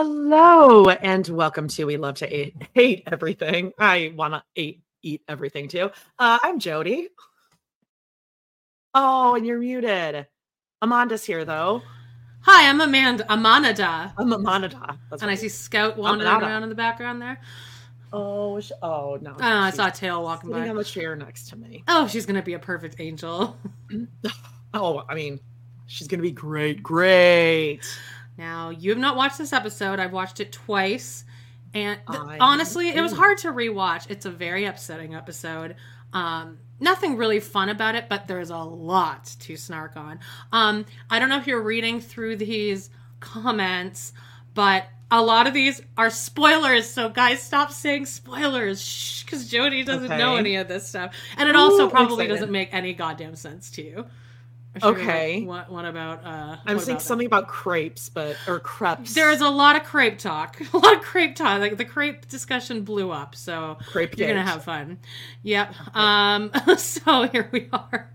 Hello and welcome to We Love to Eat, Hate Everything. I want to eat, eat everything too. Uh, I'm Jody. Oh, and you're muted. Amanda's here though. Hi, I'm Amanda Amanada. I'm Amanada. That's and I see Scout wandering Amanada. around in the background there. Oh, sh- oh no! Oh, I saw a tail walking by on the chair next to me. Oh, she's gonna be a perfect angel. oh, I mean, she's gonna be great, great. Now, you have not watched this episode. I've watched it twice. And th- honestly, it was hard to rewatch. It's a very upsetting episode. Um, nothing really fun about it, but there's a lot to snark on. Um, I don't know if you're reading through these comments, but a lot of these are spoilers. So, guys, stop saying spoilers because Jody doesn't okay. know any of this stuff. And it also Ooh, probably doesn't make any goddamn sense to you. Okay. What, what about? Uh, I'm what saying something about crepes, but or crepes. There is a lot of crepe talk. A lot of crepe talk. Like the crepe discussion blew up, so crepe you're gonna have fun. Yep. Um. so here we are.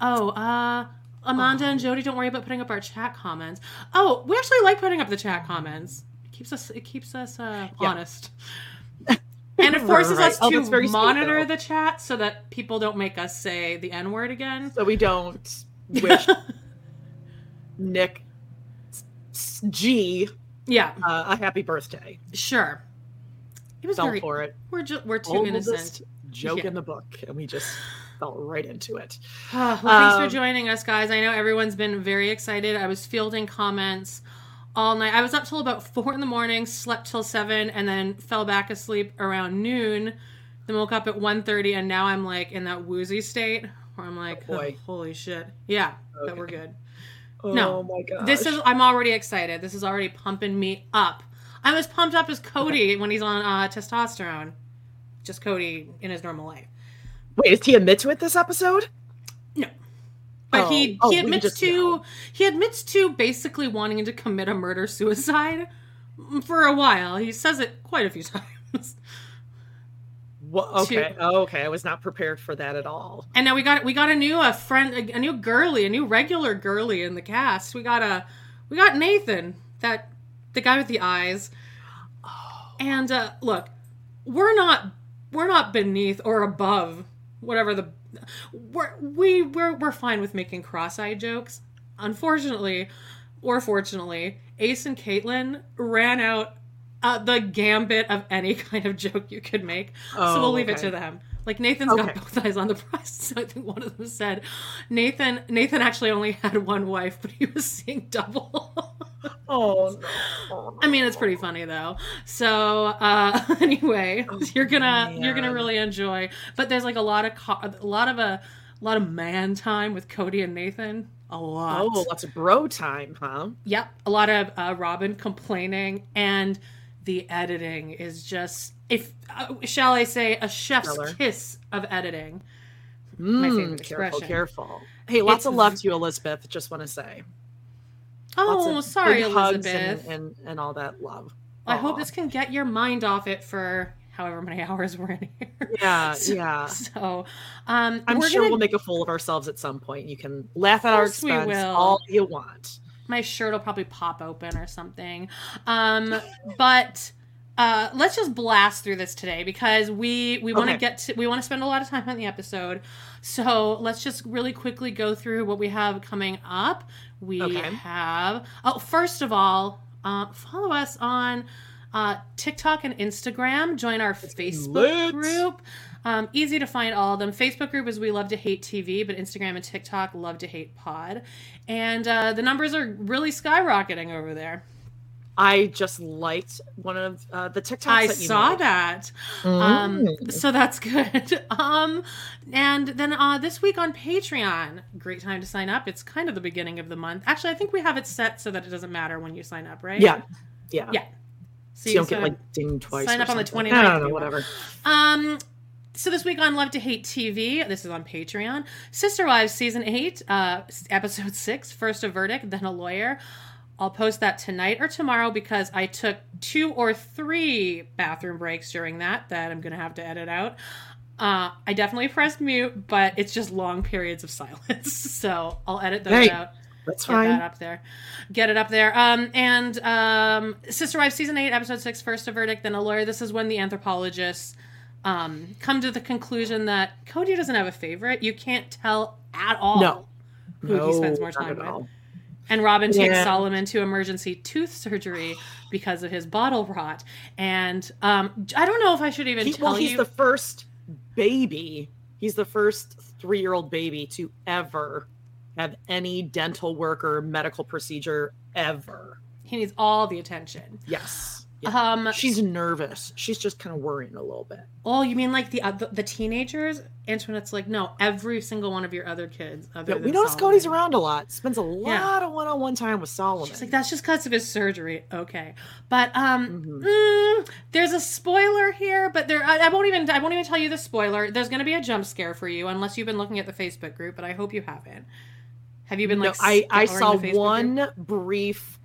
Oh. Uh. Amanda oh. and Jody, don't worry about putting up our chat comments. Oh, we actually like putting up the chat comments. It keeps us. It keeps us uh, yeah. honest. and it forces right. us oh, to monitor the chat so that people don't make us say the n word again. So we don't wish Nick G yeah uh, a happy birthday. Sure. It was fell very, for it. We're ju- we're too Oldest innocent. Joke yeah. in the book, and we just fell right into it. well, thanks um, for joining us, guys. I know everyone's been very excited. I was fielding comments all night. I was up till about four in the morning, slept till seven, and then fell back asleep around noon. Then woke up at 1.30, and now I'm like in that woozy state where I'm like, oh, oh, holy shit. Yeah, okay. that we're good. Oh no, my god. This is I'm already excited. This is already pumping me up. I'm as pumped up as Cody when he's on uh, testosterone. Just Cody in his normal life. Wait, is he admit to it this episode? No. But oh. he oh, he admits to know. he admits to basically wanting to commit a murder suicide for a while. He says it quite a few times. Well, okay. To, oh, okay. I was not prepared for that at all. And now we got we got a new a friend a, a, new girly, a new regular girly in the cast. We got a we got Nathan, that the guy with the eyes. Oh. And uh look, we're not we're not beneath or above whatever the we're we we're we're fine with making cross-eyed jokes. Unfortunately, or fortunately, Ace and Caitlin ran out uh, the gambit of any kind of joke you could make. Oh, so we'll leave it to them. Like Nathan's got both eyes on the prize. So I think one of them said, Nathan Nathan actually only had one wife, but he was seeing double. Oh, no. I mean, it's pretty funny though. So uh, anyway, you're gonna you're gonna really enjoy. But there's like a lot of co- a lot of a, lot of man time with Cody and Nathan. A lot. Oh, lots of bro time, huh? Yep, a lot of uh, Robyn complaining, and the editing is just if uh, shall I say a chef's kiss of editing. My Mm, favorite careful, expression. careful. Hey, lots It's of love to you, Elizabeth. Just want to say. Oh, sorry, Elizabeth. and, and and all that love. I hope this can get your mind off it for however many hours we're in here. Yeah, So- yeah. So, um, I'm sure gonna, we'll make a fool of ourselves at some point. You can laugh at our expense all you want. My shirt will probably pop open or something. Um, but uh, let's just blast through this today because we we want to Okay. get to we want to spend a lot of time on the episode. So let's just really quickly go through what we have coming up. We Okay. have oh, first of all, uh, follow us on uh, TikTok and Instagram. Join our Facebook lit. group. Um, easy to find all of them. Facebook group is We Love to Hate TV, but Instagram and TikTok Love to Hate Pod. And uh, the numbers are really skyrocketing over there. I just liked one of uh, the TikToks. I that you saw made. that. Um, Mm. so that's good. Um, and then uh, this week on Patreon, great time to sign up. It's kind of the beginning of the month. Actually, I think we have it set so that it doesn't matter when you sign up, right? Yeah, yeah. Yeah. So you don't get like dinged twice. sign up on the something. 29th I don't know, whatever. Um, so this week on Love to Hate TV, this is on Patreon. Sister Wives season eight, uh, episode six, first a verdict, then a lawyer. I'll post that tonight or tomorrow because I took two or three bathroom breaks during that that I'm gonna have to edit out. Uh, I definitely pressed mute, but it's just long periods of silence, so I'll edit those Hey, out That's get fine. that up there get it up there um and um sister wives season 8 episode 6 first a verdict then a lawyer this is when the anthropologists um come to the conclusion that cody doesn't have a favorite you can't tell at all No. who he spends more time at with all. and robyn takes solomon to emergency tooth surgery because of his bottle rot and um i don't know if i should even He, tell well, he's you the first baby. He's the first three-year-old baby to ever have any dental work or medical procedure ever. he needs all the attention Yes. Yeah. um She's nervous. She's just kind of worrying a little bit. Oh, you mean like the uh, the, the teenagers? Antoinette's like, no, every single one of your other kids. Other Yeah, we notice Solomon." Cody's around a lot. Spends a lot Yeah. of one-on-one time with Solomon. She's like, that's just because of his surgery. Okay, but um, Mhm. mm, there's a spoiler here, but there I, I won't even I won't even tell you the spoiler. There's gonna be a jump scare for you unless you've been looking at the Facebook group, but I hope you haven't. Have you been No, like? I, I saw Facebook group? one brief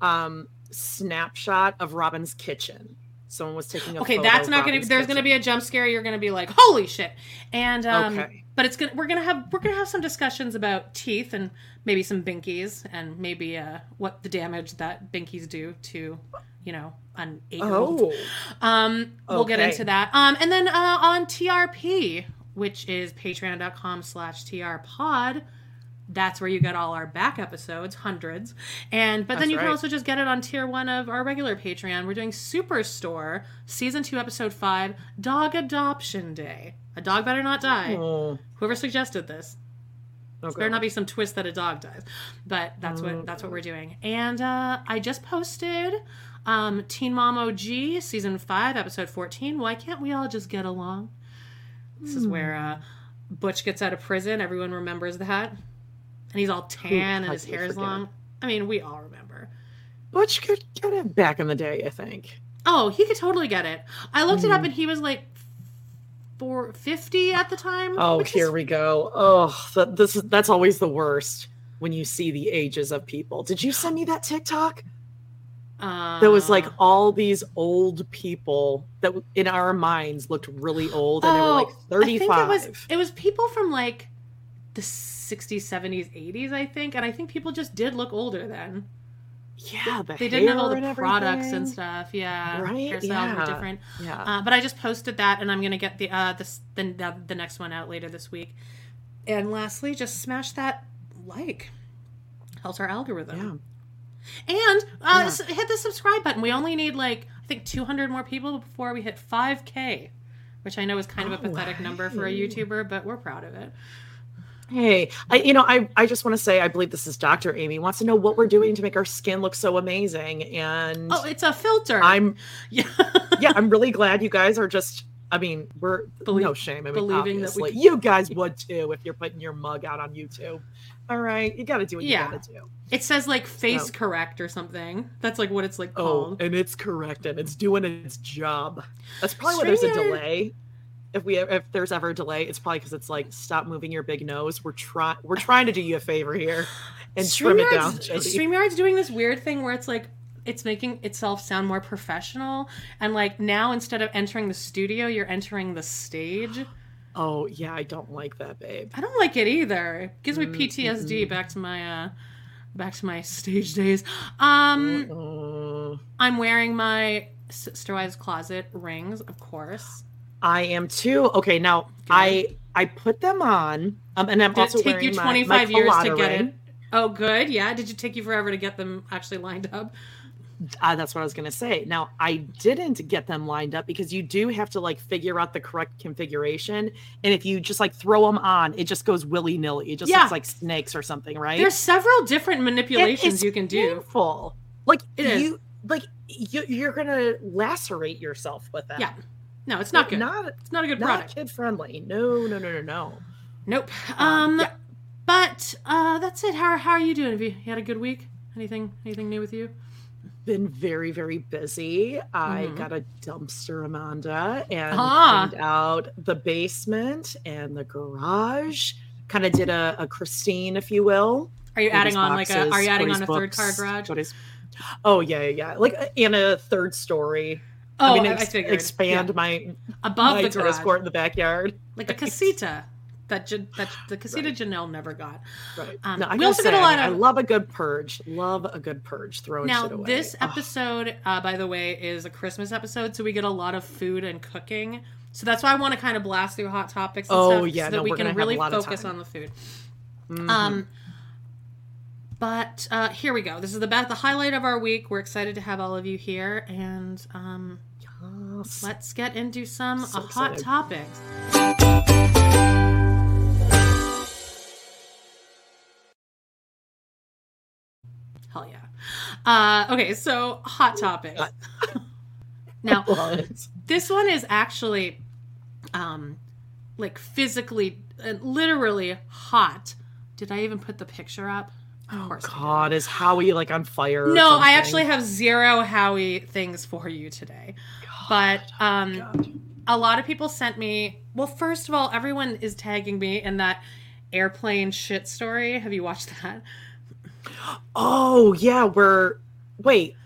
um, snapshot of Robyn's kitchen. Someone was taking a Okay, that's not gonna. Robyn's There's gonna be a jump scare. You're gonna be like, holy shit! And um, Okay. but it's gonna we're gonna have we're gonna have some discussions about teeth and maybe some binkies and maybe uh what the damage that binkies do to you know an eight year old. Oh, Um, we'll get into that. Um, and then uh, on TRP, which is patreon.com slash trpod. That's where you get all our back episodes, hundreds. And but then That's you can also just get it on tier one of our regular Patreon. We're doing Superstore, season two, episode five, Dog Adoption Day. A dog better not die. oh, Whoever suggested this. okay. Better not be some twist that a dog dies. But that's what that's what we're doing. And uh, I just posted um, Teen Mom OG season five, episode fourteen. Why can't we all just get along? This is where uh, Butch gets out of prison. Everyone remembers that, and he's all tan and his hair is long. I mean, we all remember. Butch could get it back in the day, I think. Oh, he could totally get it. I looked it up, Mm. and he was like. 450 at the time. Oh, here is we go. Oh, that, this is that's always the worst when you see the ages of people. Did you send me that TikTok? There was like uh, all these old people that in our minds looked really old, and they were like Oh, I think thirty-five. it was it was people from like the 60s, 70s, 80s, I think, and I think people just did look older then. yeah, the They didn't have all the and products and stuff. Yeah, Right? hairstyles Yeah. were different. Yeah, Uh, but I just posted that, and I'm gonna get the uh this the, the the next one out later this week. And lastly, just smash that like. Helps our algorithm. yeah. And uh, Yeah. hit the subscribe button. We only need like I think 200 more people before we hit 5K, which I know is kind of a pathetic number for a YouTuber, but we're proud of it. Hey, I, you know, I, I just want to say, I believe this is Dr. Amy wants to know what we're doing to make our skin look so amazing. And oh, it's a filter. I'm, yeah, yeah, I'm really glad you guys are just, I mean, we're Believe, no shame. I mean, believing obviously, that we... you guys would too if you're putting your mug out on YouTube. All right, you got to do what yeah. you got to do. It says like face so. correct or something. That's like what it's like oh, called. Oh, and it's correct and it's doing its job. That's probably why there's a delay if we if there's ever a delay, it's probably because it's like stop moving your big nose. We're trying we're trying to do you a favor here and trim it down. Jody. Streamyard's doing this weird thing where it's like it's making itself sound more professional and like now instead of entering the studio, you're entering the stage. Oh yeah, I don't like that, babe. I don't like it either. It gives me PTSD mm-hmm. back to my uh back to my stage days. Um uh-uh. I'm wearing my Sister Wives Closet rings, of course. I am too. Okay, now Good. I I put them on, um, and I'm Did also it take you 25 my, my years to get ring. it? Oh, good. Yeah. Did it take you forever to get them actually lined up? Uh, that's what I was going to say. Now, I didn't get them lined up because you do have to like figure out the correct configuration. And if you just like throw them on, it just goes willy nilly. It just yeah. looks like snakes or something, right? There's several different manipulations you can do. Painful. Like it you, is. like you, you're going to lacerate yourself with that. Yeah. No, it's not good. Not it's not a good product. not product. Kid friendly. No, no, no, no, no. Nope. Um, um yeah. but uh that's it. How how are you doing? Have you, had a good week? Anything anything new with you? Been very very busy. Mm-hmm. I got a dumpster, Amanda, and ah. cleaned out the basement and the garage. Kind of did a, a Christine, if you will. Are you adding on boxes, like a? Are you adding on a third car garage? Oh yeah, yeah, yeah. Like in a third story. Oh, I mean, ex- I expand yeah. my above my the tennis court in the backyard, like a casita that that the casita right. Janelle never got. Right. Um, no, we also say, a lot I, of. I love a good purge. Love a good purge. Throwing now, shit away. this episode, uh, by the way, is a Christmas episode, so we get a lot of food and cooking. So that's why I want to kind of blast through hot topics. And oh stuff, yeah, so that no, we can really focus on the food. Mm-hmm. Um. But uh, here we go. This is the best, the highlight of our week. We're excited to have all of you here, and um, Yes. Let's get into some so hot topics. Hell yeah. Uh, okay, so hot topics. now, this one is actually um, like physically, uh, literally hot. Did I even put the picture up? oh God, is Howie like on fire? No, I actually have zero Howie things for you today. But um, a lot of people sent me. Well, first of all, everyone is tagging me in that airplane shit story. Have you watched that? Oh yeah, where wait,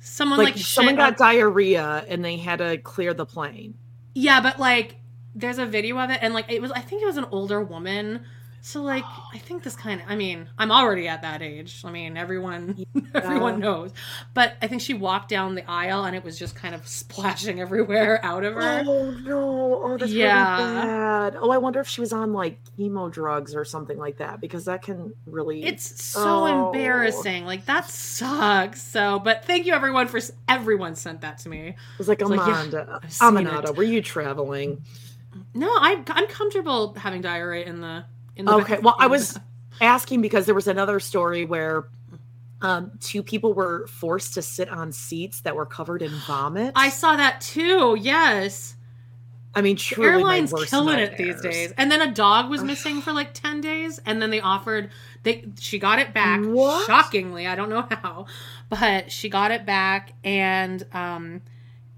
someone like, like someone got diarrhea and they had to clear the plane. Yeah, but like there's a video of it and like it was I think it was an older woman so like I think this kind of I mean, I'm already at that age. I mean, everyone yeah. everyone knows. But I think she walked down the aisle and it was just kind of splashing everywhere out of her. Oh no. Oh, that's yeah. really bad. Oh, I wonder if she was on like chemo drugs or something like that because that can really It's so oh. embarrassing. Like that sucks. So, but thank you everyone for everyone sent that to me. It was like, Amanda, like, yeah, Aminata, were you traveling? No, I I'm comfortable having diarrhea in the okay. Well, I was asking because there was another story where um, two people were forced to sit on seats that were covered in vomit. I saw that too. Yes. I mean, truly, airlines killing nightmares. it these days. And then a dog was missing for like ten days, and then they offered they she got it back. What? Shockingly, I don't know how, but she got it back, and um,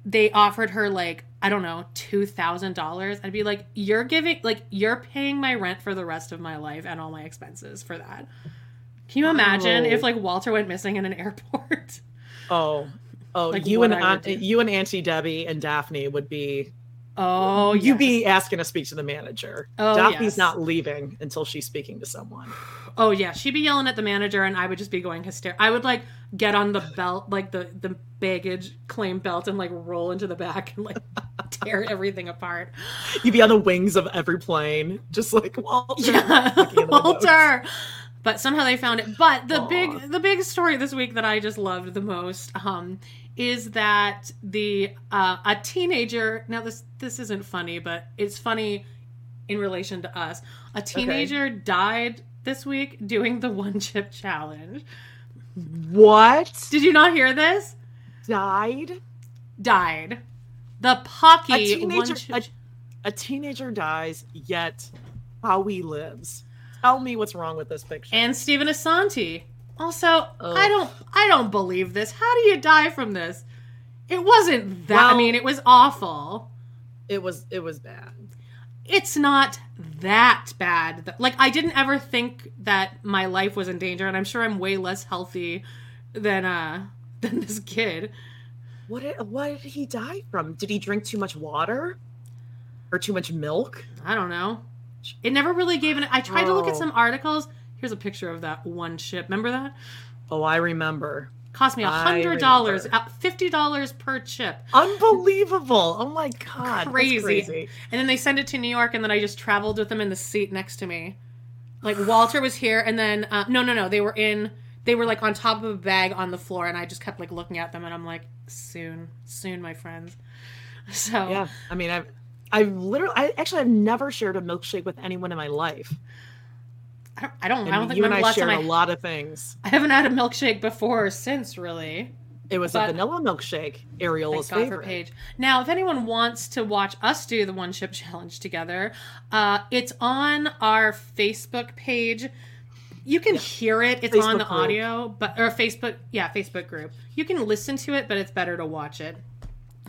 they offered her like I don't know two thousand dollars. I'd be like, you're giving like you're paying my rent for the rest of my life and all my expenses for that. Can you imagine oh. if like Walter went missing in an airport? Oh, oh, like, you and Aunt, you and Auntie Debbie and Daphne would be. Oh, you'd yes. be asking to speak to the manager. Oh, Daphne's yes. not leaving until she's speaking to someone. Oh yeah, she'd be yelling at the manager, and I would just be going hysterical. I would like get on the belt, like the the baggage claim belt, and like roll into the back and like tear everything apart. You'd be on the wings of every plane, just like Walter. Yeah. Walter. But somehow they found it. But the Aww. big the big story this week that I just loved the most um, is that the uh, a teenager now this this isn't funny but it's funny in relation to us a teenager okay. died this week doing the one chip challenge what did you not hear this died died the pocky a teenager, a, a teenager dies yet Howie lives tell me what's wrong with this picture and Stephen Asante also, Ugh. I don't I don't believe this. How do you die from this? It wasn't that well, I mean, it was awful. It was it was bad. It's not that bad. Like I didn't ever think that my life was in danger and I'm sure I'm way less healthy than uh than this kid. What did what did he die from? Did he drink too much water? Or too much milk? I don't know. It never really gave an I tried oh. to look at oh. some articles Here's a picture of that one ship. Remember that? Oh, I remember. Cost me a hundred dollars, fifty dollars per chip. Unbelievable! Oh my god, crazy. crazy. And then they send it to New York, and then I just traveled with them in the seat next to me. Like Walter was here, and then uh, no, no, no, they were in. They were like on top of a bag on the floor, and I just kept like looking at them, and I'm like, soon, soon, my friends. So yeah, I mean, I've, I've literally, I actually, I've never shared a milkshake with anyone in my life. I don't. I don't, I don't think you and I shared a lot of things. I haven't had a milkshake before or since, really. It was but, a vanilla milkshake. Ariel's favorite. Page. Now, if anyone wants to watch us do the one chip challenge together, uh, it's on our Facebook page. You can yeah. hear it. It's Facebook on the group. audio, but or Facebook, yeah, Facebook group. You can listen to it, but it's better to watch it.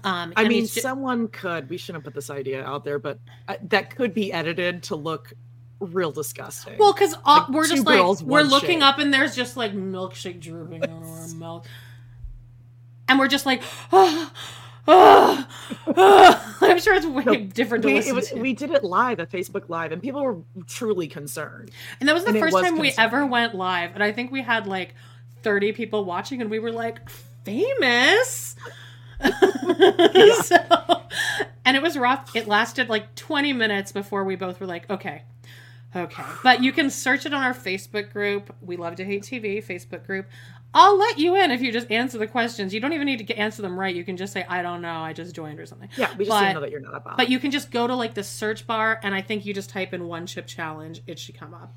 Um, I mean, just, someone could. We shouldn't put this idea out there, but uh, that could be edited to look real disgusting. Well, because uh, like we're just like girls, we're looking shake. up and there's just like milkshake dripping on our mouth, and we're just like, oh, oh, oh. I'm sure it's way no, different to we, listen was, to. We did it live at Facebook Live, and people were truly concerned. And that was the and first was time concerning. we ever went live, and I think we had like 30 people watching, and we were like famous. so, and it was rough. It lasted like 20 minutes before we both were like, okay, Okay. But you can search it on our Facebook group. We love to hate TV Facebook group. I'll let you in if you just answer the questions. You don't even need to answer them right. You can just say, I don't know. I just joined or something. Yeah, we just but, know that you're not about. But you can just go to like the search bar and I think you just type in one chip challenge. It should come up.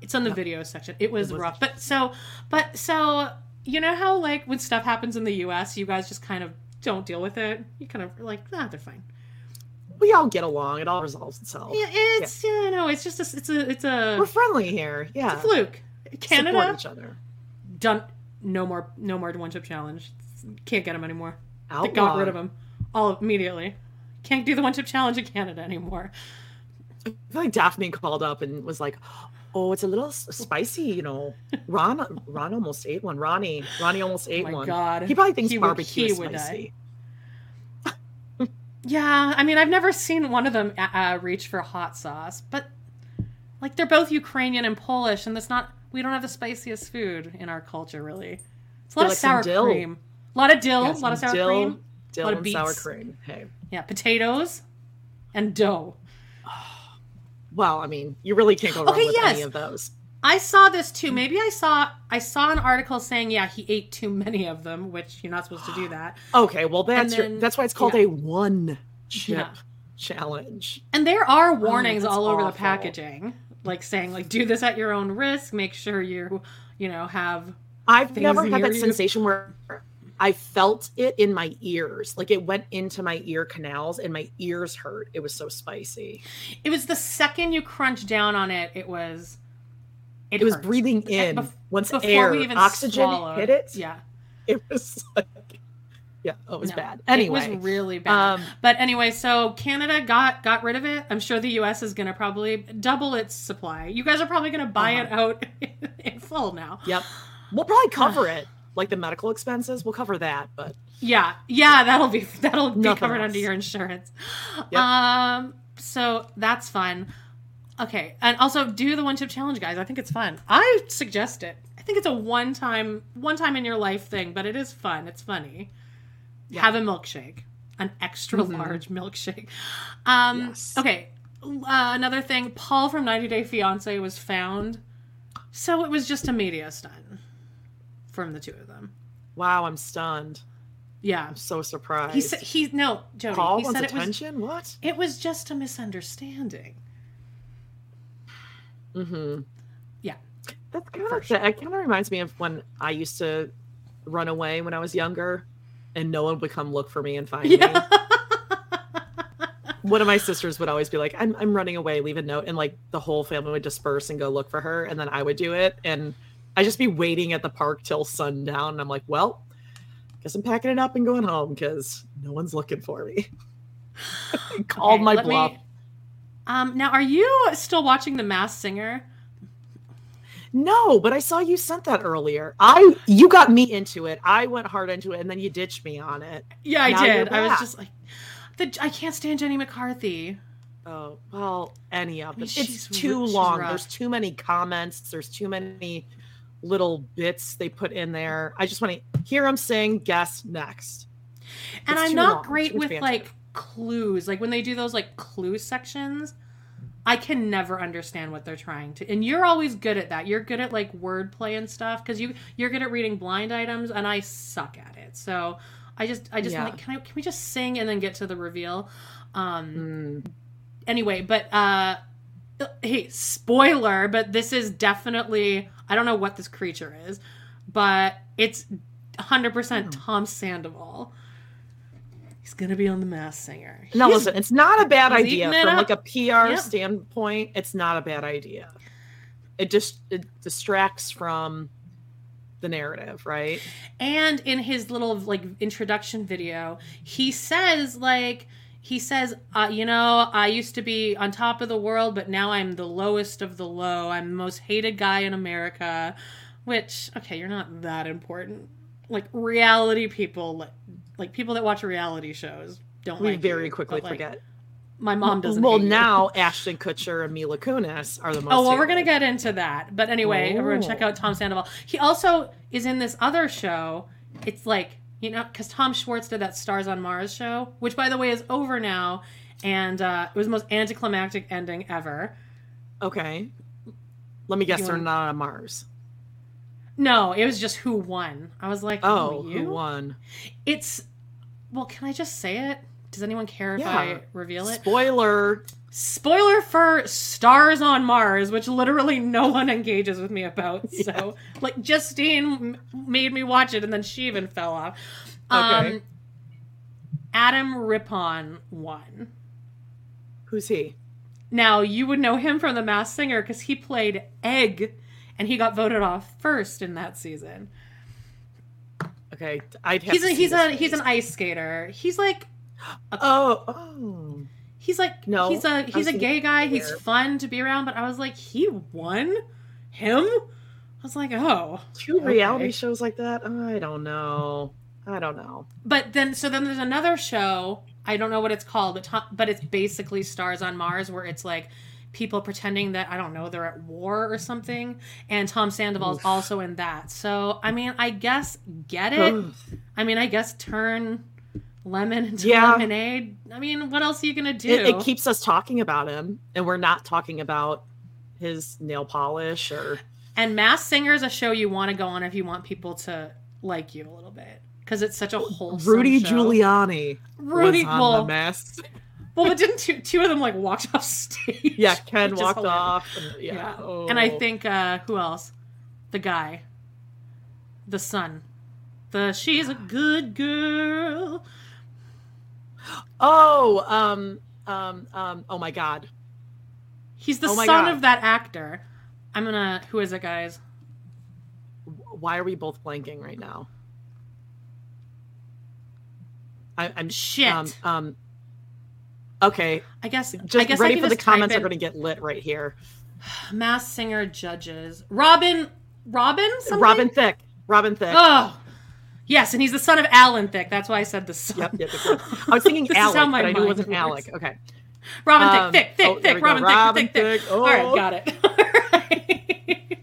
It's on the video section. It was, it was rough. But so, but so, you know how like when stuff happens in the US, you guys just kind of don't deal with it? You kind of like, ah, they're fine we all get along. It all resolves itself. Yeah, it's yeah. yeah no, it's just a, it's a it's a we're friendly here. Yeah, it's a fluke. Canada Support each other. Done. No more. No more one chip challenge. Can't get them anymore. Outlaw. They got rid of them all immediately. Can't do the one chip challenge in Canada anymore. I feel like Daphne called up and was like, "Oh, it's a little spicy, you know." Ron, Ron almost ate one. Ronnie, Ronnie almost ate oh one. God, he probably thinks he barbecue would, he is spicy. Yeah, I mean, I've never seen one of them uh, uh, reach for hot sauce, but like they're both Ukrainian and Polish, and that's not we don't have the spiciest food in our culture, really. It's a lot of like sour cream, a lot of dill, yeah, a lot of sour dill, cream, dill a lot of beets. sour cream. Hey, yeah, potatoes and dough. Well, I mean, you really can't go wrong okay, with yes. any of those. I saw this too. Maybe I saw I saw an article saying, yeah, he ate too many of them, which you're not supposed to do that. okay, well that's then, your, that's why it's called yeah. a one chip yeah. challenge. And there are oh, warnings oh, all over awful. the packaging, like saying like do this at your own risk. Make sure you you know have. I've never had that you. sensation where I felt it in my ears. Like it went into my ear canals and my ears hurt. It was so spicy. It was the second you crunch down on it, it was it, it was breathing in Bef- once air oxygen swallowed. hit it. Yeah, it was like yeah, oh, it was no, bad. Anyway, it was really bad. Um, but anyway, so Canada got got rid of it. I'm sure the U.S. is going to probably double its supply. You guys are probably going to buy uh-huh. it out in full now. Yep, we'll probably cover it, like the medical expenses. We'll cover that, but yeah, yeah, that'll be that'll be covered else. under your insurance. Yep. Um, so that's fun. Okay, and also do the one chip challenge, guys. I think it's fun. I suggest it. I think it's a one time, one time in your life thing, but it is fun. It's funny. Yeah. Have a milkshake, an extra mm-hmm. large milkshake. Um, yes. Okay, uh, another thing. Paul from 90 Day Fiance was found, so it was just a media stunt from the two of them. Wow, I'm stunned. Yeah, I'm so surprised. he said he no Jody. Paul he wants said it was what? it was just a misunderstanding. Mm-hmm. Yeah, That's kind of that kind of reminds me of when I used to run away when I was younger, and no one would come look for me and find me. One of my sisters would always be like, "I'm I'm running away, leave a note," and like the whole family would disperse and go look for her, and then I would do it, and I'd just be waiting at the park till sundown, and I'm like, "Well, guess I'm packing it up and going home because no one's looking for me." Called Okay, my let me- bluff. Um, now, are you still watching The Masked Singer? No, but I saw you sent that earlier. I you got me into it. I went hard into it, and then you ditched me on it. Yeah, I Now did. I was just like, the, I can't stand Jenny McCarthy. Oh well, any of mean, them. she's It's too long. There's too many comments. There's too many little bits they put in there. I just want to hear them sing. Guess next. And It's I'm not long, great with like clues. Like when they do those like clue sections, I can never understand what they're trying to. And you're always good at that. You're good at like wordplay and stuff because you you're good at reading blind items, and I suck at it. So I just I just Yeah. like can I can we just sing and then get to the reveal? Um Mm. anyway, but uh hey, spoiler, but this is definitely I don't know what this creature is, but it's 100% Hmm. Tom Sandoval. He's going to be on the Masked Singer. No, He's- listen, it's not a bad idea from like a PR Yep. standpoint. It's not a bad idea. It just it distracts from the narrative, right? And in his little like introduction video, he says like he says, uh, you know, I used to be on top of the world, but now I'm the lowest of the low. I'm the most hated guy in America. Which, okay, you're not that important. Like reality people, like, like people that watch reality shows, don't We like very you, quickly but, like, forget. My mom doesn't. Well, now Ashton Kutcher and Mila Kunis are the most. Oh well, we're gonna get into that. But anyway, everyone check Oh. out Tom Sandoval. He also is in this other show. It's like you know, because Tom Schwartz did that Stars on Mars show, which by the way is over now, and uh, it was the most anticlimactic ending ever. Okay. Let me guess, they're want- not on Mars. No, it was just who won. I was like, Oh, oh, who you? won? It's well, can I just say it? Does anyone care if Yeah. I reveal it? Spoiler. Spoiler for Stars on Mars, which literally no one engages with me about. So, like, Justine m- made me watch it, and then she even fell off. Okay. Um, Adam Rippon won. Who's he? Now, you would know him from The Masked Singer because he played Egg, and he got voted off first in that season. Okay, I'd have He's to a, see he's a he's an ice skater. He's like Oh, oh. He's like No, he's a he's a gay guy. He's player. fun to be around, but I was like, he won him. I was like, oh, Two reality shows like that. I don't know. I don't know. but then so then there's another show. I don't know what it's called, but but it's basically Stars on Mars, where it's like people pretending that I don't know they're at war or something, and Tom Sandoval's Oof. also in that. So I mean, I guess get it. Ugh. I mean, I guess turn lemon into Yeah. lemonade. I mean, what else are you gonna do? It, it keeps us talking about him, and we're not talking about his nail polish or And Masked Singer is a show you want to go on if you want people to like you a little bit because it's such a wholesome Rudy show. Giuliani. Rudy, was on well, the mask. Well, but didn't two, two of them like walked off stage? Yeah, Ken walked off. And, yeah, Yeah, Oh. and I think uh who else? The guy, the son, the she's a good girl. Oh, um, um, um. Oh my God. He's the Oh son God. of that actor. I'm gonna. Who is it, guys? Why are we both blanking right now? I, I'm Shit. Um, um. Okay, I guess. just I guess ready for the comments are going to get lit right here. Masked Singer judges. Robin. Robin. Something? Robin Thicke. Robin Thicke. Oh, yes, and he's the son of Alan Thicke. That's why I said the son. Yep, yep, yep. I was thinking Alec, but I knew it wasn't works. Alec. Okay. Robin Um, Thicke, Thick, oh, Thick, there Thick. Robin, Robin Thicke, Thick, Thick. Thicke. All right, Oh. got it. Right.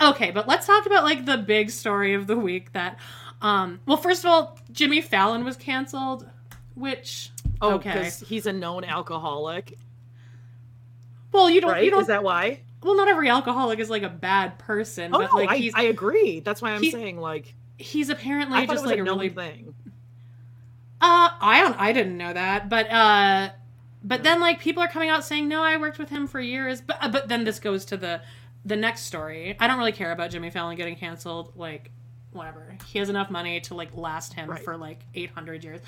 okay, but let's talk about like the big story of the week. That, um, well, first of all, Jimmy Fallon was canceled, which Oh, okay. because he's a known alcoholic, Well, you don't, right? you don't. Is that why? well, not every alcoholic is like a bad person, Oh but no, like I, he's I agree. That's why I'm he- saying like he's apparently I just like a really thing. Uh, I don't. I didn't know that, but uh, but then like people are coming out saying no, I worked with him for years. But uh, but then this goes to the the next story. I don't really care about Jimmy Fallon getting canceled. Like whatever, he has enough money to like last him Right. for like eight hundred years.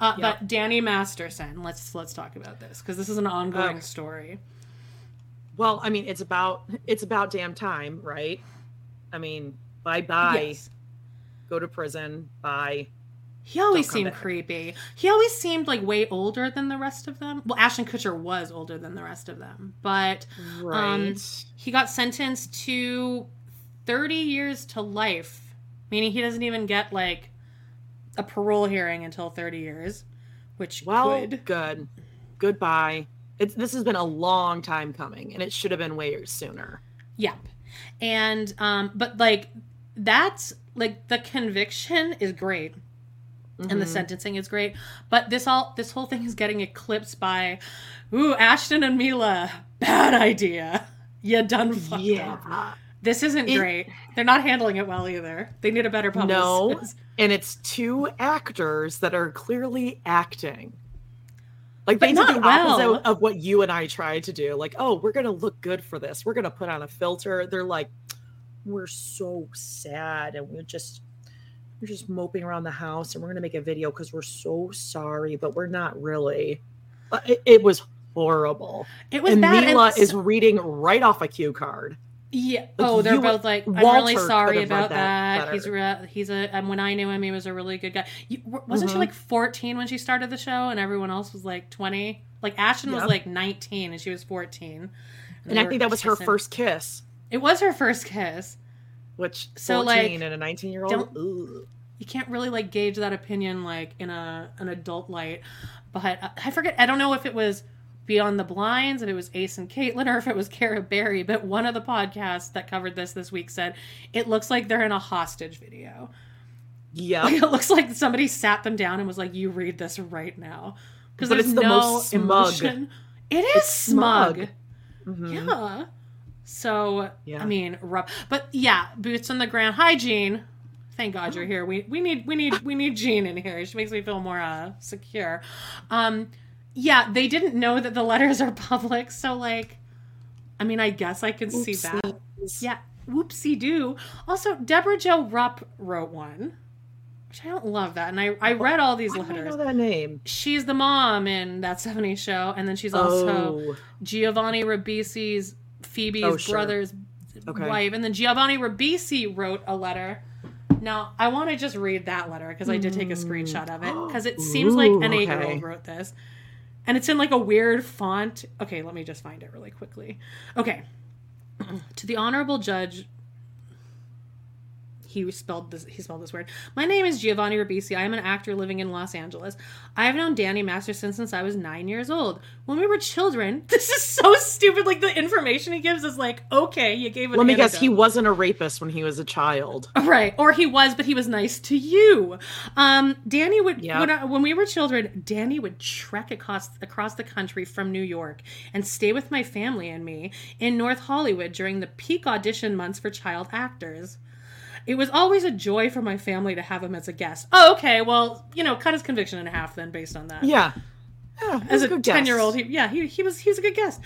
Uh, But Danny Masterson, let's let's talk about this because this is an ongoing Okay. story. Well, I mean, it's about it's about damn time, right? I mean, bye bye. Yes. Go to prison. Bye. He always seemed back. creepy. He always seemed like way older than the rest of them. Well, Ashton Kutcher was older than the rest of them, but Right. Um, he got sentenced to 30 years to life, meaning he doesn't even get like a parole hearing until 30 years, which well, good. good. Goodbye. It's this has been a long time coming, and it should have been way sooner. Yep. And um but like that's like the conviction is great and the Mhm. sentencing is great, but this all this whole thing is getting eclipsed by ooh, Ashton and Mila, bad idea. You done fucked up. This isn't It- great. They're not handling it well either. They need a better publicist. No, and it's two actors that are clearly acting. Like But they did the well. opposite of what you and I tried to do. Like, oh, we're gonna look good for this. We're gonna put on a filter. They're like, we're so sad, and we're just we're just moping around the house, and we're gonna make a video because we're so sorry, but we're not really. Uh, It, it was horrible. It was and bad. Mila and is reading right off a cue card. Yeah. like, Oh, they're both like, I'm Walter really sorry about that that. He's re- he's a. and when I knew him, he was a really good guy. You, wasn't she Mhm. like 14 when she started the show, and everyone else was like 20? Like Ashton was like 19, and she was 14. And they I think that was her first kiss, It was her first kiss. which So, 14 like, and a 19 year old. you can't really like gauge that opinion like in a an adult light but uh, i forget i don't know if it was beyond the blinds if it was ace and caitlin or if it was Cara berry but one of the podcasts that covered this this week said it looks like they're in a hostage video Yeah. Like, it looks like somebody sat them down and was like you read this right now because there's it's the no most smug. emotion it is It's smug, smug. Mhm. yeah so Yeah. i mean rough but yeah boots on the ground hi Jean. thank god you're here we we need we need we need jean in here she makes me feel more uh secure um yeah they didn't know that the letters are public so like i mean i guess i can see that yeah whoopsie doo also debra jo rupp wrote one which i don't love that and i i read all these Why do I letters know that name? she's the mom in that 70s show and then she's also Oh, Giovanni Ribisi's Phoebe's Oh, sure. brother's Okay. wife, and then Giovanni Ribisi wrote a letter. Now, I want to just read that letter because I did take a screenshot of it because it seems like an Ooh, eight year okay. old wrote this. And it's in like a weird font. Okay, let me just find it really quickly. Okay. to the Honorable Judge he spelled this he spelled this word. My name is Giovanni Ribisi. I am an actor living in Los Angeles. I have known Danny Masterson since I was nine years old. When we were children, this is so stupid. Like the information he gives is like, okay, you gave it. Let me guess, he wasn't a rapist when he was a child. Right, or he was, but he was nice to you. Um, Danny would Yeah. when, I- when we were children, Danny would trek across across the country from New York and stay with my family and me in North Hollywood during the peak audition months for child actors. It was always a joy for my family to have him as a guest. Oh, okay. Well, you know, cut his conviction in half then, based on that Yeah. Yeah, as a 10 year old he, yeah he, he was he was a good guest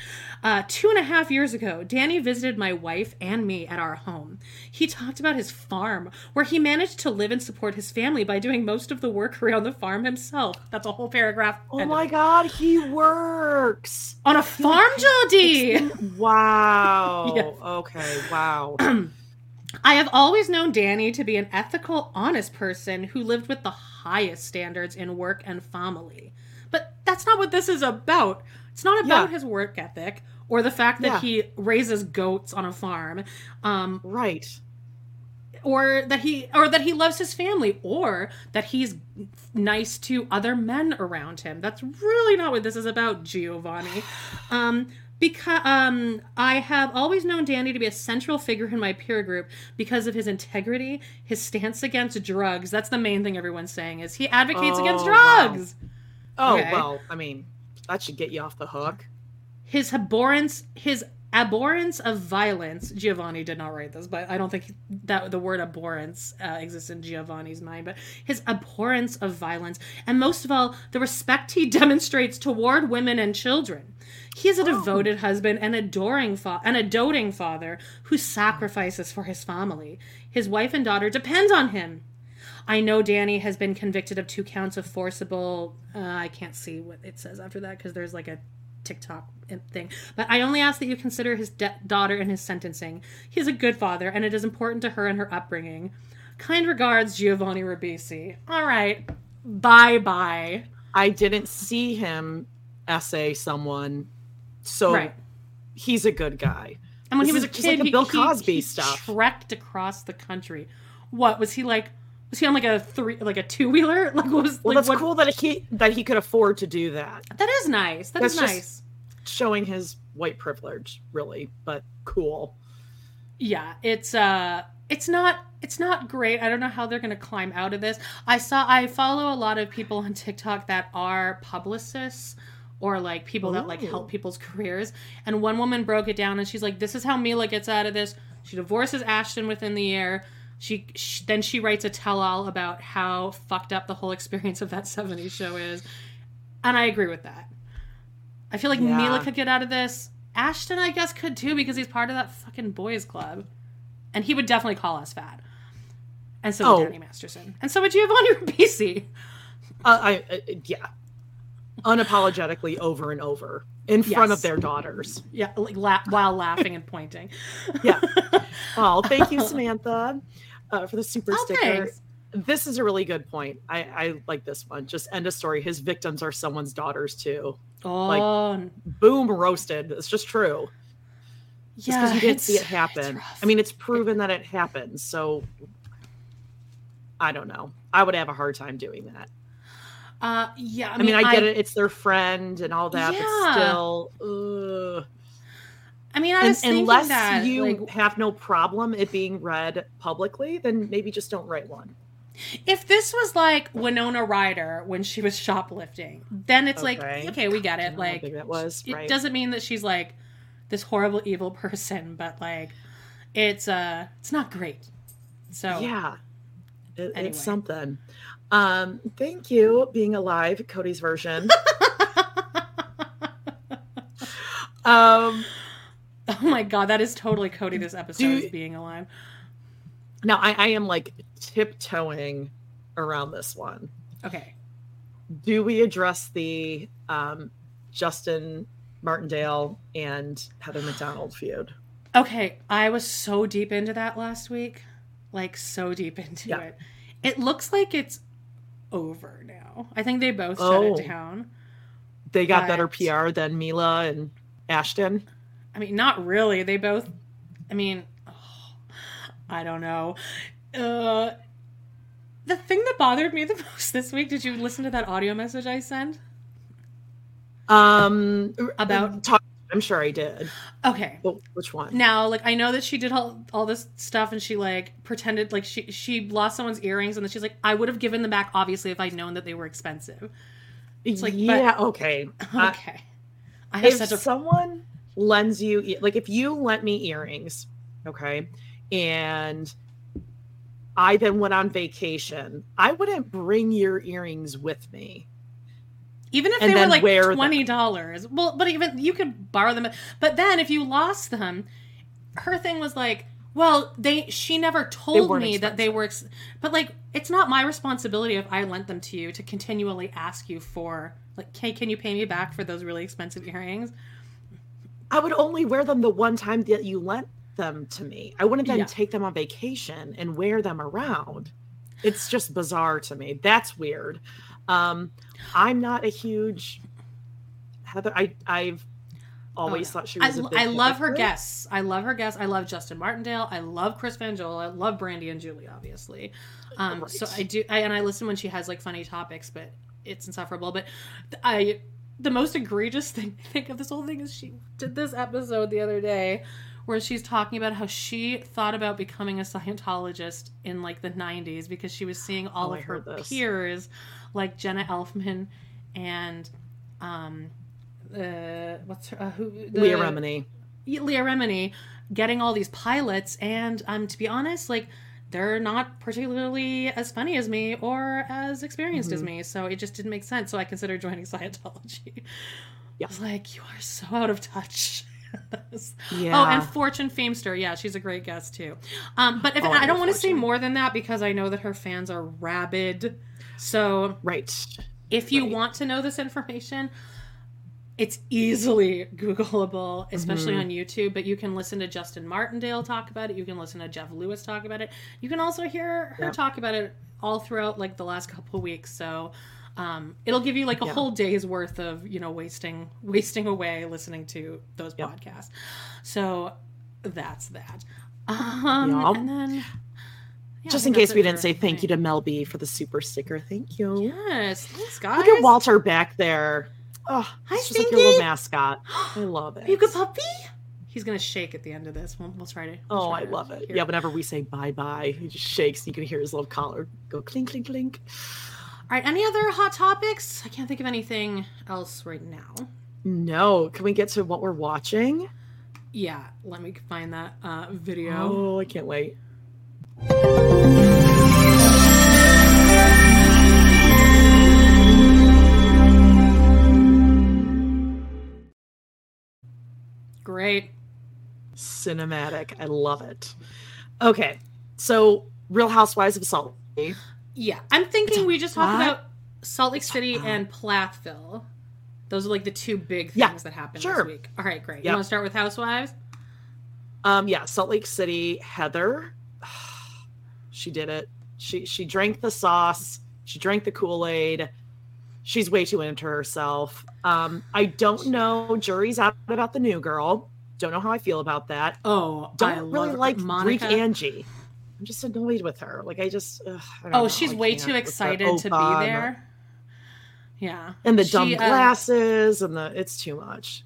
uh, two and a half years ago danny visited my wife and me at our home he talked about his farm where he managed to live and support his family by doing most of the work around the farm himself that's a whole paragraph Oh my god, he works. on a farm jody Wow. Okay, wow. I have always known Danny to be an ethical, honest person who lived with the highest standards in work and family. But that's not what this is about. It's not about Yeah. his work ethic or the fact that Yeah. he raises goats on a farm. Um, right. or that he or that he loves his family or that he's nice to other men around him that's really not what this is about giovanni um because um i have always known danny to be a central figure in my peer group because of his integrity his stance against drugs that's the main thing everyone's saying is he advocates against Oh, wow. drugs Oh, Okay. well, I mean, that should get you off the hook. his abhorrence his abhorrence of violence. Giovanni did not write this, but I don't think that the word abhorrence uh, exists in Giovanni's mind. But his abhorrence of violence, and most of all, the respect he demonstrates toward women and children. He is a devoted husband and adoring fa- and a doting father who sacrifices for his family. His wife and daughter depend on him. I know Danny has been convicted of two counts of forcible. Uh, I can't see what it says after that because there's like a TikTok thing. But I only ask that you consider his de- daughter in his sentencing. He is a good father, and it is important to her and her upbringing. Kind regards, Giovanni Ribisi. All right, bye bye. I didn't see him essay someone, so Right. he's a good guy. And when This he was a kid, like a he- Bill he- Cosby he stuff. trekked across the country. What was he like? Was he on like a three, like a two wheeler? Like what was Well, like that's what? cool that he that he could afford to do that, That is nice. That is That's just- nice. showing his white privilege, really. But cool. yeah it's uh it's not it's not great i don't know how they're going to climb out of this i saw i follow a lot of people on tiktok that are publicists or like people that like help people's careers. And one woman broke it down and she's like this is how mila gets out of this. She divorces ashton within the year. She, sh then she writes a tell-all about how fucked up the whole experience of that 70s show is. And i agree with that. I feel like Yeah. mila could get out of this. Ashton i guess could too because he's part of that fucking boys club. And he would definitely call us fat. And so would Oh. danny masterson. And so would giovanni ribisi Uh, I uh, yeah, unapologetically over and over in front of their daughters. yeah like la- while laughing and pointing Yeah. Oh, thank you, Samantha, uh, for the super Oh, sticker. thanks. This is a really good point. I, I like this one. Just end a story. His victims are someone's daughters too. oh Boom, roasted. It's just true. Just yeah because you didn't see it happen. I mean, it's proven that it happens. So I don't know. I would have a hard time doing that. Uh yeah i I mean, mean, I, get it. It's their friend and all that, Yeah. but still, ugh. i mean i And, unless that you like, have no problem it being read publicly, then maybe just don't write one. if this was like winona ryder when she was shoplifting then it's like Okay. okay we get it don't know how like that was, it doesn't mean that she's like this horrible evil person but like it's uh it's not great so Yeah. It- Anyway. It's something. Um, thank you, being alive, Cody's version. um, oh my god that is totally cody this episode Do- is being alive now I, I am like tiptoeing around this one. okay Do we address the um, Justin Martindale and Heather McDonald feud? Okay, I was so deep into that last week. Like so deep into Yeah. it. It looks like it's over now. I think they both shut Oh. it down. They got better PR than Mila and Ashton. I mean, not really. They both I mean, oh, I don't know. Uh the thing that bothered me the most this week, did you listen to that audio message I sent? Um, About- talk, I'm sure I did. Okay. But which one? Now, like I know that she did all, all this stuff and she like pretended like she she lost someone's earrings and then she's like, I would have given them back obviously if I'd known that they were expensive. It's like, but- yeah, okay. Uh, Okay. I have if a someone lends you like if you lent me earrings okay and i then went on vacation i wouldn't bring your earrings with me even if they were like twenty dollars. Well, but even you could borrow them. But then if you lost them, her thing was like, well, they she never told me that they were. Ex- but like, it's not my responsibility if I lent them to you to continually ask you for like, hey, can you pay me back for those really expensive earrings? i would only wear them the one time that you lent them to me i wouldn't then Yeah. take them on vacation and wear them around it's just bizarre to me that's weird um i'm not a huge heather i i've always Oh, no. thought she was a big I love her guests. I love her guests. I love Justin Martindale. I love Chris Franjola. I love Brandy and Julie, obviously. Um, So I do, I, and I listen when she has like funny topics, but it's insufferable. But I, the most egregious thing I think of this whole thing is she did this episode the other day where she's talking about how she thought about becoming a Scientologist in like the 90s because she was seeing all Oh, I of her this. peers like Jenna Elfman and um uh what's her uh, who the, Leah Remini. Leah Remini getting all these pilots, and um, to be honest, like they're not particularly as funny as me or as experienced mm-hmm. as me, so it just didn't make sense. So I considered joining Scientology. Yeah. I was like, you are so out of touch. yeah. Oh, and Fortune Feimster. Yeah, she's a great guest too. Um, but if, oh, I don't want to say more than that because I know that her fans are rabid. So right. If you right. want to know this information, it's easily Googleable, especially mm-hmm. on YouTube. But you can listen to Justin Martindale talk about it. You can listen to Jeff Lewis talk about it. You can also hear her yep. talk about it all throughout like the last couple weeks. So um, it'll give you like a yeah. whole day's worth of you know wasting wasting away listening to those podcasts. So that's that. Um. And then yeah, Just in case we didn't say thank you to Mel B for the super sticker. Thank you. Yes, thanks, guys. Look at Walter back there. Oh, Hi, just like your little mascot. I love it. You good puppy? He's gonna shake at the end of this. We'll, we'll try to. We'll oh, try I love it. Here. Yeah, whenever we say bye bye, he just shakes. You can hear his little collar go clink clink clink. All right. Any other hot topics? I can't think of anything else right now. No. Can we get to what we're watching? Yeah. Let me find that uh, video. Oh, I can't wait. Great. Cinematic. I love it. Okay. So, Real Housewives of Salt Lake. Yeah. I'm thinking we just talk about Salt Lake City and Plathville. Those are like the two big things yeah, that happened sure. this week. All right, great. Yep. You want to start with Housewives? Um, yeah, Salt Lake City, Heather. she did it. She she drank the sauce. She drank the Kool Aid she's way too into herself. Um, I don't know. Jury's out about the new girl. Don't know how I feel about that. Oh, don't I really like Monica. Greek Angie. I'm just annoyed with her. Like I just. Ugh, I oh, know. she's I way too excited to be there. Yeah, and the dumb uh, glasses and the it's too much.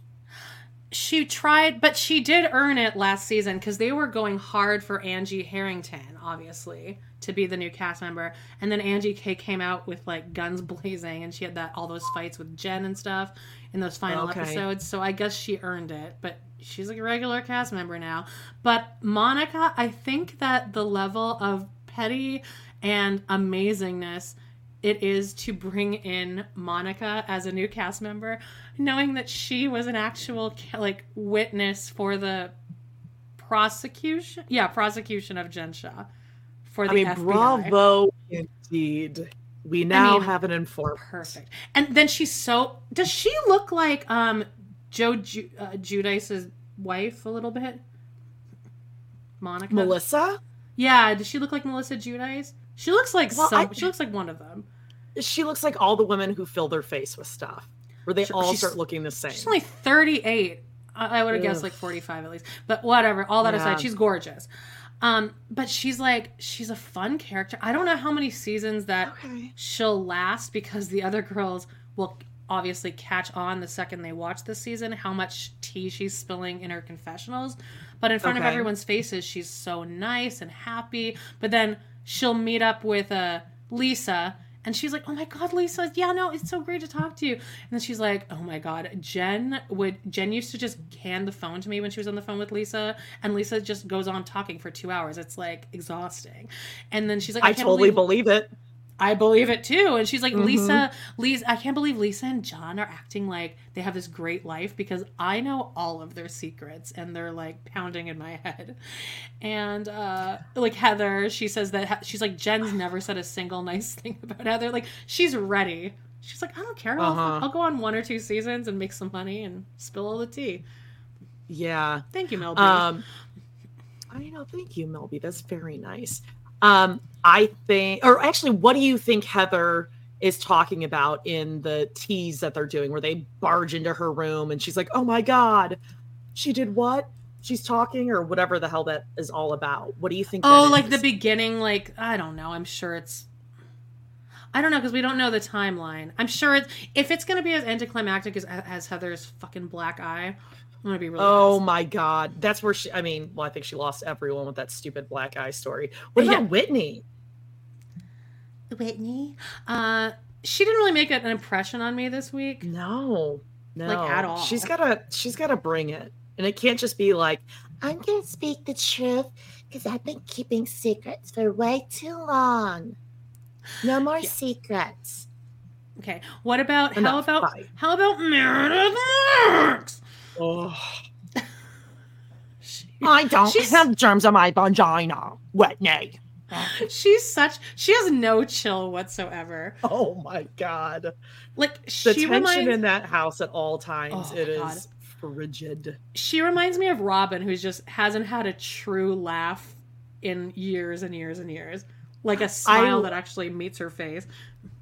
She tried, but she did earn it last season because they were going hard for Angie Harrington, obviously to be the new cast member. And then Angie K came out with like guns blazing, and she had that all those fights with Jen and stuff in those final okay. episodes. So I guess she earned it, but she's like a regular cast member now. But Monica, I think that the level of petty and amazingness it is to bring in Monica as a new cast member, knowing that she was an actual like witness for the prosecution. Yeah, prosecution of Jen Shah for the I mean, FBI. bravo indeed. We now I mean, have an informant. Perfect. And then she's so. Does she look like um Joe Ju- uh, Giudice's wife a little bit? Monica. Melissa. Yeah. Does she look like Melissa Giudice? She looks like well, some. I, she looks like one of them. She looks like all the women who fill their face with stuff, where they she, all start looking the same. She's only thirty eight. I, I would have guessed like forty five at least. But whatever. All that yeah. aside, she's gorgeous. Um, but she's like she's a fun character. I don't know how many seasons that okay. she'll last because the other girls will obviously catch on the second they watch this season how much tea she's spilling in her confessionals. But in front okay. of everyone's faces, she's so nice and happy. But then she'll meet up with uh, Lisa and she's like, "Oh my god, Lisa, yeah, no, it's so great to talk to you." And then she's like, "Oh my god, Jen would Jen used to just hand the phone to me when she was on the phone with Lisa, and Lisa just goes on talking for two hours. It's like exhausting." And then she's like, "I, I totally believe, believe it." I believe it too. And she's like, mm-hmm. Lisa, Lisa, I can't believe Lisa and John are acting like they have this great life because I know all of their secrets and they're like pounding in my head. And uh like Heather, she says that she's like, Jen's never said a single nice thing about Heather. Like, she's ready. She's like, I don't care. Uh-huh. I'll, I'll, go on one or two seasons and make some money and spill all the tea. Yeah. Thank you, Mel B. Um, I know. Thank you, Mel B. That's very nice. Um, I think, or actually, what do you think Heather is talking about in the tease that they're doing, where they barge into her room and she's like, "Oh my god, she did what?" She's talking, or whatever the hell that is all about. What do you think? Oh, like is? the beginning, like I don't know. I'm sure it's. I don't know because we don't know the timeline. I'm sure it's if it's going to be as anticlimactic as as Heather's fucking black eye. I'm gonna be really. Oh pissed. my god, that's where she. I mean, well, I think she lost everyone with that stupid black eye story. What about yeah. Whitney? Whitney, uh, she didn't really make an impression on me this week. No, no, like at all. She's gotta. She's gotta bring it. And it can't just be like, I'm going to speak the truth because I've been keeping secrets for way too long. No more yeah. secrets. Okay. What about Enough. how about Bye. how about Meredith Marks? Oh. she, I don't have germs on my vagina, Whitney. She's such she has no chill whatsoever. Oh my god. Like the tension reminds, in that house at all times. Oh it is god. frigid. She reminds me of Robyn, who just hasn't had a true laugh in years and years and years. Like a smile I, that actually meets her face.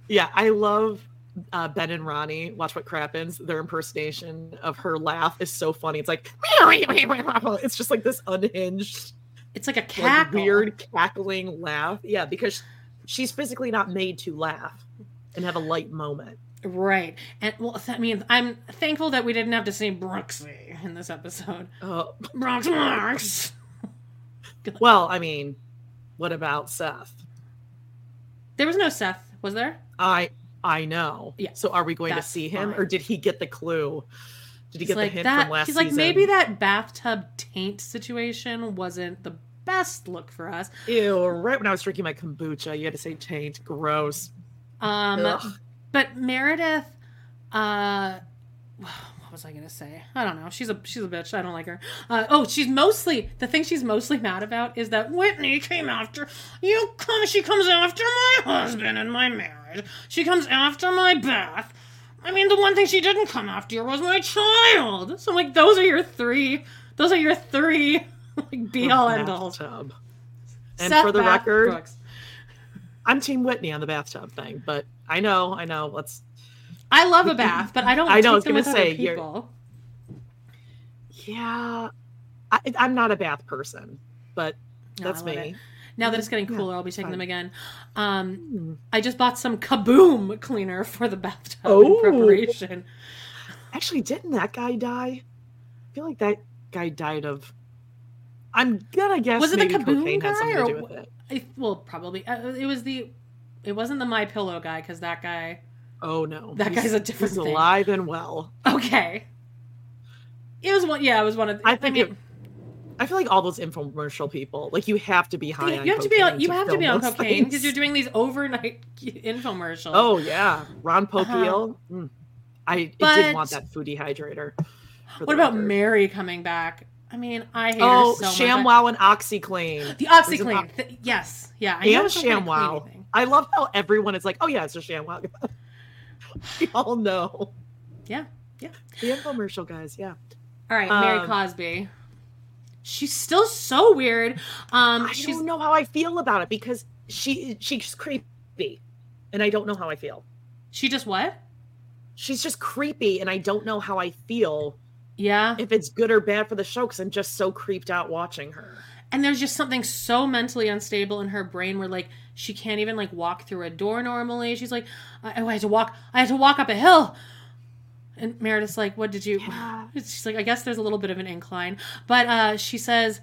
Yeah, I love uh, Ben and Ronnie, watch what crappens. Their impersonation of her laugh is so funny. It's like it's just like this unhinged it's like a cackle. Like weird cackling laugh. Yeah, because she's physically not made to laugh and have a light moment. Right. And well, I mean, I'm thankful that we didn't have to say Brooksy in this episode. Oh, Brooks Marks. well, I mean, what about Seth? There was no Seth, was there? I I know. Yeah. So are we going to see him, fine. or did he get the clue? Did he he's get like the hint that, from last He's like season? maybe that bathtub taint situation wasn't the best look for us. Ew, right when I was drinking my kombucha, you had to say taint. Gross. Um Ugh. but Meredith uh was I gonna say? I don't know. She's a she's a bitch. I don't like her. Uh, oh, she's mostly the thing she's mostly mad about is that Whitney came after you. Come, she comes after my husband and my marriage. She comes after my bath. I mean, the one thing she didn't come after was my child. So, like, those are your three. Those are your three like be all end all. And Seth for the record, Brooks. I'm Team Whitney on the bathtub thing, but I know, I know. Let's. I love a bath, but I don't. I know. I was going to say, people. yeah, I, am not a bath person, but no, that's me. It. Now that it's getting cooler, yeah, I'll be taking fine. them again. Um, mm. I just bought some Kaboom cleaner for the bathtub oh. in preparation. Actually, didn't that guy die? I feel like that guy died of I'm gonna guess was it the Kaboom guy or I, well, probably uh, it was the it wasn't the My Pillow guy because that guy. Oh no, that he's, guy's a different. He's thing. alive and well. Okay. It was one. Yeah, it was one of. I think I mean, it, I feel like all those infomercial people, like you have to be high. You have to be on. You have to be on cocaine because you're doing these overnight infomercials. Oh yeah, Ron uh-huh. Popeil. Uh-huh. Mm. I but, did want that food dehydrator. What about record. Mary coming back? I mean, I hate oh, her so ShamWow much. and OxiClean. The OxiClean. Th- yes. Yeah. I and ShamWow. I love how everyone is like, oh, yeah, it's a ShamWow. we all know. Yeah. Yeah. The infomercial guys. Yeah. All right. Mary um, Cosby. She's still so weird. Um, I don't know how I feel about it because she she's creepy, and I don't know how I feel. She just what? She's just creepy, and I don't know how I feel yeah. If it's good or bad for the show, because I'm just so creeped out watching her. And there's just something so mentally unstable in her brain where like she can't even like walk through a door normally. She's like, I, I had to walk. I had to walk up a hill. And Meredith's like, "What did you?" Yeah. She's like, "I guess there's a little bit of an incline." But uh, she says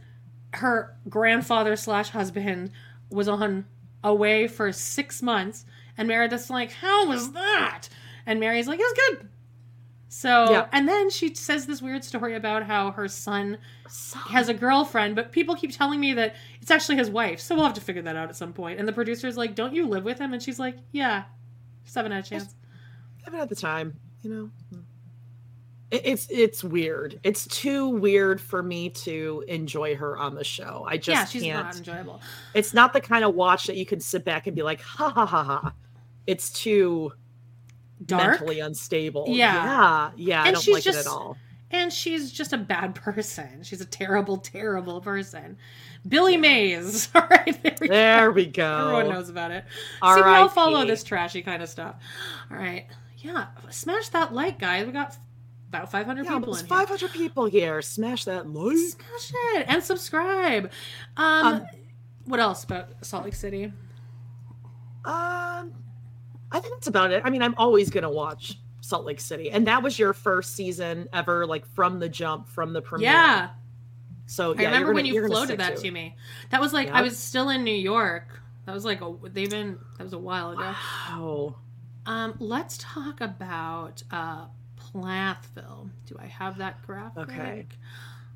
her grandfather slash husband was on away for six months, and Meredith's like, "How was that?" And Mary's like, "It was good. So, yeah. and then she says this weird story about how her son, son, has a girlfriend, but people keep telling me that it's actually his wife. So we'll have to figure that out at some point. And the producer's like, "Don't you live with him?" And she's like, "Yeah, just haven't had a chance. Haven't had the time, you know." it's it's weird. It's too weird for me to enjoy her on the show. I just yeah, she's can't. not enjoyable. It's not the kind of watch that you can sit back and be like, ha ha ha ha. It's too dark, mentally unstable. Yeah, yeah, yeah. And I don't like just, it at all. And she's just a bad person. She's a terrible, terrible person. Billy Mays. All right, there we, there go. we go. Everyone knows about it. All See, we all follow this trashy kind of stuff. All right, yeah. Smash that like, guys. We got about 500 yeah, people in 500 here. people here. Smash that like. Smash it and subscribe. Um, um, what else about Salt Lake City? Um, I think that's about it. I mean, I'm always gonna watch Salt Lake City, and that was your first season ever, like from the jump, from the premiere. Yeah. So yeah, I remember gonna, when you floated that to, to me. That was like yep. I was still in New York. That was like a, they've been that was a while ago. Wow. Um, let's talk about uh Plathville. Do I have that graphic? Okay.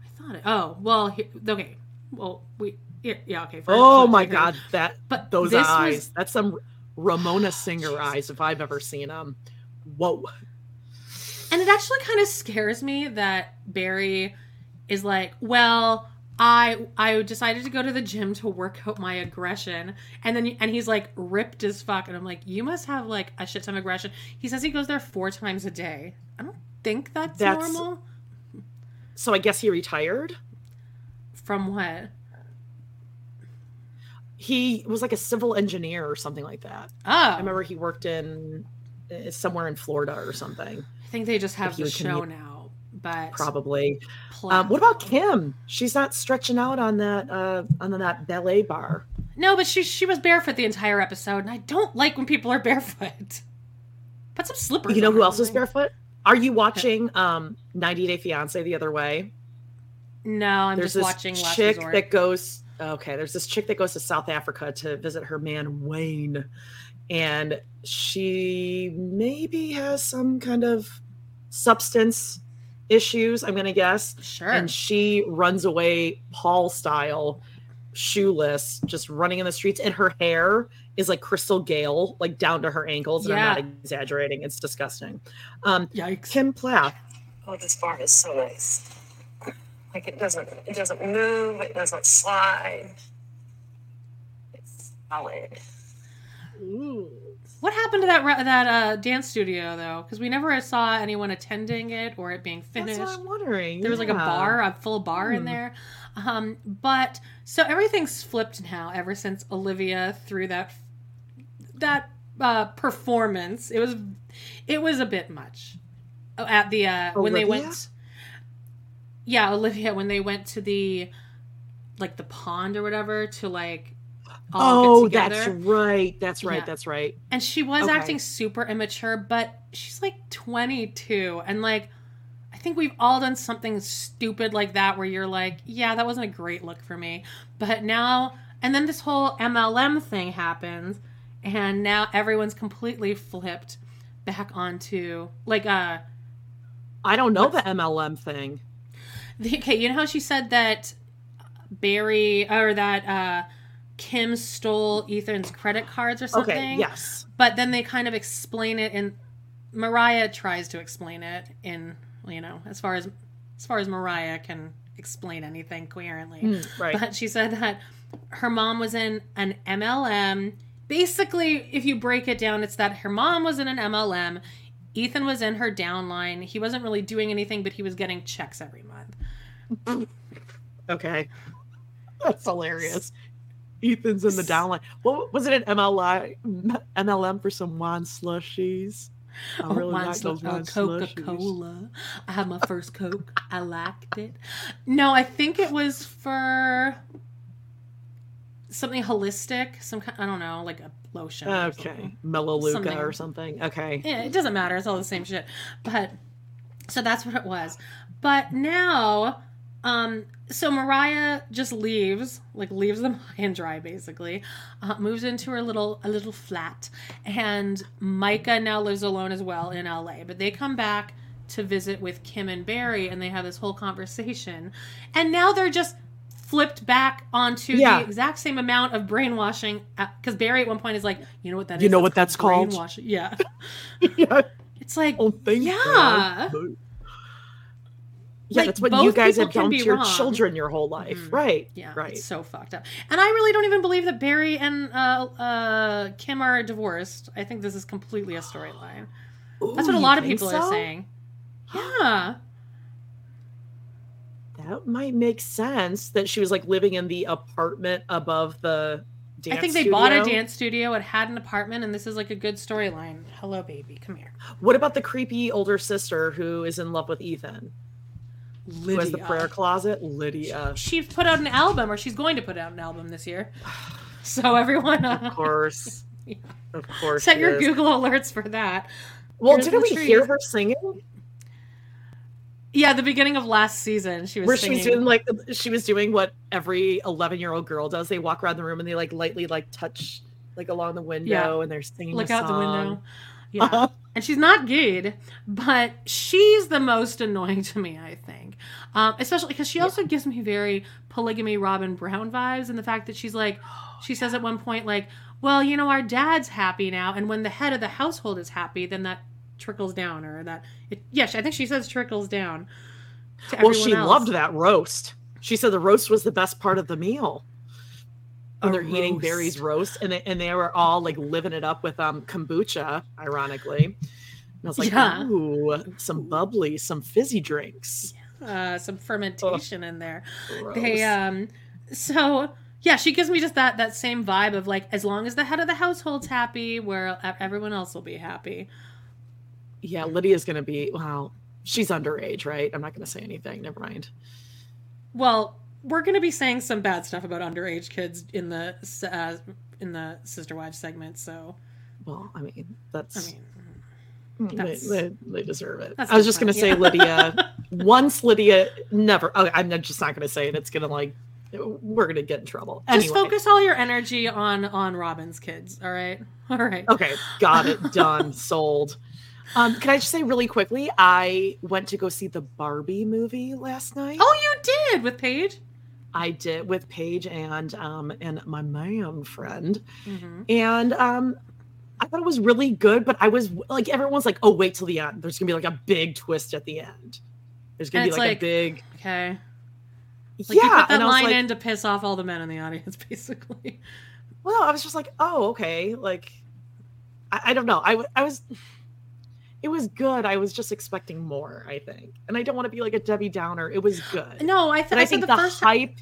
I thought it. Oh well, okay. Well, we yeah, yeah okay. Oh my god, that But those this was- eyes. That's some Ramona Singer eyes if I've ever seen them. Whoa. And it actually kind of scares me that Barry is like, well, I I decided to go to the gym to work out my aggression, and then and he's like ripped as fuck, and I'm like, you must have like a shit ton of aggression. He says he goes there four times a day. I don't think that's, That's- normal. So I guess he retired. From what? He was like a civil engineer or something like that. Oh, I remember he worked in uh, somewhere in Florida or something. I think they just have he the show commute- now, but Probably. Um, what about Kim? She's not stretching out on that uh, on that ballet bar. no, but she she was barefoot the entire episode, and I don't like when people are barefoot. Put some slippers. You know who else is barefoot? Are you watching um 90 Day Fiance the other way? No, I'm There's just watching Last chick Resort. that goes okay, there's this chick that goes to South Africa to visit her man Wayne. And she maybe has some kind of substance issues, I'm gonna guess. Sure. And she runs away Paul style, shoeless, just running in the streets, and her hair is like crystal gayle, like down to her ankles. And I'm not exaggerating, it's disgusting. Um Yikes. Kim Plath. Oh, this bar is so nice. Like it doesn't, it doesn't move. It doesn't slide. It's solid. What happened to that that uh, dance studio though? Because we never saw anyone attending it or it being finished. That's what I'm wondering. There was like a bar, a full bar in Hmm. there. Um, but so everything's flipped now ever since Olivia threw that that uh, performance. It was it was a bit much Oh, at the uh, when they went. Yeah, Olivia when they went to the like the pond or whatever to like all Oh, that's right. That's right. Yeah. That's right. And she was Okay. acting super immature, but she's like 22. And like, I think we've all done something stupid like that where you're like, yeah, that wasn't a great look for me. But now, and then this whole MLM thing happens. And now everyone's completely flipped back onto like, uh, I don't know the MLM thing. okay, you know how she said that Barry or that, uh, Kim stole Ethan's credit cards or something? Okay. Yes. but then they kind of explain it and mariah tries to explain it in you know as far as as far as mariah can explain anything coherently Mm, right. but she said that her mom was in an mlm basically if you break it down it's that her mom was in an mlm ethan was in her downline he wasn't really doing anything but he was getting checks every month Okay. That's hilarious. Ethan's in the downline. What was it an MLI MLM for some wine slushies? I oh, really wine like slu- those oh, wine Coca slushies. Cola. I had my first Coke. I liked it. No, I think it was for something holistic. Some kind, I don't know, like a lotion. Okay. Melaleuca or something. Okay. Yeah, it doesn't matter. It's all the same shit. But so that's what it was. But now, um, so Mariah just leaves, like leaves them high and dry, basically. Uh, moves into her little a little flat, and Micah now lives alone as well in LA. But they come back to visit with Kim and Barry, and they have this whole conversation. And now they're just flipped back onto Yeah. the exact same amount of brainwashing because Barry at one point is like, you know what that is? You know what that's called? Brainwashing. Yeah. yeah. It's like, Oh, thank Yeah. God. Yeah, Like, that's what you guys have to your wrong. children your whole life. Mhm. Right. yeah, Right. so fucked up. And I really don't even believe that Barry and uh, uh, Kim are divorced. I think this is completely a storyline. That's what a lot of people are saying. Yeah. That might make sense that she was like living in the apartment above the dance studio. I think they bought a dance studio. It had an apartment, and this is like a good storyline. Hello, baby, come here. What about the creepy older sister who is in love with Ethan? Who has the prayer closet? Lydia. She put out an album, or she's going to put out an album this year. So everyone, uh, Of course. Yeah. Of course. set your is. Google alerts for that. Well, Here's didn't we hear her singing? Yeah, the beginning of last season, she was Where singing. was doing like she was doing what every eleven year old girl does. They walk around the room and they like lightly like touch like along the window and they're singing. look out the window. Yeah. Uh-huh. and she's not good, but she's the most annoying to me, I think. Um, especially because she also gives me very polygamy Robyn Brown vibes, and the fact that she's like, she says at one point, like, well, you know, our dad's happy now, and when the head of the household is happy, then that trickles down, or that, it, yes, I think she says trickles down. well, she else. loved that roast. She said the roast was the best part of the meal. And they're roast. eating Barry's roast, and they and they were all like living it up with um kombucha, ironically. And I was like, yeah. ooh, some bubbly, some fizzy drinks, uh, some fermentation in there. Gross. They um, so yeah, she gives me just that that same vibe of like, as long as the head of the household's happy, where everyone else will be happy. Yeah, Lydia's gonna be well. She's underage, right? I'm not gonna say anything. Never mind. Well, we're going to be saying some bad stuff about underage kids in the uh, in the sister wives segment. So, well, I mean, that's. I mean, mm, they, they, they, deserve it. I was just going to say, yeah. Lydia. once Lydia never. Okay, I'm just not going to say it. It's going to like we're going to get in trouble. Anyway. Just focus all your energy on on Robyn's kids. All right. All right. Okay. Got it. Done. Sold. Um, can I just say really quickly? I went to go see the Barbie movie last night. Oh, you did with Paige. I did with Paige and um and my man friend, mm-hmm. and um I thought it was really good. But I was like, everyone's like, oh, wait till the end. There's gonna be like a big twist at the end. There's gonna and be like, like, a big okay. Like yeah, you put that line like, in to piss off all the men in the audience, basically. Well, I was just like, oh, okay. Like, I, I don't know. I, I was it was good. I was just expecting more, I think. And I don't want to be like a Debbie Downer. It was good. No, I, th- I, I think the, the first hype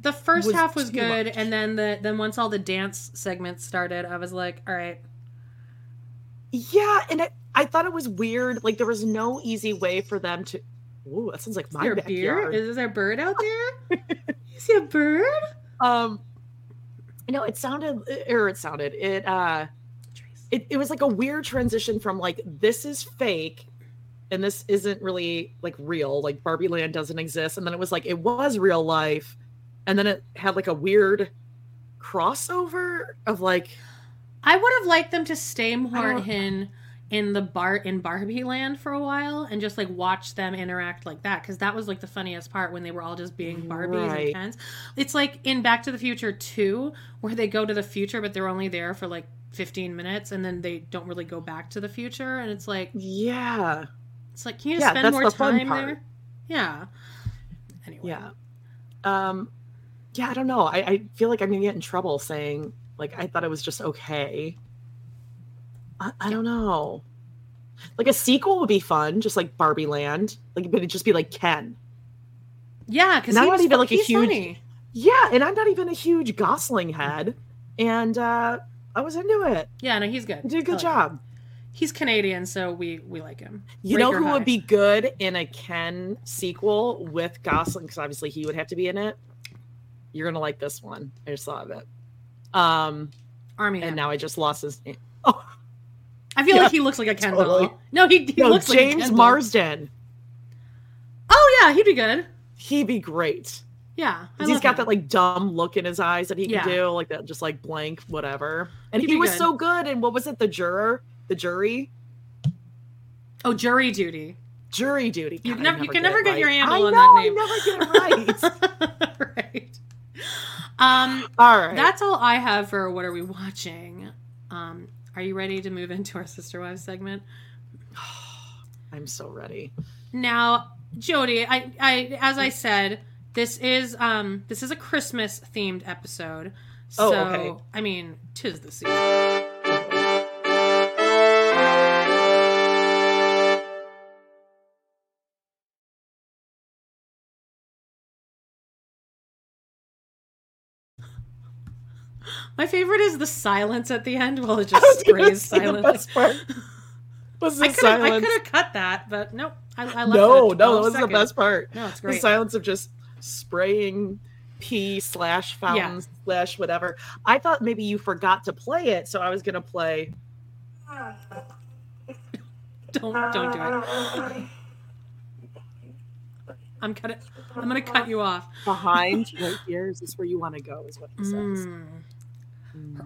the first was half was good much. and then the then once all the dance segments started, I was like, all right. Yeah, and I, I thought it was weird. Like there was no easy way for them to Ooh, that sounds like my backyard. Is there a bird out there? you see a bird? Um no, it sounded or it sounded it uh it, it was like a weird transition from like this is fake and this isn't really like real like barbie land doesn't exist and then it was like it was real life and then it had like a weird crossover of like i would have liked them to stay more in in the bar in barbie land for a while and just like watch them interact like that because that was like the funniest part when they were all just being barbies right. and kens it's like in back to the future 2 where they go to the future but they're only there for like 15 minutes and then they don't really go back to the future and it's like yeah. It's like can you yeah, spend more time there? yeah. Anyway. Yeah. Um yeah i don't know I, I feel like i'm gonna get in trouble saying like i thought it was just okay i, I don't know like a sequel would be fun just like barbie land like but it'd just be like ken yeah because i'm not even like a huge funny. yeah and i'm not even a huge gosling head and uh I was into it. Yeah, no, he's good. He did a good like job. Him. He's Canadian, so we we like him. You know who high. would be good in a Ken sequel with Gosling? Because obviously he would have to be in it. You're gonna like this one. I just thought of it. Um, Army, and now I just lost his name. Oh, I feel yeah, like he looks like a Ken totally. No, he, he no, looks James like Marsden. Oh yeah, he'd be good. He'd be great. Yeah, he's got him. that like dumb look in his eyes that he can yeah. do, like that, just like blank, whatever. And He'd he was good. so good. And what was it? The juror, the jury. Oh, jury duty. Jury duty. God, you, never, never you can never get right. your handle I on know, that name. I never get it right. right. Um. All right. That's all I have for what are we watching. Um. Are you ready to move into our sister wives segment? I'm so ready. Now, Jody, I, I, as I said this is um this is a Christmas themed episode. Oh, so oh, okay. I mean, tis the season. My favorite is the silence at the end while it just sprays silence. Was the I silence? I could have cut that, but nope. I, I left no, no, that was seconds. the best part. No, it's great. The silence of just spraying pee slash fountains yeah. slash whatever. I thought maybe you forgot to play it, so I was gonna play. don't don't do it. I'm gonna I'm gonna cut you off. Behind right here is this where you want to go? Is what he says. Mm.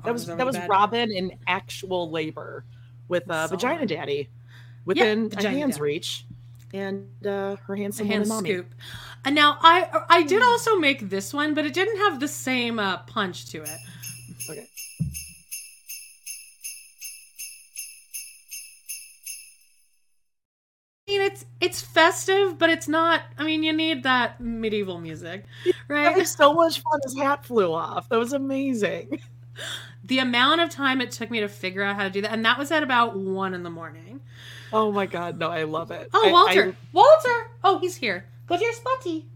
That was that was Robyn in actual labor with uh, Vagina Daddy within a hand's reach, and uh, her handsome hand mommy. scoop. And now I I did also make this one, but it didn't have the same uh, punch to it. Okay. I mean, it's it's festive, but it's not. I mean, you need that medieval music, right? That was so much fun. His hat flew off. That was amazing. The amount of time it took me to figure out how to do that, and that was at about one in the morning. Oh my god, no, I love it. Oh, Walter, I, Walter. Oh, he's here. Go to your spotty.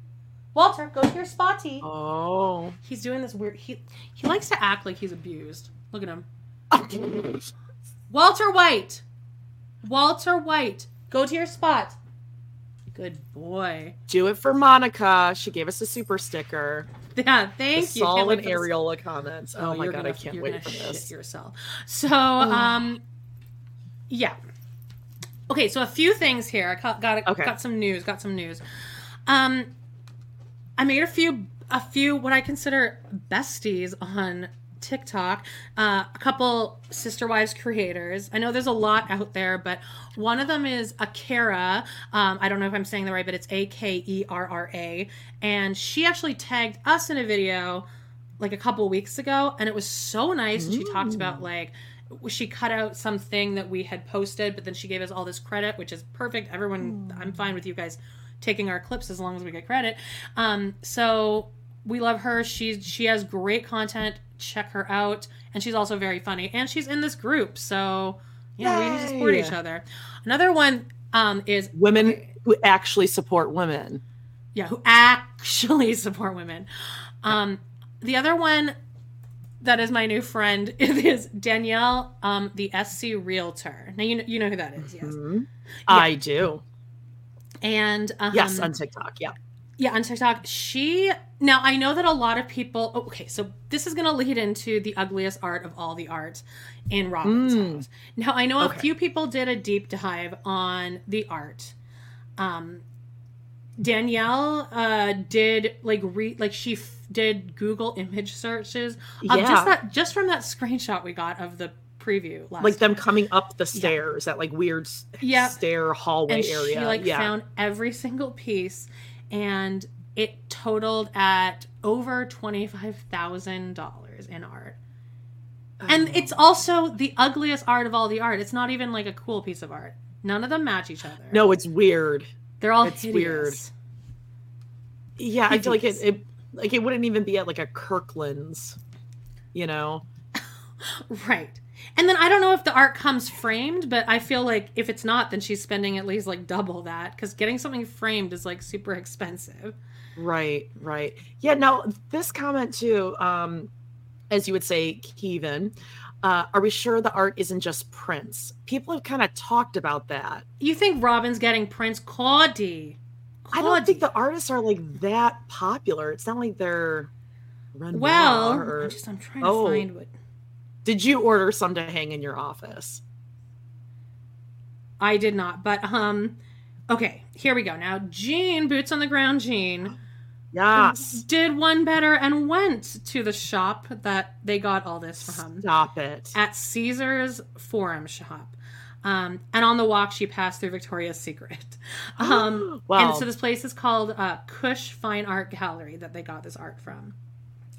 Walter, go to your spotty. Oh. He's doing this weird. He he likes to act like he's abused. Look at him. Walter White. Walter White. Go to your spot. Good boy. Do it for Monica. She gave us a super sticker. Yeah, thank the you. Saul and Ariola comments. Oh, oh my god, gonna, I can't wait for this. yourself. So, um, yeah. Okay, so a few things here. I got got, okay. got some news. Got some news. Um, I made a few a few what I consider besties on TikTok, uh, a couple Sister Wives creators. I know there's a lot out there, but one of them is Akerra. Um, I don't know if I'm saying the right, but it's A K E R R A. And she actually tagged us in a video like a couple weeks ago, and it was so nice. And she talked about like she cut out something that we had posted, but then she gave us all this credit, which is perfect. Everyone, I'm fine with you guys taking our clips as long as we get credit. Um, so we love her. She's she has great content. Check her out, and she's also very funny. And she's in this group, so you know Yay. we need to support each other. Another one um, is women who actually support women. Yeah, who actually support women. Um, the other one that is my new friend is Danielle, um, the SC Realtor. Now you know, you know who that is, yes. Mm-hmm. Yeah. I do. And um, yes, on TikTok, yeah. Yeah, on TikTok, she now I know that a lot of people. Oh, okay, so this is going to lead into the ugliest art of all the art in Robyn's mm. house. Now I know okay. a few people did a deep dive on the art. Um, Danielle uh, did like re like she f- did Google image searches of yeah. just that just from that screenshot we got of the preview like them coming up the stairs yeah. that like weird yeah. stair hallway and area. She like yeah. found every single piece and it totaled at over $25,000 in art. Oh. And it's also the ugliest art of all the art. It's not even like a cool piece of art. None of them match each other. No, it's weird. They're all it's hideous. weird. Yeah, hideous. I feel like it, it like it wouldn't even be at like a Kirkland's, you know. right. And then I don't know if the art comes framed, but I feel like if it's not, then she's spending at least like double that because getting something framed is like super expensive. Right, right. Yeah, now this comment too, um, as you would say, Kevin, uh, are we sure the art isn't just prints? People have kind of talked about that. You think Robyn's getting prints Kody? I don't think the artists are like that popular. It's not like they're Renoir well. Or... I'm just I'm trying oh. to find what did you order some to hang in your office? I did not, but um okay, here we go. Now Jean, boots on the ground Jean. Yes. Did one better and went to the shop that they got all this from. Stop it. At Caesar's Forum shop. Um, and on the walk, she passed through Victoria's Secret. Um, wow. And so this place is called uh, Kush Fine Art Gallery that they got this art from.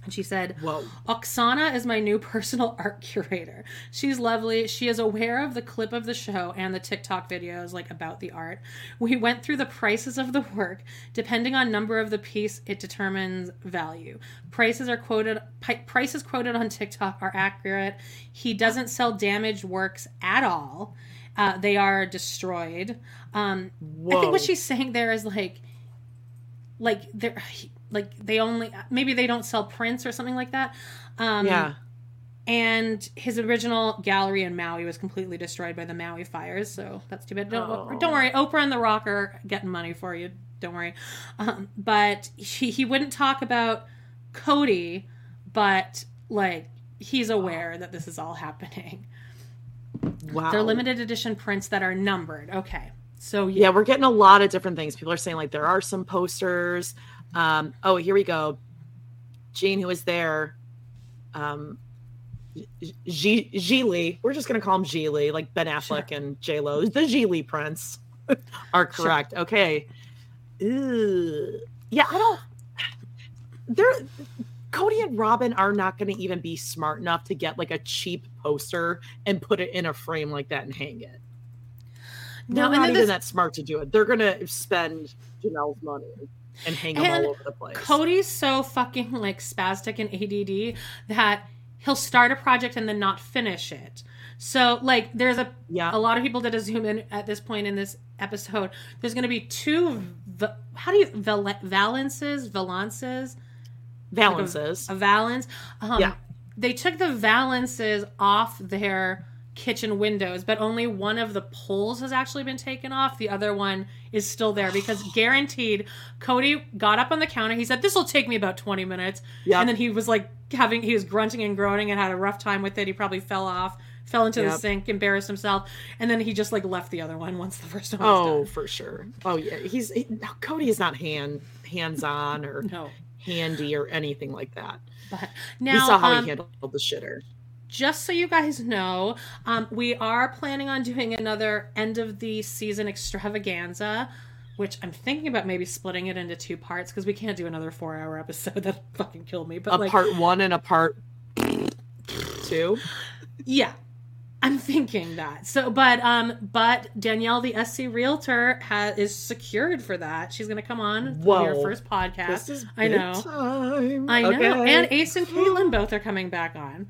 And she said, Whoa. Oksana is my new personal art curator. She's lovely. She is aware of the clip of the show and the TikTok videos like about the art. We went through the prices of the work. Depending on number of the piece, it determines value. Prices are quoted prices quoted on TikTok are accurate. He doesn't sell damaged works at all. Uh, they are destroyed. Um, I think what she's saying there is like like they're like they only maybe they don't sell prints or something like that. Um, yeah. And his original gallery in Maui was completely destroyed by the Maui fires, so that's too bad. Don't, oh. don't worry, Oprah and The Rock are getting money for you. Don't worry. Um, but he he wouldn't talk about Kody, but like he's aware that this is all happening. Wow. They're limited edition prints that are numbered. Okay. So yeah. yeah, we're getting a lot of different things. People are saying like there are some posters. Um, oh, here we go. Jean, who was there, um, G- Gigli. We're just gonna call him Gigli, like Ben Affleck and J Lo. The Gigli prints are correct. Sure. Okay. Ew. Yeah, I don't. They're Kody and Robyn are not going to even be smart enough to get like a cheap poster and put it in a frame like that and hang it. They're no, not even this... that smart to do it. They're going to spend Janelle's money and hang them and all over the place. Kody's so fucking like spastic and ADD that he'll start a project and then not finish it. So like there's a yeah. a lot of people did a zoom in at this point in this episode. There's going to be two how do you val- valances valances valances like a, a valance. Um, yeah, they took the valances off their kitchen windows, but only one of the poles has actually been taken off. The other one is still there because guaranteed Kody got up on the counter. He said, This will take me about 20 minutes. Yep. And then he was like having, he was grunting and groaning and had a rough time with it. He probably fell off, fell into yep. the sink, embarrassed himself. And then he just like left the other one once the first one Oh, for sure. Oh, yeah. He's, he, Kody is not hand hands on or no. handy or anything like that. But now, we saw how um, he handled the shitter just so you guys know, um, we are planning on doing another end of the season extravaganza, which I'm thinking about maybe splitting it into two parts because we can't do another four hour episode. That fucking killed me. But a like, part one and a part two. Yeah, I'm thinking that. So, but um, but Danielle, the SC realtor, has is secured for that. She's going to come on Whoa. your first podcast. I know. Time. I know. Okay. And Ace and Caitlin both are coming back on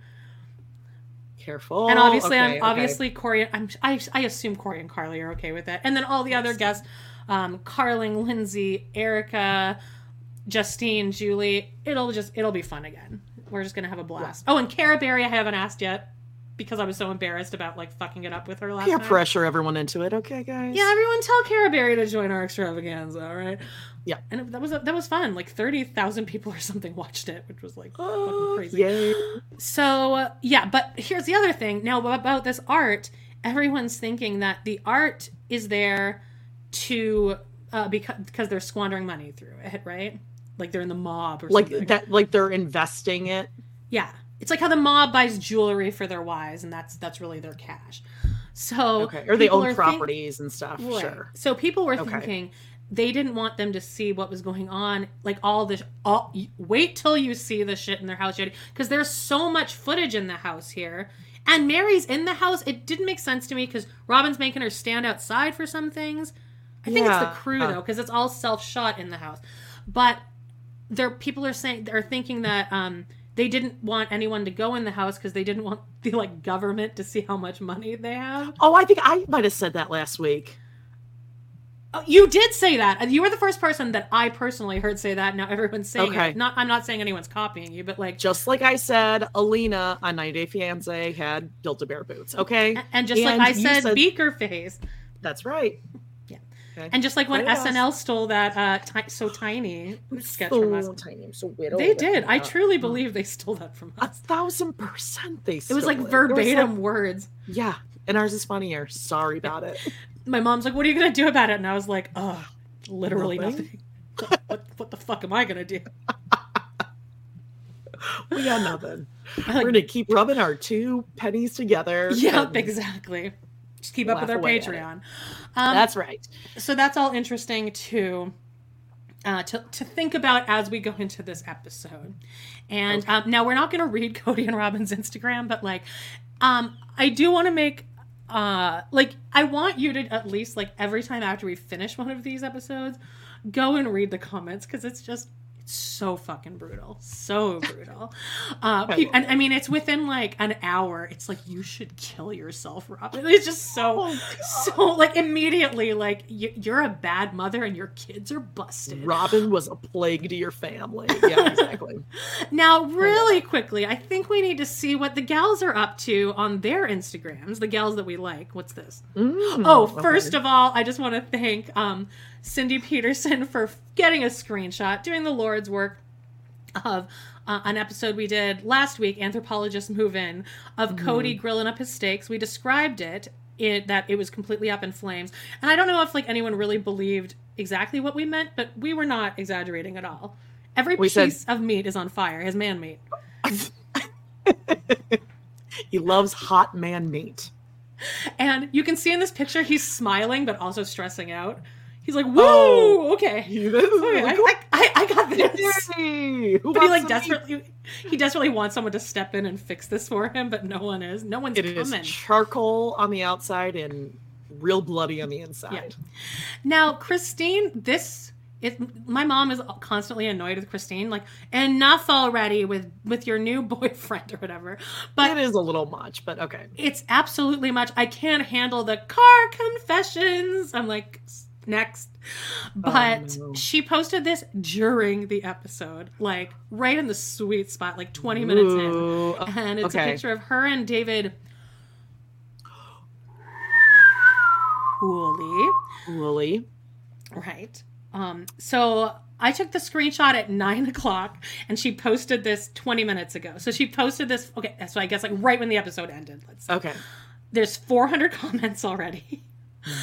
careful. And obviously, okay, I'm obviously. Corey. I'm I, I assume Corey and Carly are okay with it, and then all the other guests, um, Carling, Lindsay, Erica, Justine, Julie. It'll just it'll be fun again. We're just gonna have a blast. Yeah. Oh, and Cara Berry, I haven't asked yet because I was so embarrassed about like fucking it up with her last. Time. Peer pressure everyone into it, okay, guys. Yeah, everyone tell Cara Berry to join our extravaganza, all right? Yeah, and it, that was that was fun. Like thirty thousand people or something watched it, which was like oh, crazy. Yay. So uh, yeah, but here's the other thing. Now about this art, everyone's thinking that the art is there to uh, because because they're squandering money through it, right? Like they're in the mob or like something. that. Like they're investing it. Yeah, it's like how the mob buys jewelry for their wives, and that's that's really their cash. So okay, or they own properties think, and stuff. Right. Sure. So people were okay. thinking they didn't want them to see what was going on like all this all wait till you see the shit in their house because there's so much footage in the house here and meri's in the house it didn't make sense to me because Robyn's making her stand outside for some things i think yeah. it's the crew though because it's all self shot in the house but there people are saying they're thinking that um they didn't want anyone to go in the house because they didn't want the like government to see how much money they have. Oh, I think I might have said that last week. Oh, you did say that. Uh, you were the first person that I personally heard say that. Now everyone's saying okay. it. Not, I'm not saying anyone's copying you, but like just like I said, Alina on 90 Day Fiance had Build-A-Bear boots. Okay, and just and like I said, said, Beaker face. That's right. Okay. and just like when SNL stole that uh, so tiny sketch so from us, tiny, so widow. They did. I truly believe they stole that from us. A thousand percent, they. it was like verbatim was words. Yeah, and ours is funnier. Sorry about it my mom's like, "What are you gonna do about it?" And I was like, "Oh, literally nothing. nothing. what, what the fuck am I gonna do?" we got nothing. We're gonna keep rubbing our two pennies together. Yep, exactly. Just keep up with our Patreon. Um, that's right. So that's all interesting to uh, to to think about as we go into this episode. And okay. um, now we're not going to read Kody and Robyn's Instagram, but like, um, I do want to make uh like I want you to at least like every time after we finish one of these episodes, go and read the comments because it's just so fucking brutal. So brutal. Uh and i mean it's within like an hour. It's like you should kill yourself Robyn. it's just so oh, so like immediately like you're a bad mother and your kids are busted. Robyn was a plague to your family. Yeah exactly. Now really quickly i think we need to see what the gals are up to on their instagrams the gals that we like. What's this? Mm, oh first okay. of all i just want to thank um Cindy Peterson for getting a screenshot, doing the Lord's work of uh, an episode we did last week, Anthropologists Move In, of mm. Kody grilling up his steaks. We described it, it that it was completely up in flames. And I don't know if like anyone really believed exactly what we meant, but we were not exaggerating at all. Every we piece said... of meat is on fire, his man meat. he loves hot man meat. And you can see in this picture he's smiling but also stressing out. He's like, "Whoa, Oh. okay, okay I, I, I, I got this." But he like meat? desperately, he desperately wants someone to step in and fix this for him, but no one is. No one's coming. It is charcoal on the outside and real bloody on the inside. Now, Christine, this it, my mom is constantly annoyed with Christine. Like, enough already with with your new boyfriend or whatever. But it is a little much, but okay. it's absolutely much. I can't handle the car confessions. I'm like, "S- next. But no. she posted this during the episode, like right in the sweet spot, like 20 minutes in. And it's a picture of her and David Hooley. Woolly. Right. Um, so I took the screenshot at nine o'clock and she posted this 20 minutes ago. So she posted this, okay, so I guess like right when the episode ended. Let's say. Okay. There's 400 comments already,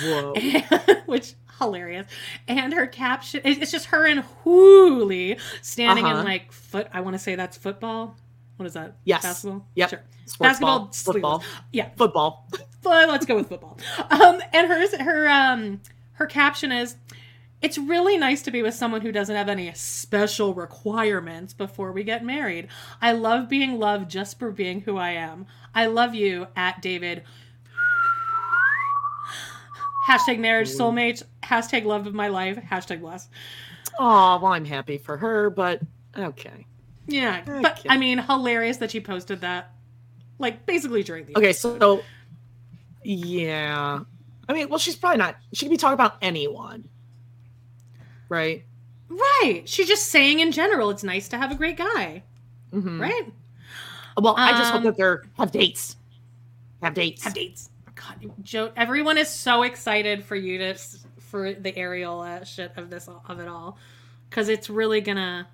Whoa. which hilarious. And her caption it's just her and Hooley standing Uh-huh. in like foot, I want to say that's football. What is that? Yes. Basketball? Yep. Sure. Sports Basketball, ball. Football. Yeah, Football. but let's go with football. Um, and hers, her, um, her caption is, "It's really nice to be with someone who doesn't have any special requirements before we get married. I love being loved just for being who I am. I love you." At David. Hashtag marriage soulmates. Hashtag love of my life. Hashtag bless. Oh, well, I'm happy for her, but okay. Yeah, but I mean, hilarious that she posted that, like basically during the Okay, so yeah. I mean, well, she's probably not. She could be talking about anyone, right? right. She's just saying in general, it's nice to have a great guy, Mhm. right? Well, I just hope Um, that they're have dates. Have dates. have dates. God, Joe, everyone is so excited for you to for the uh, shit of this of it all, because it's really gonna.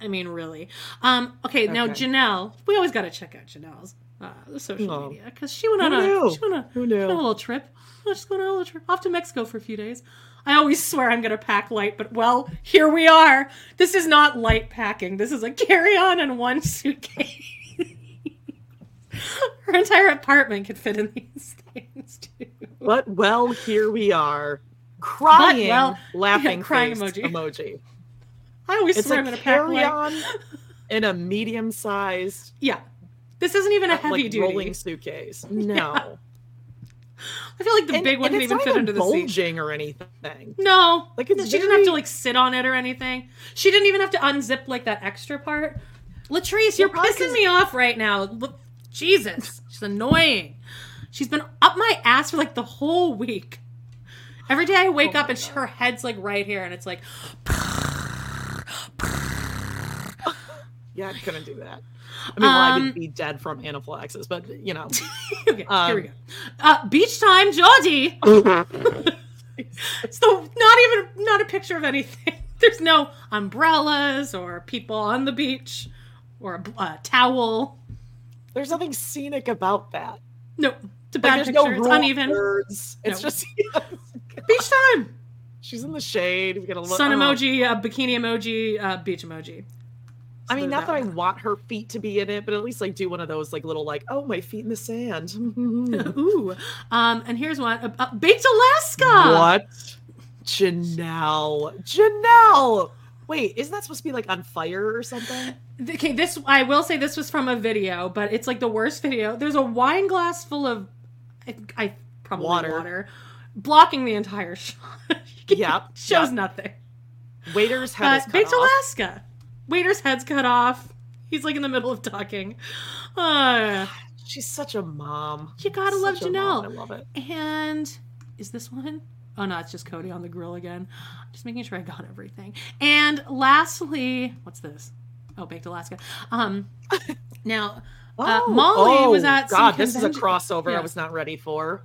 I mean, really. Um. Okay, now Janelle. We always got to check out Janelle's uh, social Oh. media because she went Who on a knew? she went on, Who she went on a little trip. Oh, she's going on a little trip off to Mexico for a few days. I always swear I'm gonna pack light, but well, here we are. This is not light packing. This is a carry on and one suitcase. Her entire apartment could fit in these things too. But well, here we are, crying, well, laughing, yeah, crying emoji. emoji. I always It's swear a I'm carry-on in a medium-sized, Yeah, this isn't even a heavy like duty. rolling suitcase. No, I feel like the And- big one didn't even fit under the seat. bulging or anything. No, Like, she didn't have to like sit on it or anything. She didn't even have to unzip like that extra part. Latrice, you're pissing me off right now. Look, Jesus, she's annoying. She's been up my ass for like the whole week. Every day I wake Oh up and her head's like right here, and it's like, Yeah, I couldn't do that. I mean, well, I Um, would be dead from anaphylaxis, but you know, okay, here we Um, go. Uh, beach time, Geordie. it's the not even not a picture of anything. There's no umbrellas or people on the beach or a, a towel. there's nothing scenic about that. No, it's a bad there's picture. no it's uneven. It's No. just Beach time. she's in the shade. We got a little Sun oh. emoji, uh, bikini emoji, uh, beach emoji. I mean, not that I want her feet to be in it, but at least like do one of those like little like oh my feet in the sand. Ooh. Um, and here's one. Uh, uh, baked Alaska. what? Janelle, Janelle. Wait, isn't that supposed to be like on fire or something? Okay, this I will say this was from a video, but it's like the worst video. There's a wine glass full of, I, I probably water. Water. blocking the entire shot. Yep, shows yep. nothing. Waiter's head Uh, is cut baked off. Alaska. Waiter's head's cut off. He's like in the middle of talking. Uh, She's such a mom. you gotta love Janelle. mom. I love it. And is this one? Oh no, it's just Kody on the grill again. Just making sure I got everything. And lastly, what's this? Oh, baked Alaska. Um, now uh, Oh, Molly was oh, at some God. This is a crossover Yeah. I was not ready for.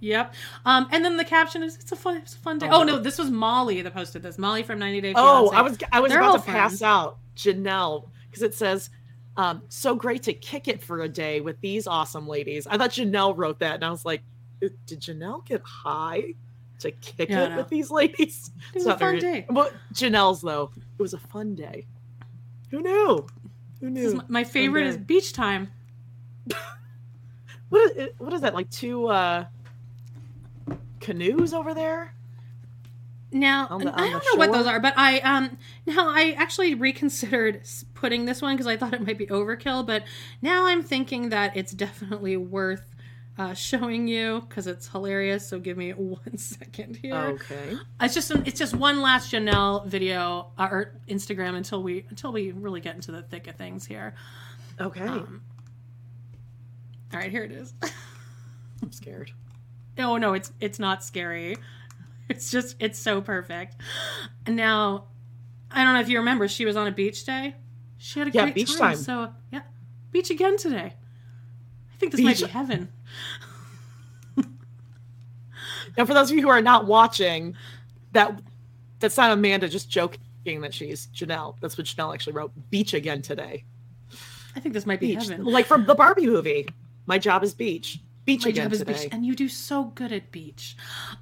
Yep. Um, and then the caption is it's a fun it's a fun day. Oh, Oh, no. this was Molly that posted this. Molly from 90 Day Oh, I was I was They're about to pass out Janelle because it says, um, "So great to kick it for a day with these awesome ladies." I thought Janelle wrote that, and I was like, "Uh, "Did Janelle get high to kick Yeah, it with these ladies?" It was a fun very- day. But Janelle's though, it was a fun day. Who knew? Who knew? my, favorite is beach time. what is, what is that like two uh canoes over there? Now the- I don't know what those are, but I um now I actually reconsidered putting this one because I thought it might be overkill, but now I'm thinking that it's definitely worth uh, showing you because it's hilarious. So give me one second here. Okay. It's just it's just one last Janelle video uh, or Instagram until we until we really get into the thick of things here. Okay. Um, all right, here it is. I'm scared. Oh no, it's it's not scary. It's just it's so perfect. And now, I don't know if you remember, she was on a beach day. She had a Yeah, great beach time. time. So yeah, beach again today. I think this Beach- might be heaven. Now, for those of you who are not watching, that that's not Amanda just joking that she's Janelle. That's what Janelle actually wrote. Beach again today. I think this might be Beach, heaven. like from the Barbie movie. My job is beach. Beach My again job is today. beach, and you do so good at beach.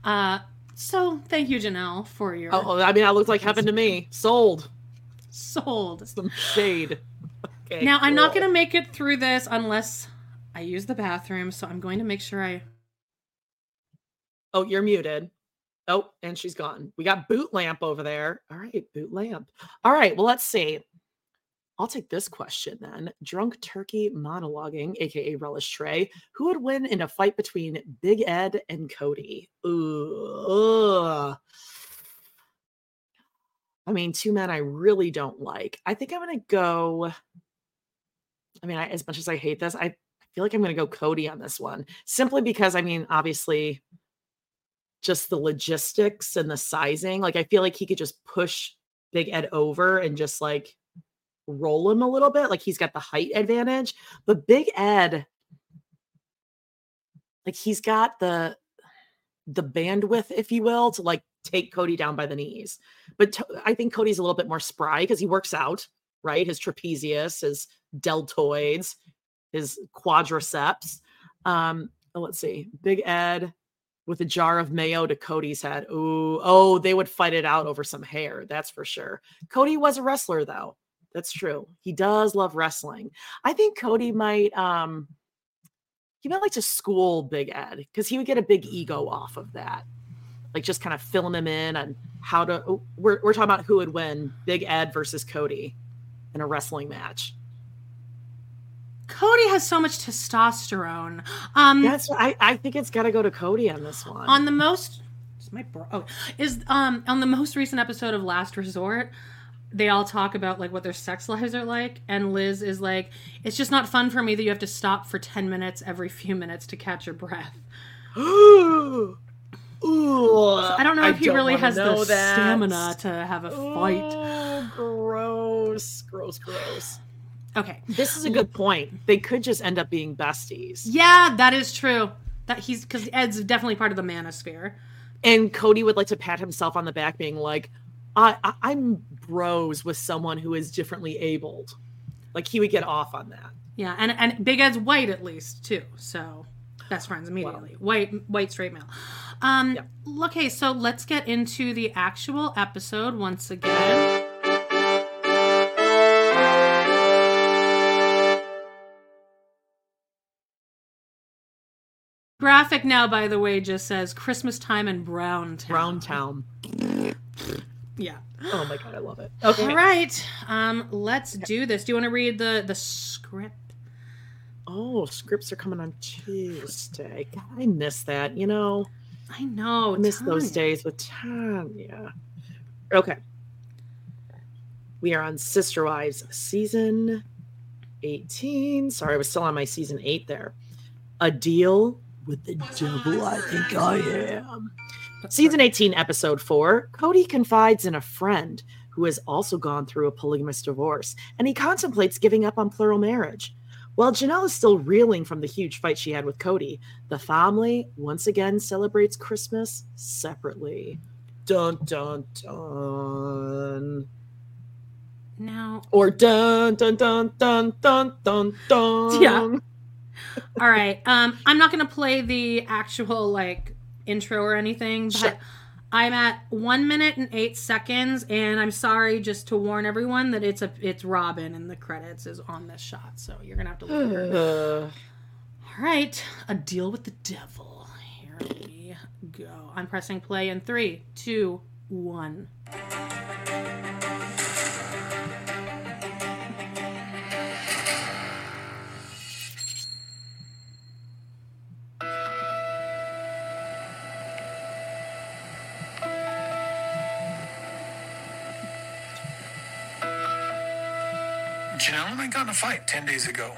Uh, so thank you, Janelle, for your Oh, I mean, that looked like heaven to me. Sold. sold. Some shade. Okay, Now I'm not gonna make it through this unless I use the bathroom. So I'm going to make sure I Oh, you're muted. Oh, and she's gone. We got boot lamp over there. All right, boot lamp. All right, well, let's see. I'll take this question then. Drunk turkey monologuing, aka relish tray. Who would win in a fight between Big Ed and Kody? Ooh. ugh. I mean, two men I really don't like. I think I'm gonna go. I mean, I, as much as I hate this, I feel like I'm gonna go Kody on this one, simply because I mean, obviously, just the logistics and the sizing. Like I feel like he could just push Big Ed over and just like roll him a little bit. Like he's got the height advantage. But Big Ed, like he's got the the bandwidth, if you will, to like take Kody down by the knees. But to- I think Kody's a little bit more spry because he works out, right? His trapezius, his deltoids, his quadriceps. Um, oh, let's see, Big Ed with a jar of mayo to Kody's head. Ooh, oh, they would fight it out over some hair. That's for sure. Kody was a wrestler, though. That's true. He does love wrestling. I think Kody might um he might like to school Big Ed because he would get a big ego off of that. Like just kind of filling him in on how to oh, we're we're talking about who would win, Big Ed versus Kody in a wrestling match. Kody has so much testosterone. Um, That's I, I think it's gotta go to Kody on this one. on the most is my bro oh, is um on the most recent episode of Last Resort, they all talk about like what their sex lives are like, and Liz is like, "It's just not fun for me that you have to stop for ten minutes every few minutes to catch your breath." Ooh, I don't know if he really has the that. stamina to have a fight. Oh, gross, gross, gross. Okay, This is a good point. They could just end up being besties. yeah, that is true. That he's because Ed's definitely part of the manosphere. And Kody would like to pat himself on the back, being like, I, I, I'm bros with someone who is differently abled. Like he would get off on that. Yeah, and and Big Ed's white at least too, so best friends immediately. White, white straight male. Um, okay, so let's get into the actual episode once again. Graphic now, by the way, just says Christmas time in Brown Town. Brown Town. Yeah. Oh my god, I love it. Okay. All right. Um, let's do this. Do you want to read the the script? Oh, scripts are coming on Tuesday. God, I miss that. You know, I know. I miss those days with Tanya. Okay. We are on Sister Wives season 18. Sorry, I was still on my season 8 there. A deal with the devil, I think I am. Season 18, episode 4 Kody confides in a friend who has also gone through a polygamous divorce, and he contemplates giving up on plural marriage. While Janelle is still reeling from the huge fight she had with Kody, the family once again celebrates Christmas separately. Dun dun dun. Now, Or dun dun dun dun dun dun dun. Yeah. All right. Um, I'm not gonna play the actual like intro or anything, but Sure. I'm at one minute and eight seconds, and I'm sorry just to warn everyone that it's a it's Robyn and the credits is on this shot, so you're gonna have to look. her. All right, a deal with the devil. Here we go. I'm pressing play in three, two, one. Fight 10 days ago.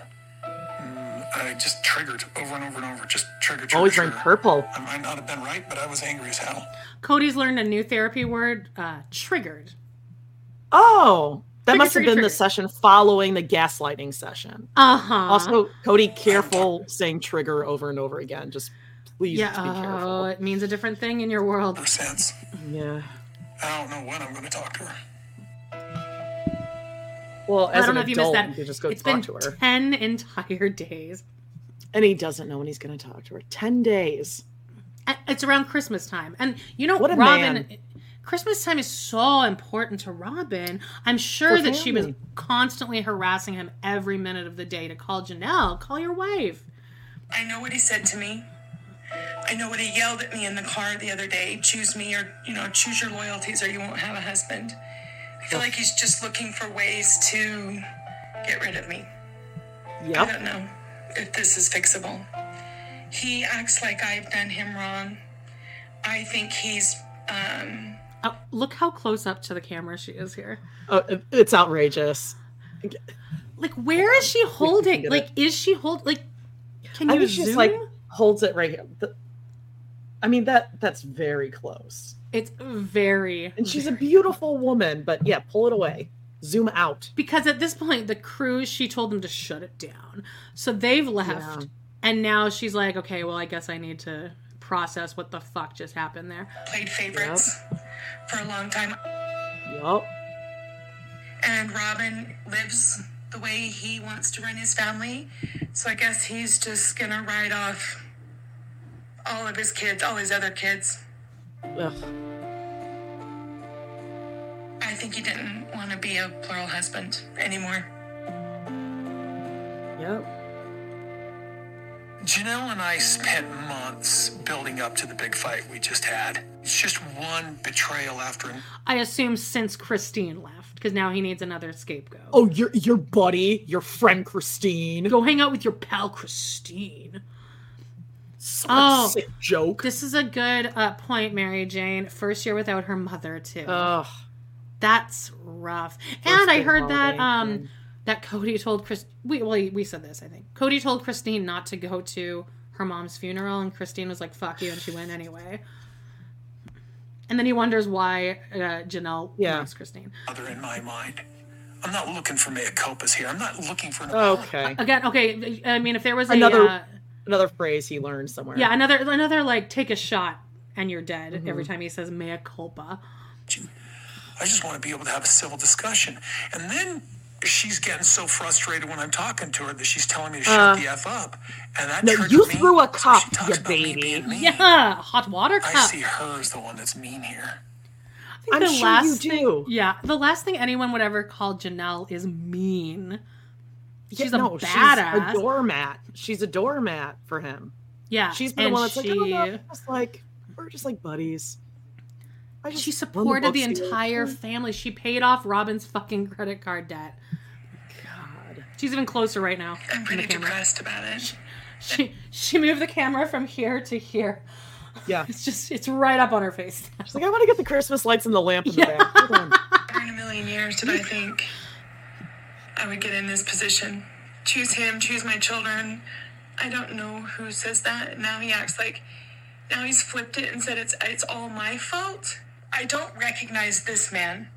Mm, I just triggered over and over and over. Just triggered. trigger, Always wearing purple. I might not have been right, but I was angry as hell. Kody's learned a new therapy word, uh, triggered. Oh, that Trigger, must have trigger, been trigger. the session following the gaslighting session. Uh huh. Also, Kody, careful saying trigger over and over again. Just please yeah, be oh, it means a different thing in your world. Ever since. Yeah. I don't know when I'm going to talk to her. Well, as I don't an know if you adult, missed that. you could just go It's talk been to her. ten entire days. And he doesn't know when he's going to talk to her. 10 days. It's around Christmas time, and you know, What a Robyn. man. Christmas time is so important to Robyn. I'm sure that she was constantly harassing him every minute of the day to call Janelle, call your wife. I know what he said to me. I know what he yelled at me in the car the other day. Choose me or, you know, choose your loyalties or you won't have a husband. I feel like he's just looking for ways to get rid of me. Yeah. I don't know if this is fixable. He acts like I've done him wrong. I think he's, um, Oh, look how close up to the camera she is here. Oh, it's outrageous. Like, where is she holding? Like, is she hold? Like, can I you think zoom? she's like holds it right here. The- I mean that that's very close. It's very And she's a beautiful woman, but yeah, pull it away. Zoom out. because at this point the crew she told them to shut it down so they've left and now she's like okay well i guess i need to process what the fuck just happened there played favorites for a long time. Yup. and Robyn lives the way he wants to run his family. So I guess he's just gonna write off all of his kids, all his other kids. Ugh. I think he didn't want to be a plural husband anymore. Yep. Janelle and I spent months building up to the big fight we just had. It's just one betrayal after another. i assume since christine left because now he needs another scapegoat Oh, your your buddy, your friend Christine. go hang out with your pal christine Such Oh. sick joke. this is a good uh, point mary jane first year without her mother too Ugh. that's rough and i heard that um yeah. that kody told chris we, well, we said this i think kody told christine not to go to her mom's funeral and christine was like fuck you and she went anyway and then he wonders why uh, janelle Yeah. likes christine in my mind. I'm not looking for mea culpas here. I'm not looking for an Okay. again okay i mean if there was a Another uh, another phrase he learned somewhere. yeah another another like take a shot and you're dead Mm-hmm. every time he says mea culpa I just want to be able to have a civil discussion. And then she's getting so frustrated when I'm talking to her that she's telling me to shut the F up. And that Uh, No, you me. threw a So cup, she you about me baby. yeah hot water cup. I see her as the one that's mean here. I think I'm the sure last you thing- do. yeah, the last thing anyone would ever call Janelle is mean. Yeah, She's a no, badass. She's a doormat. She's a doormat for him. yeah, She's been the one that's like, she, oh, no, we're just like we're just like buddies. I just she supported the books here. entire family. She paid off Robin's fucking credit card debt. God. She's even closer right now. I'm in the pretty depressed about it. She she moved the camera from here to here. Yeah. It's just it's right up on her face. She's like, I want to get the Christmas lights and the lamp in the back. Hold on. In a million years did I think I would get in this position. Choose him, choose my children. I don't know who says that. Now he acts like now he's flipped it and said it's it's all my fault. I don't recognize this man.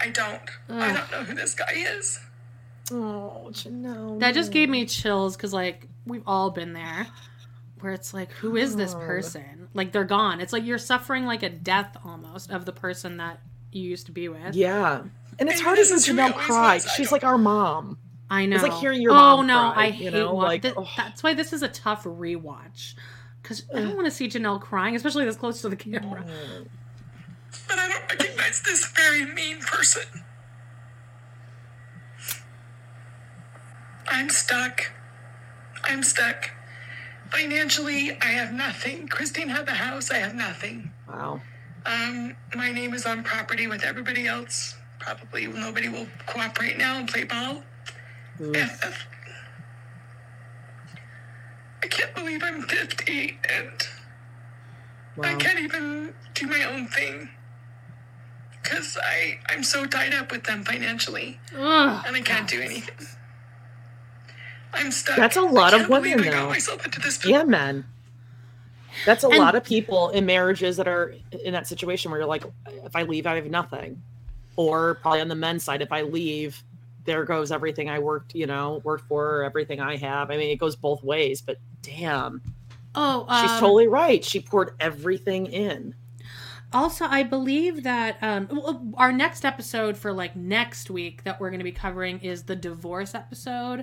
I don't. I don't know who this guy is. Oh, Janelle. That just gave me chills because like we've all been there, where it's like, who is this person? Like they're gone. It's like you're suffering like a death almost of the person that you used to be with. Yeah. And it's Maybe hard to this see is who he Janelle always cry. She's like our mom. I know. It's like hearing your mom. oh mom no, cry, I you hate know, wa- like, th- that's why this is a tough rewatch. Because I don't want to see Janelle crying, especially this close to the camera. But I don't recognize this very mean person. I'm stuck. I'm stuck. financially, I have nothing. Christine had the house. I have nothing. Wow. Um, my name is on property with everybody else. Probably nobody will cooperate now and play ball. Mm. If- I can't believe I'm 50 and I can't even do my own thing because I I'm so tied up with them financially Ugh. and I can't do anything. I'm stuck. That's a lot I of can't believe women, I got though. myself into this. and men. That's a And- lot of people in marriages that are in that situation where you're like, if I leave, I have nothing. Or probably on the men's side, if I leave, there goes everything I worked, you know, worked for, everything I have. I mean, it goes both ways, but damn, Oh, um, she's totally right. She poured everything in. Also, I believe that um, our next episode for like next week that we're going to be covering is the divorce episode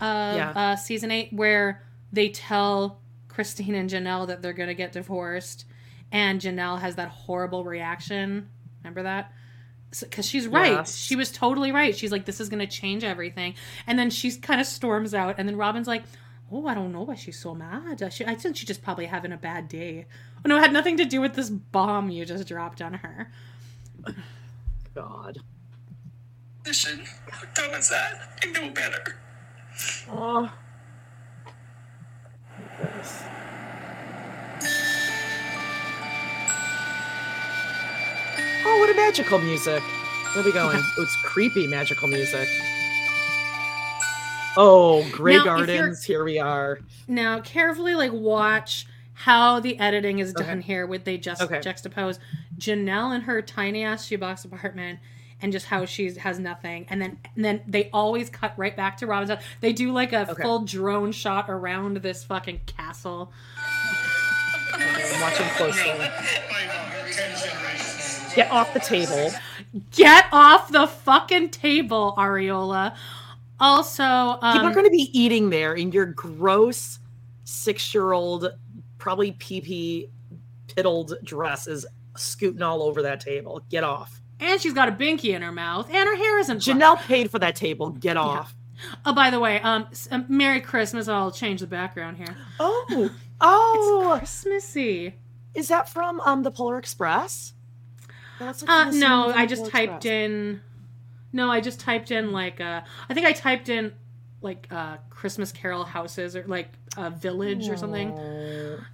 of Yeah. uh, season eight, where they tell Christine and Janelle that they're going to get divorced, and Janelle has that horrible reaction. Remember that? Because she's right. Yes. She was totally right. She's like, this is going to change everything. And then she kind of storms out. And then Robyn's like, oh, I don't know why she's so mad. She, I think she's just probably having a bad day. Oh, no, it had nothing to do with this bomb you just dropped on her. God. Listen, how dumb is that? I know better. Oh. Oh, what a magical music. Where are we going? Oh, it's creepy magical music. Oh, Grey Now, Gardens, here we are. Now, carefully, like, watch how the editing is done Okay. here with they just Okay. juxtapose Janelle in her tiny ass shoebox apartment and just how she has nothing. And then and then they always cut right back to Robyn's house. They do like a Okay. full drone shot around this fucking castle. I'm watching closely. Get off the table. Get off the fucking table, Ariella. Also, People um, are going to be eating there in your gross six-year-old, probably pee-pee piddled dress is scooting all over that table. Get off. and she's got a binky in her mouth, and her hair isn't. Janelle paid for that table. Get off. Oh, by the way, um, um, Merry Christmas. I'll change the background here. Oh, oh, Christmassy. is that from um the Polar Express? That's like Uh, no, I just typed in. No, I just typed in like uh, I think I typed in like uh Christmas Carol houses or like a village or something.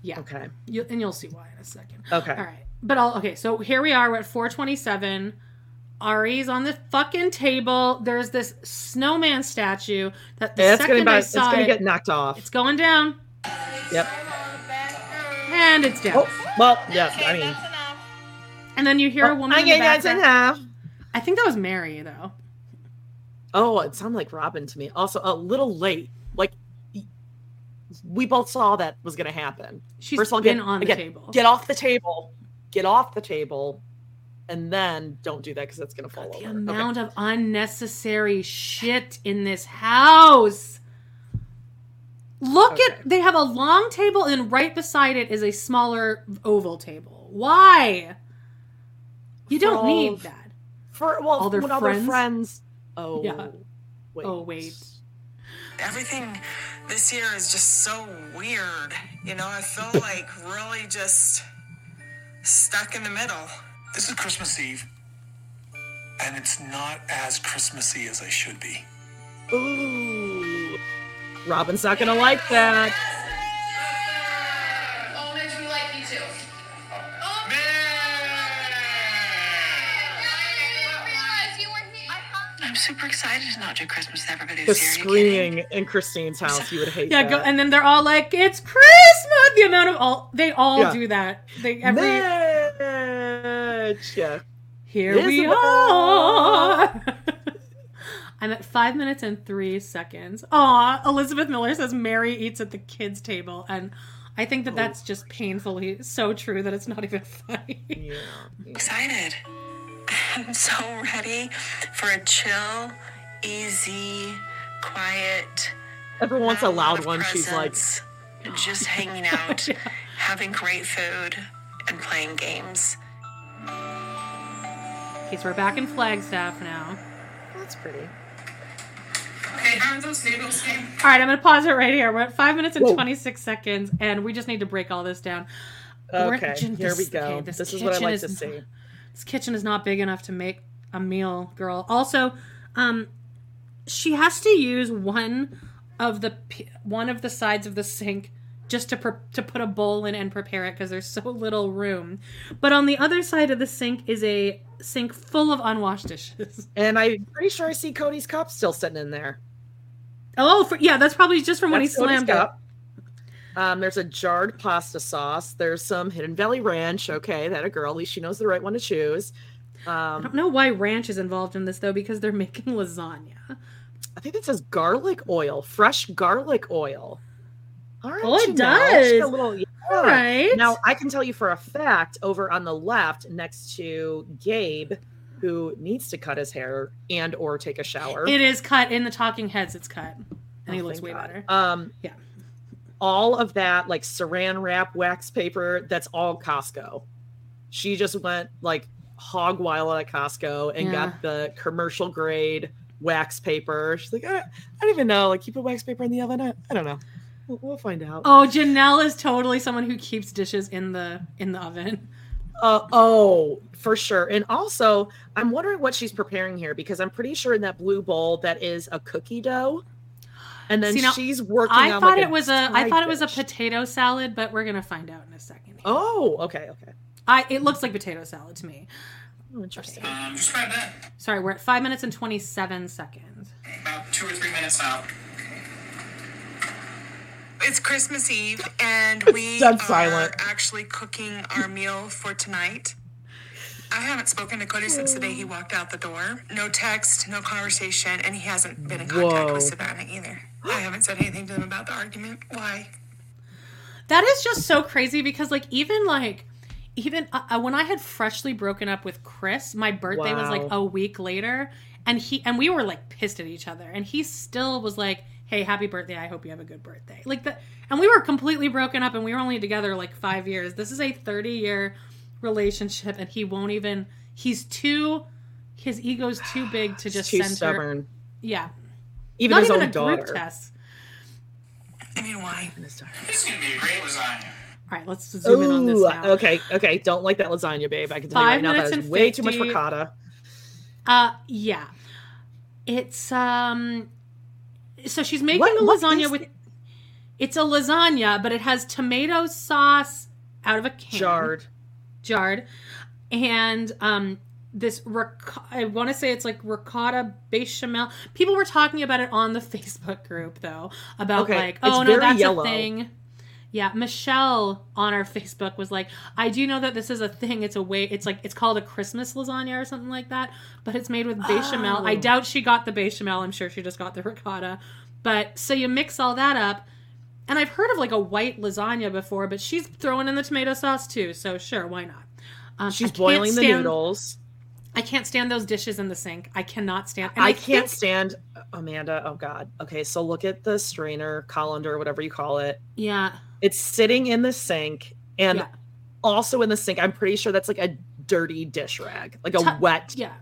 Yeah. Okay. You, and you'll see why in a second. Okay. All right. But I'll okay. So here we are. We're at 427. Ari's on the fucking table. There's this snowman statue that the It's second gonna, I it's gonna it, get knocked off. it's going down Yep. and it's down. Oh, well, yeah. I mean, And then you hear a oh, woman I in the get in background. half. I think that was Meri though. Oh, it sounded like Robyn to me. Also, a little late. Like we both saw that was going to happen. She's First of all, been get, on the again, table. Get off the table. Get off the table, and then don't do that because that's going to fall the over. amount of unnecessary shit in this house. Look Okay. at they have a long table and right beside it is a smaller oval table. Why? You don't need of- that. For well, All their when all their friends? friends. Oh, Yeah. Wait. Oh wait. Everything this year is just so weird. You know, I feel like really just stuck in the middle. This is Christmas Eve, and it's not as Christmassy as I should be. Ooh. Robyn's not gonna like that. Super excited to not do Christmas with everybody The this year. Are you kidding? screaming in Christine's house, you would hate Yeah, that. go and then they're all like, "It's Christmas!" The amount of all they all Yeah. do that. They every Mitch, yeah. here we Isabel. are. I'm at five minutes and three seconds. Aw, Elizabeth Miller says Meri eats at the kids' table, and I think that that's oh. just painfully so true that it's not even funny. Yeah. Excited. I'm so ready for a chill, easy, quiet. Everyone wants a um, loud of one. She's like, just hanging out, having great food, and playing games. Okay, so we're back in Flagstaff now. that's pretty. Okay, Okay, how are those noodles? All right, I'm gonna pause it right here. We're at five minutes and Whoa. 26 seconds, and we just need to break all this down. We're- Okay, Jen, here we this- go. okay, this, is what I like to see. This kitchen is not big enough to make a meal, girl. Also, um, she has to use one of the one of the sides of the sink just to pre- to put a bowl in and prepare it because there's so little room. But on the other side of the sink is a sink full of unwashed dishes. And I'm pretty sure I see Kody's cup still sitting in there. Oh, for, yeah, that's probably just from when he Kody's slammed it. Um, there's a jarred pasta sauce. There's some Hidden Valley Ranch. Okay, that a girl. At least she knows the right one to choose. I Um, don't know why ranch is involved in this though, because they're making lasagna. I think it says garlic oil, fresh garlic oil. All right, Oh, it does. A little, yeah. All right. Now I can tell you for a fact, over on the left, next to Gabe, who needs to cut his hair and or take a shower. It is cut in the Talking Heads. It's cut, and he Oh, looks way God. better. Um, Yeah. All of that like saran wrap, wax paper, that's all Costco. She just went like hog wild at Costco and Yeah. got the commercial grade wax paper. She's like, I, I don't even know. Like, keep put wax paper in the oven? I, I don't know. We'll, we'll find out. Oh, Janelle is totally someone who keeps dishes in the in the oven. Uh, oh, for sure. And also, I'm wondering what she's preparing here because I'm pretty sure in that blue bowl that is a cookie dough. And then See, now, she's working I on thought like it was a I side thought it was a potato salad, but we're gonna find out in a second. here. Oh, okay, okay. I it looks like potato salad to me. Oh, interesting. Um, describe that. Sorry, we're at five minutes and twenty seven seconds. About two or three minutes out. It's Christmas Eve, and we are silent. actually cooking our meal for tonight. I haven't spoken to Kody since the day he walked out the door. No text, no conversation, and he hasn't been in contact Whoa. with Savannah either. I haven't said anything to him about the argument. Why? That is just so crazy because like even like even uh, uh, when I had freshly broken up with Chris, my birthday was like a week later, and he and we were like pissed at each other, and he still was like, "Hey, happy birthday! I hope you have a good birthday." Like that, and we were completely broken up, and we were only together like five years. This is a thirty year relationship, and he won't even. He's too. His ego's too big to just too center. stubborn. Yeah, Even not his even own a daughter. group test. I mean, why? This is gonna be a great lasagna. All right, let's zoom in on this now. okay, okay. Don't like that lasagna, babe. I can tell you right now minutes that is and way too much 50. ricotta. Uh, yeah. It's um. So she's making What- a lasagna is with. It's a lasagna, but it has tomato sauce out of a can, Jarred. jarred, and um this ric- I want to say it's like ricotta bechamel. People were talking about it on the Facebook group though about Okay, like, it's oh no, that's yellow. a thing. Yeah, Michelle on our Facebook was like, I do know that this is a thing. It's a way. It's like it's called a Christmas lasagna or something like that, but it's made with bechamel. I Oh. doubt she got the bechamel. I'm sure she just got the ricotta. But so you mix all that up, and I've heard of like a white lasagna before, but she's throwing in the tomato sauce too. So sure, why not? Um, She's I boiling the stand- noodles. I can't stand those dishes in the sink. I cannot stand. and I can't think- stand Amanda. Oh God. Okay, so look at the strainer, colander, whatever you call it. Yeah, It's sitting in the sink, and Yeah. also in the sink. I'm pretty sure that's like a dirty dish rag, like a wet. yeah.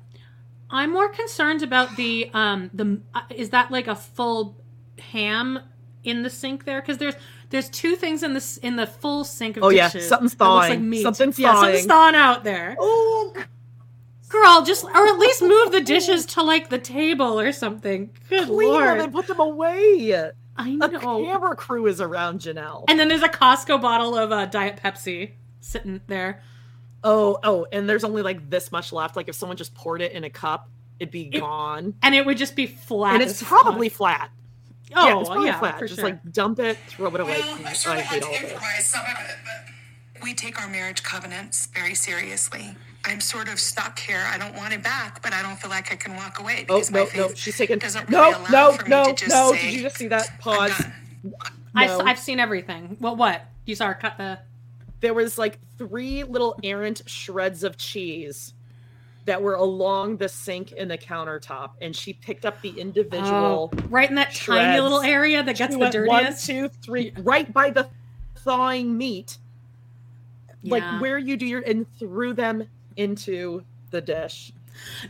I'm more concerned about the um the uh, is that like a full ham in the sink there because there's there's two things in this in the full sink of Oh, yeah, something's thawing. meat. Something's yeah, something's thawing. thawing out there. Oh, Girl, just or at least move the dishes to like the table or something. Good clean them and put them away. I A know. A camera crew is around Janelle. And then there's a Costco bottle of uh, Diet Pepsi sitting there. oh, oh, and there's only like this much left. Like if someone just poured it in a cup, it'd be It- gone. And it would just be flat. And it's fuck. probably flat. oh yeah, it's probably yeah, flat. for Just sure. like dump it, throw it away. Well, I I sort of had to improvise some of it, but we take our marriage covenants very seriously. I'm sort of stuck here. I don't want it back, but I don't feel like I can walk away Oh because my no, faith no, she's taking. doesn't No, really allow no, for me no, to just no. say, Did you just see that? Pause. done." I've, No. I've seen everything. Well, what you saw her cut the. There was like three little errant shreds of cheese that were along the sink and the countertop, and she picked up the individual. Oh, right in that tiny little area that gets She the went dirtiest. One, two, three, right by the thawing meat, Yeah. like where you do your, and threw them into the dish.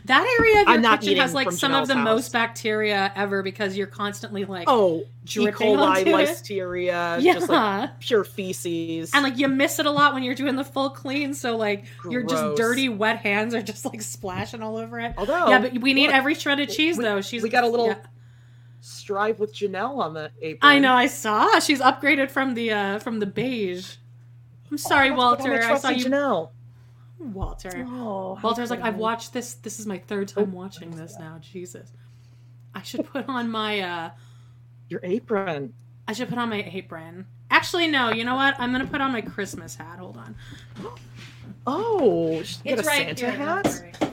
That area of your I'm not kitchen has like some of the Janelle's most bacteria ever because you're constantly like Oh, E. dripping coli, onto it. listeria, Yeah. just like pure feces. And like you miss it a lot when you're doing the full clean, so like your just Gross. dirty wet hands are just like splashing all over it. Although, yeah, but we need look, every shredded cheese we- though. She's we got a little yeah. strive with Janelle on the apron. I know, I saw. She's upgraded from the uh from the beige. I'm sorry, Oh, that's what Walter. I saw you. Janelle. Walter. Oh, Walter's like, I've watched this. This is my third time watching this now. Jesus. I should put on my uh Your apron. I should put on my apron. Actually, no. You know what? I'm gonna put on my Christmas hat. Hold on. Oh, she It's a right Santa here, hat.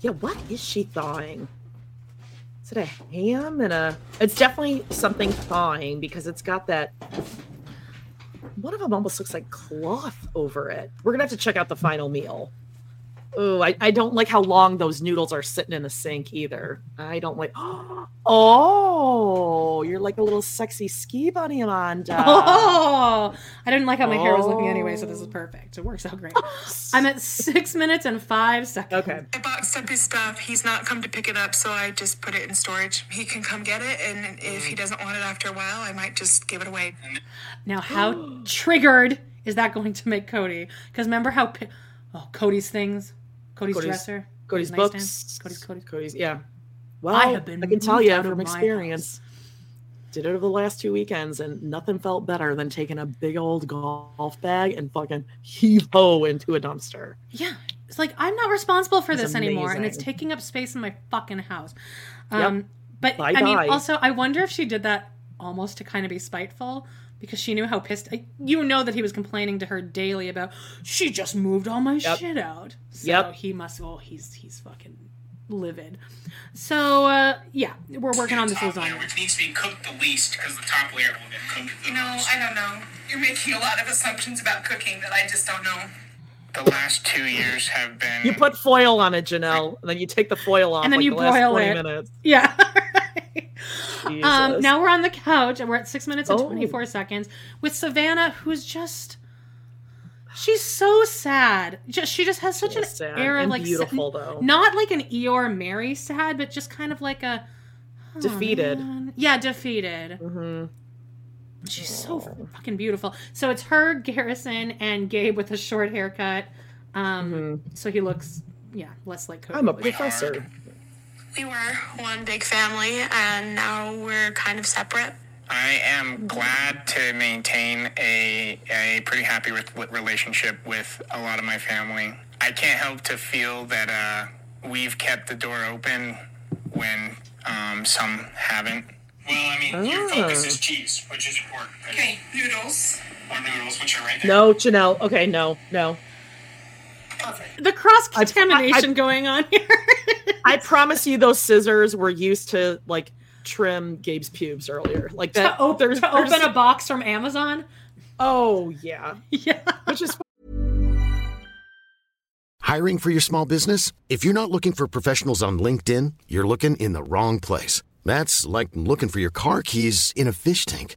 Yeah, what is she thawing? Is it a ham and a? It's definitely something thawing because it's got that. One of them almost looks like cloth over it. We're gonna have to check out the final meal. Oh, I, I don't like how long those noodles are sitting in the sink either. I don't like. Oh, you're like a little sexy ski bunny, Amanda. Oh, I didn't like how my hair was looking anyway, so this Oh. is perfect. It works out great. I'm at six minutes and five seconds. Okay. I boxed up his stuff. He's not come to pick it up, so I just put it in storage. He can come get it, and if he doesn't want it after a while, I might just give it away. Now, how triggered is that going to make Kody? Because remember how pi- oh Kody's things, Kody's, Kody's- dresser, Kody's books. Kody's Kody's. Kody's, yeah. Well, I have been I can tell you from experience. Did it over the last two weekends, and nothing felt better than taking a big old golf bag and fucking heave ho into a dumpster. Yeah, it's like I'm not responsible for It's this anymore, and it's taking up space in my fucking house. Yep. Um, but I mean, Bye-bye. also, I wonder if she did that almost to kind of be spiteful because she knew how pissed. You know that he was complaining to her daily about she just moved all my Yep. shit out. So Yep. he must. Well, he's he's fucking livid. So uh, yeah, we're working on this top layer, lasagna. which needs to be cooked the least because the top layer will get cooked. You know, I don't know. You're making a lot of assumptions about cooking that I just don't know. The last two years have been. You put foil on it, Janelle, and then you take the foil off. And then like you the last broil 20 it. minutes. Yeah. um, now we're on the couch and we're at six minutes and Oh. 24 seconds with Savannah, who's just. She's so sad. Just she just has such an air of like beautiful, though. not like an Eeyore Meri sad, but just kind of like a oh, Defeated. man. Yeah, defeated. Mm-hmm. She's so fucking beautiful. So it's her, Garrison, and Gabe with a short haircut. Um, so he looks, yeah, less like. Mm-hmm. I'm a professor. We were one big family, and now we're kind of separate. I am glad to maintain a, a pretty happy with, with relationship with a lot of my family. I can't help to feel that uh, we've kept the door open when um, some haven't. Well, I mean, your focus is cheese, which is important. Okay, noodles. Or noodles, which are right there. No, Janelle. Okay, no, no. The cross contamination going on here. I promise you, those scissors were used to like trim Gabe's pubes earlier. Like that. to, op- there's- to open a box from Amazon. Oh yeah, yeah. Which is Hiring for your small business? If you're not looking for professionals on LinkedIn, you're looking in the wrong place. That's like looking for your car keys in a fish tank.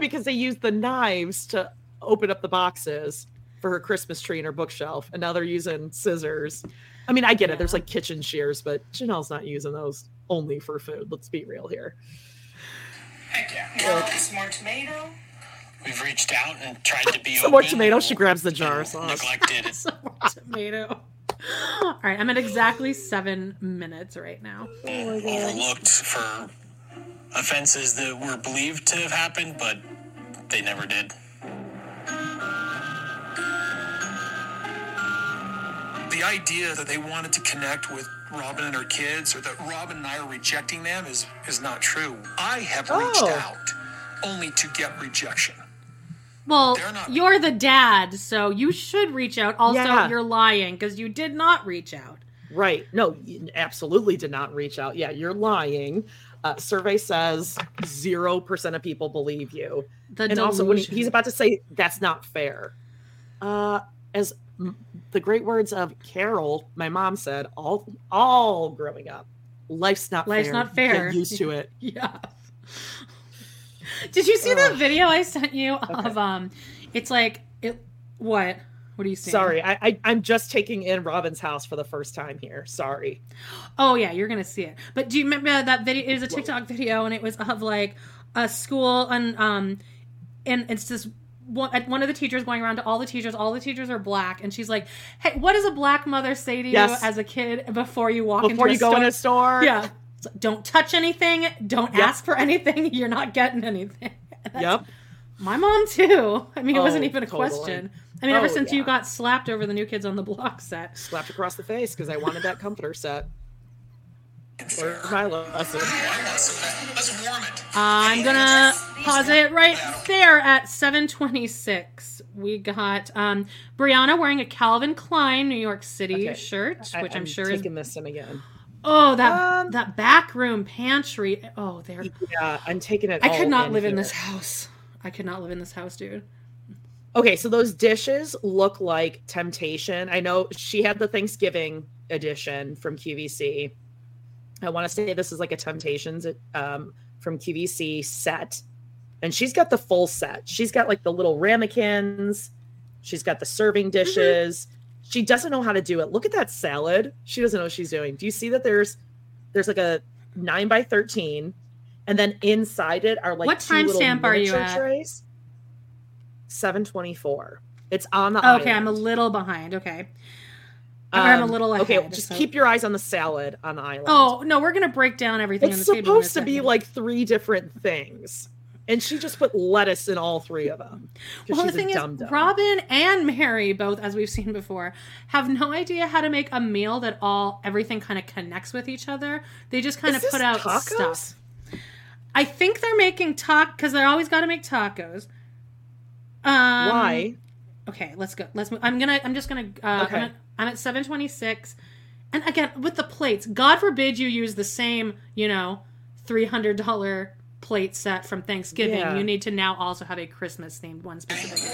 Because they used the knives to open up the boxes for her Christmas tree in her bookshelf, and now they're using scissors. I mean, I get yeah. it. There's like kitchen shears, but Janelle's not using those only for food. Let's be real here. Heck yeah. some more tomato. We've reached out and tried to be some open. more tomato. She grabs the jar of sauce. Neglected it. some more tomato. All right, I'm at exactly seven minutes right now. Oh overlooked for offenses that were believed to have happened, but they never did. The idea that they wanted to connect with Robyn and her kids, or that Robyn and I are rejecting them, is is not true. I have oh. reached out only to get rejection. Well, you're the dad, so you should reach out. Also, yeah. you're lying because you did not reach out. Right. No, absolutely did not reach out. Yeah, you're lying. Uh, survey says 0% of people believe you. The and delusion. also, when he, he's about to say that's not fair. Uh, as the great words of Carol, my mom said, all all growing up, life's not fair. life's fair. not fair. Get used to it. yeah. Did you see that video I sent you of um? It's like it. What? What are you saying? Sorry, I, I I'm just taking in Robyn's house for the first time here. Sorry. Oh yeah, you're gonna see it. But do you remember that video? It was a TikTok Whoa. video, and it was of like a school and um, and it's this one, one of the teachers going around to all the teachers. All the teachers are black, and she's like, "Hey, what does a black mother say to yes. you as a kid before you walk before into you go store? in a store? Yeah, don't touch anything. Don't yep. ask for anything. You're not getting anything. yep. My mom too. I mean, it oh, wasn't even a totally. question. I mean, oh, ever since yeah. you got slapped over the New Kids on the Block set, slapped across the face because I wanted that comforter set. For my lesson. Let's warm it. I'm gonna pause it right there at 7:26. We got um, Breanna wearing a Calvin Klein New York City okay. shirt, which I, am sure taking is this in again. Oh, that um, that back room pantry. Oh, there. Yeah, I'm taking it. I could not in live here. in this house. I could not live in this house, dude. Okay, so those dishes look like temptation. I know she had the Thanksgiving edition from QVC. I want to say this is like a Temptations um, from QVC set, and she's got the full set. She's got like the little ramekins. She's got the serving mm-hmm. dishes. Mm-hmm she doesn't know how to do it. Look at that salad. She doesn't know what she's doing. Do you see that there's there's like a nine by thirteen, and then inside it are like what timestamp are you at? Trays. Seven twenty four. It's on the. Island. Okay, I'm a little behind. Okay. Um, I'm a um, little ahead. Okay, just so. keep your eyes on the salad on the island. Oh no, we're gonna break down everything. It's supposed to be like three different things and she just put lettuce in all three of them. Well, the thing is, Robyn and Meri both, as we've seen before, have no idea how to make a meal that all everything kind of connects with each other. They just kind is of put out tacos? stuff. I think they're making tacos because they always got to make tacos. Um, Why? Okay, let's go. Let's move. I'm gonna. I'm just gonna. Uh, okay. I'm at, I'm at 726, and again with the plates. God forbid you use the same. You know, three hundred dollar plate set from Thanksgiving, yeah. you need to now also have a Christmas themed one specifically.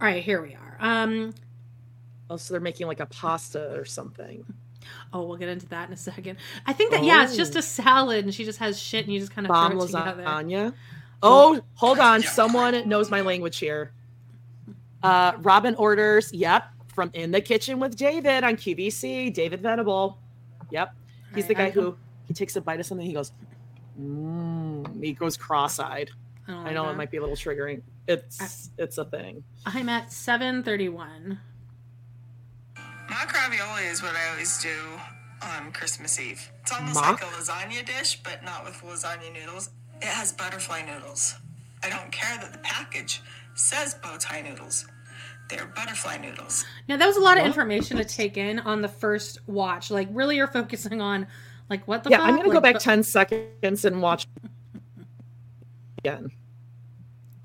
All right, here we are. Um, oh, so they're making like a pasta or something. Oh, we'll get into that in a second. I think that oh. yeah, it's just a oh. salad, and she just has shit, and you just kind of bomb throw it lasagna. Together. Oh, hold on, someone knows my language here. Uh, Robyn orders. Yep, from in the kitchen with David on QVC. David Venable. Yep, he's right, the guy who he takes a bite of something. He goes, mm, he goes cross-eyed. I, I know it might be a little triggering. It's I, it's a thing. I'm at seven thirty-one. Mock ravioli is what I always do on Christmas Eve. It's almost Mock? like a lasagna dish, but not with lasagna noodles. It has butterfly noodles. I don't care that the package says bow tie noodles. They're butterfly noodles. Now that was a lot of information to take in on the first watch. Like really, you're focusing on Like what the yeah, fuck? I'm gonna go back but- 10 seconds and watch again.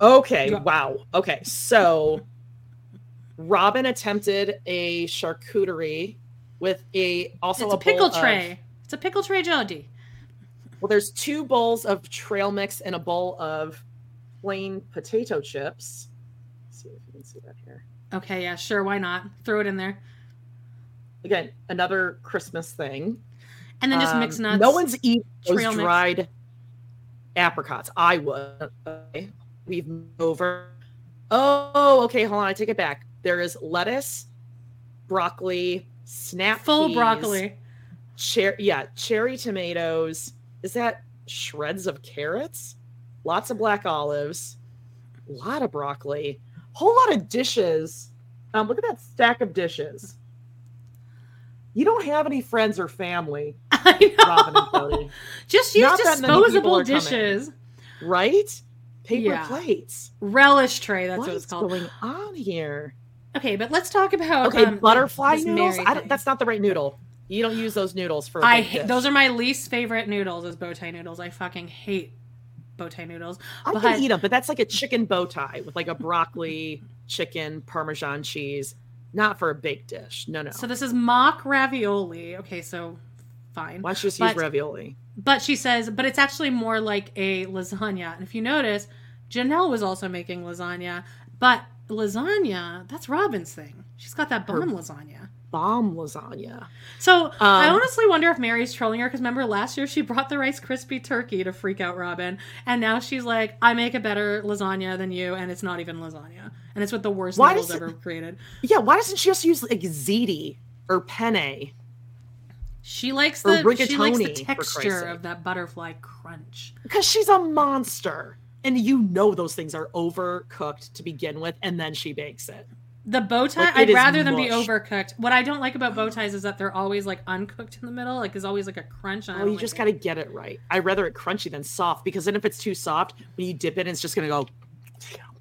Okay, Yeah. wow. Okay, so Robyn attempted a charcuterie with a also It's a bowl pickle of- tray. It's a pickle tray, Jody. Well, there's two bowls of trail mix and a bowl of plain potato chips. Let's see if you can see that here. Okay, yeah, sure, why not? Throw it in there. Again, another Christmas thing. And then just mix Um, nuts. No one's eating those trail mix. dried apricots. I would. Okay. We've moved over. Oh, okay. Hold on. I take it back. There is lettuce, broccoli, snap Full peas, broccoli. Cher- yeah, cherry tomatoes. Is that shreds of carrots? Lots of black olives. A lot of broccoli. Whole lot of dishes. Um, look at that stack of dishes. You don't have any friends or family, Robyn and Kody. Just use Not that many people disposable are coming. dishes. right? Paper Yeah. plates. Relish tray, that's What what, it's is called. going on here? Okay, but let's talk about Okay, um, butterfly noodles. I don't, that's not the right noodle. You don't use those noodles for. a I hate, dish. those are my least favorite noodles is bow tie noodles. I fucking hate bow tie noodles. I but can eat them, but that's like a chicken bow tie with like a broccoli, chicken, Parmesan cheese. Not for a baked dish. No, no. so this is mock ravioli. Okay, so fine. Why don't you just But- use ravioli? But she says, but it's actually more like a lasagna. And if you notice, Janelle was also making lasagna, but lasagna, that's Robyn's thing. She's got that bomb lasagna. Bomb lasagna. So I Um, honestly wonder if Meri's trolling her because remember last year she brought the Rice Krispie turkey to freak out Robyn, and now she's like, "I make a better lasagna than you, and it's not even lasagna, and it's with the worst Why noodles ever created." Yeah, why doesn't she just use like ziti or penne? She likes the she likes the rigatoni, for Christ's texture of that butterfly crunch. Because she's a monster. And you know those things are overcooked to begin with, and then she bakes it. The bow tie, Like, I'd rather them be overcooked. What I don't like about bow ties is that they're always like uncooked in the middle. Like there's always like a crunch. And I Oh, you like just it. got to get it right. I'd rather it crunchy than soft because then if it's too soft, when you dip it, it's just going to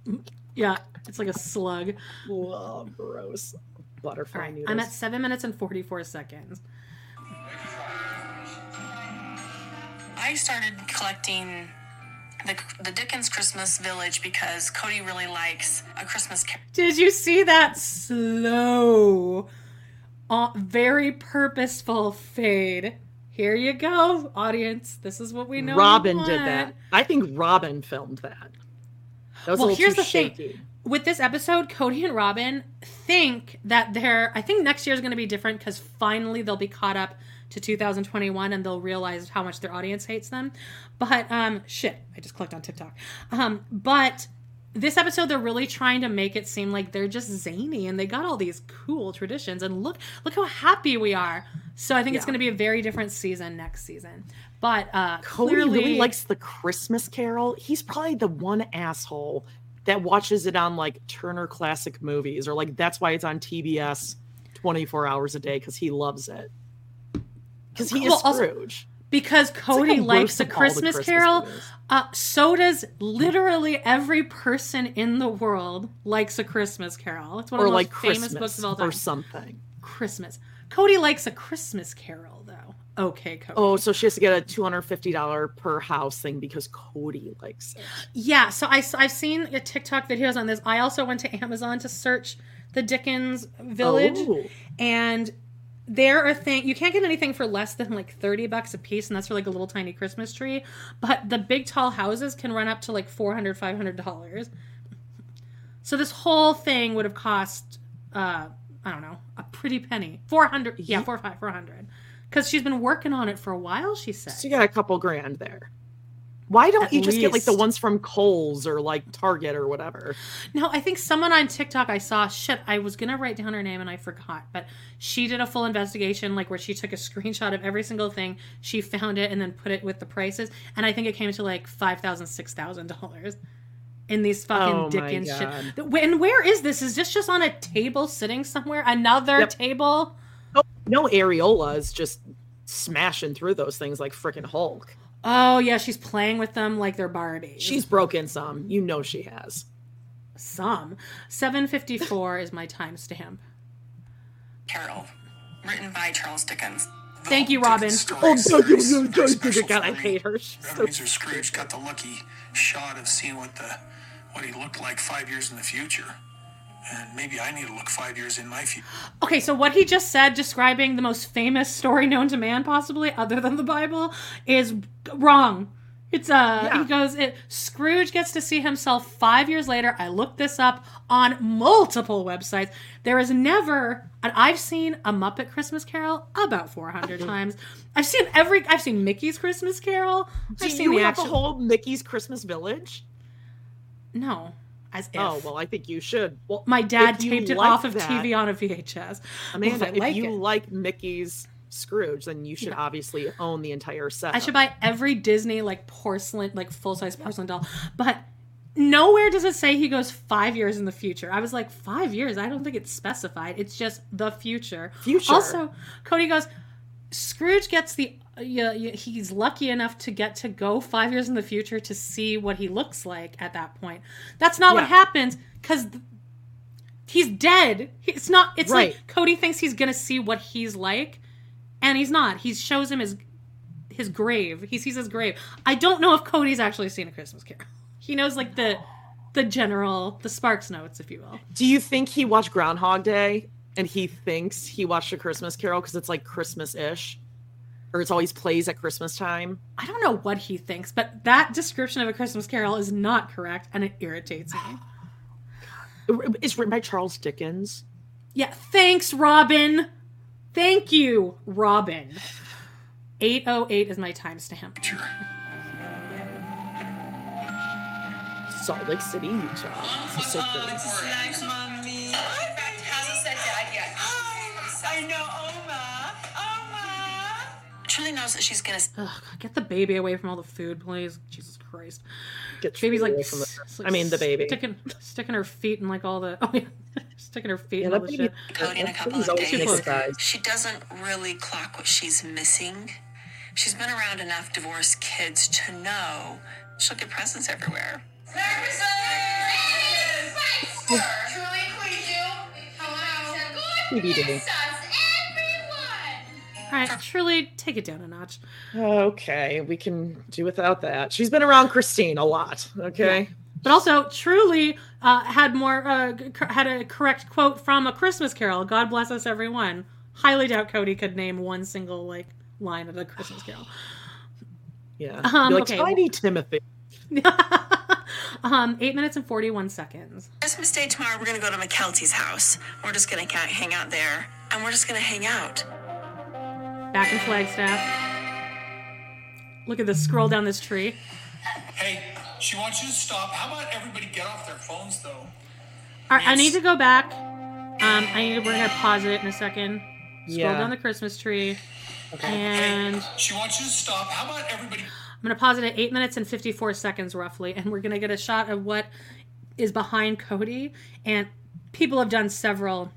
go. Yeah, it's like a slug. Whoa, gross. Butterfly All right, noodles. I'm at seven minutes and forty four seconds. I started collecting the, the Dickens Christmas Village because Kody really likes a Christmas carol. Did you see that slow, uh, very purposeful fade? Here you go, audience. This is what we know. Robyn did that. I think Robyn filmed that. That was well, a here's too the thing. With this episode, Kody and Robyn think that they're. I think next year is going to be different because finally they'll be caught up to 2021 and they'll realize how much their audience hates them. But um, shit, I just clicked on TikTok. Um, but this episode, they're really trying to make it seem like they're just zany and they got all these cool traditions. And look, look how happy we are. So I think it's going to be a very different season next season. But uh, Kody clearly, really likes the Christmas Carol. He's probably the one asshole that watches it on like Turner Classic Movies or like that's why it's on TBS 24 hours a day because he loves it. Because he is Well, also- Scrooge. because Kody the likes a of all the Christmas, Christmas Carol. Uh, so does literally every person in the world likes a Christmas Carol. It's one or of the like most famous books of all time. or something. Christmas. Kody likes a Christmas Carol though. Okay, Kody. Oh, so she has to get a $250 per house thing because Kody likes it. Yeah, so I, I've seen uh, TikTok videos on this. I also went to Amazon to search the Dickens Village, Oh. and there are things you can't get anything for less than like 30 bucks a piece, and that's for like a little tiny Christmas tree. But the big tall houses can run up to like 400 $500. So this whole thing would have cost, uh, I don't know, a pretty penny. 400 yeah, four, five, 400 Because she's been working on it for a while, she said. she got a couple grand there. Why don't At you just get like the ones from Kohl's or like Target or whatever? No, I think someone on TikTok I saw, shit, I was going to write down her name and I forgot, but she did a full investigation, like where she took a screenshot of every single thing. She found it and then put it with the prices. And I think it came to like $5,000, $6,000 in these fucking Oh Dickens shit. And where is this? Is this just on a table sitting somewhere? Another Yep. table? Oh, no areola is just smashing through those things like freaking Hulk. Oh, yeah, she's playing with them like they're Barbies. She's broken some. You know she has. some. 754 is my timestamp. Carol, written by Charles Dickens. Thank you, Robyn. Oh, thank you. God, I hate her. She's so Ebenezer Scrooge got the lucky shot of seeing what the what he looked like five years in the future. And maybe I need to look five years in my future. Okay, so what he just said, describing the most famous story known to man, possibly other than the Bible, is wrong. It's uh, he goes. It, Scrooge gets to see himself five years later. I looked this up on multiple websites. There is never, and I've seen a Muppet Christmas Carol about four hundred times. I've seen every. I've seen Mickey's Christmas Carol. Do I've seen you the have actual. the whole Mickey's Christmas Village? No, as oh, if. Oh well, I think you should. Well, My dad taped it like off of that- TV on a VHS. Amanda, Well, I if like you it. like Mickey's Scrooge, then you should obviously own the entire set. I should buy every Disney like porcelain, like full size porcelain doll. But nowhere does it say he goes five years in the future. I was like, five years? I don't think it's specified. It's just the future. Future. Also, Kody goes, Scrooge gets the. Yeah, yeah, he's lucky enough to get to go five years in the future to see what he looks like at that point. That's not what happens because he's dead. It's not. It's Right. like Kody thinks he's gonna see what he's like, and he's not. He shows him his his grave. He sees his grave. I don't know if Kody's actually seen a Christmas Carol. He knows like the the general the Sparks notes, if you will. Do you think he watched Groundhog Day and he thinks he watched a Christmas Carol because it's like Christmas ish? Or it's always plays at Christmas time? I don't know what he thinks, but that description of a Christmas Carol is not correct, and it irritates me. It's written by Charles Dickens. Yeah, thanks, Robyn. Thank you, Robyn. 808 is my timestamp. Salt Lake City, Utah. This is so oh, cool. Nice, mommy. Hasn't said dad yet. I know, Oma. Oma. Truly knows that she's gonna. Ugh, get the baby away from all the food, please. Jesus Christ. Get Baby's like, from the- s- like I mean, the baby. sticking sticking her feet in like all the oh yeah, sticking her feet Yeah, in all the shit. Kody in a couple of days. She doesn't really clock what she's missing. She's been around enough divorced kids to know she'll get presents everywhere. Baby day. All right, Shirley, take it down a notch. Okay, we can do without that. She's been around Christine a lot. Okay. But also, truly uh, had more uh, c- had a correct quote from a Christmas Carol. God bless us, everyone. Highly doubt Kody could name one single like line of the Christmas Carol. Yeah. Um, You're like okay. Tiny Timothy. Um, eight minutes and forty-one seconds. Christmas Day tomorrow, we're gonna go to Mykelti's house. We're just gonna hang out there, and we're just gonna hang out. Back in Flagstaff. Look at this. Scroll down this tree. Hey, she wants you to stop. How about everybody get off their phones, though? All right, I need to go back. Um, I need to. We're gonna pause it in a second. Scroll Yeah. down the Christmas tree, Okay. and She wants you to stop. How about everybody? I'm gonna pause it at eight minutes and fifty-four seconds roughly, and we're gonna get a shot of what is behind Kody. And people have done several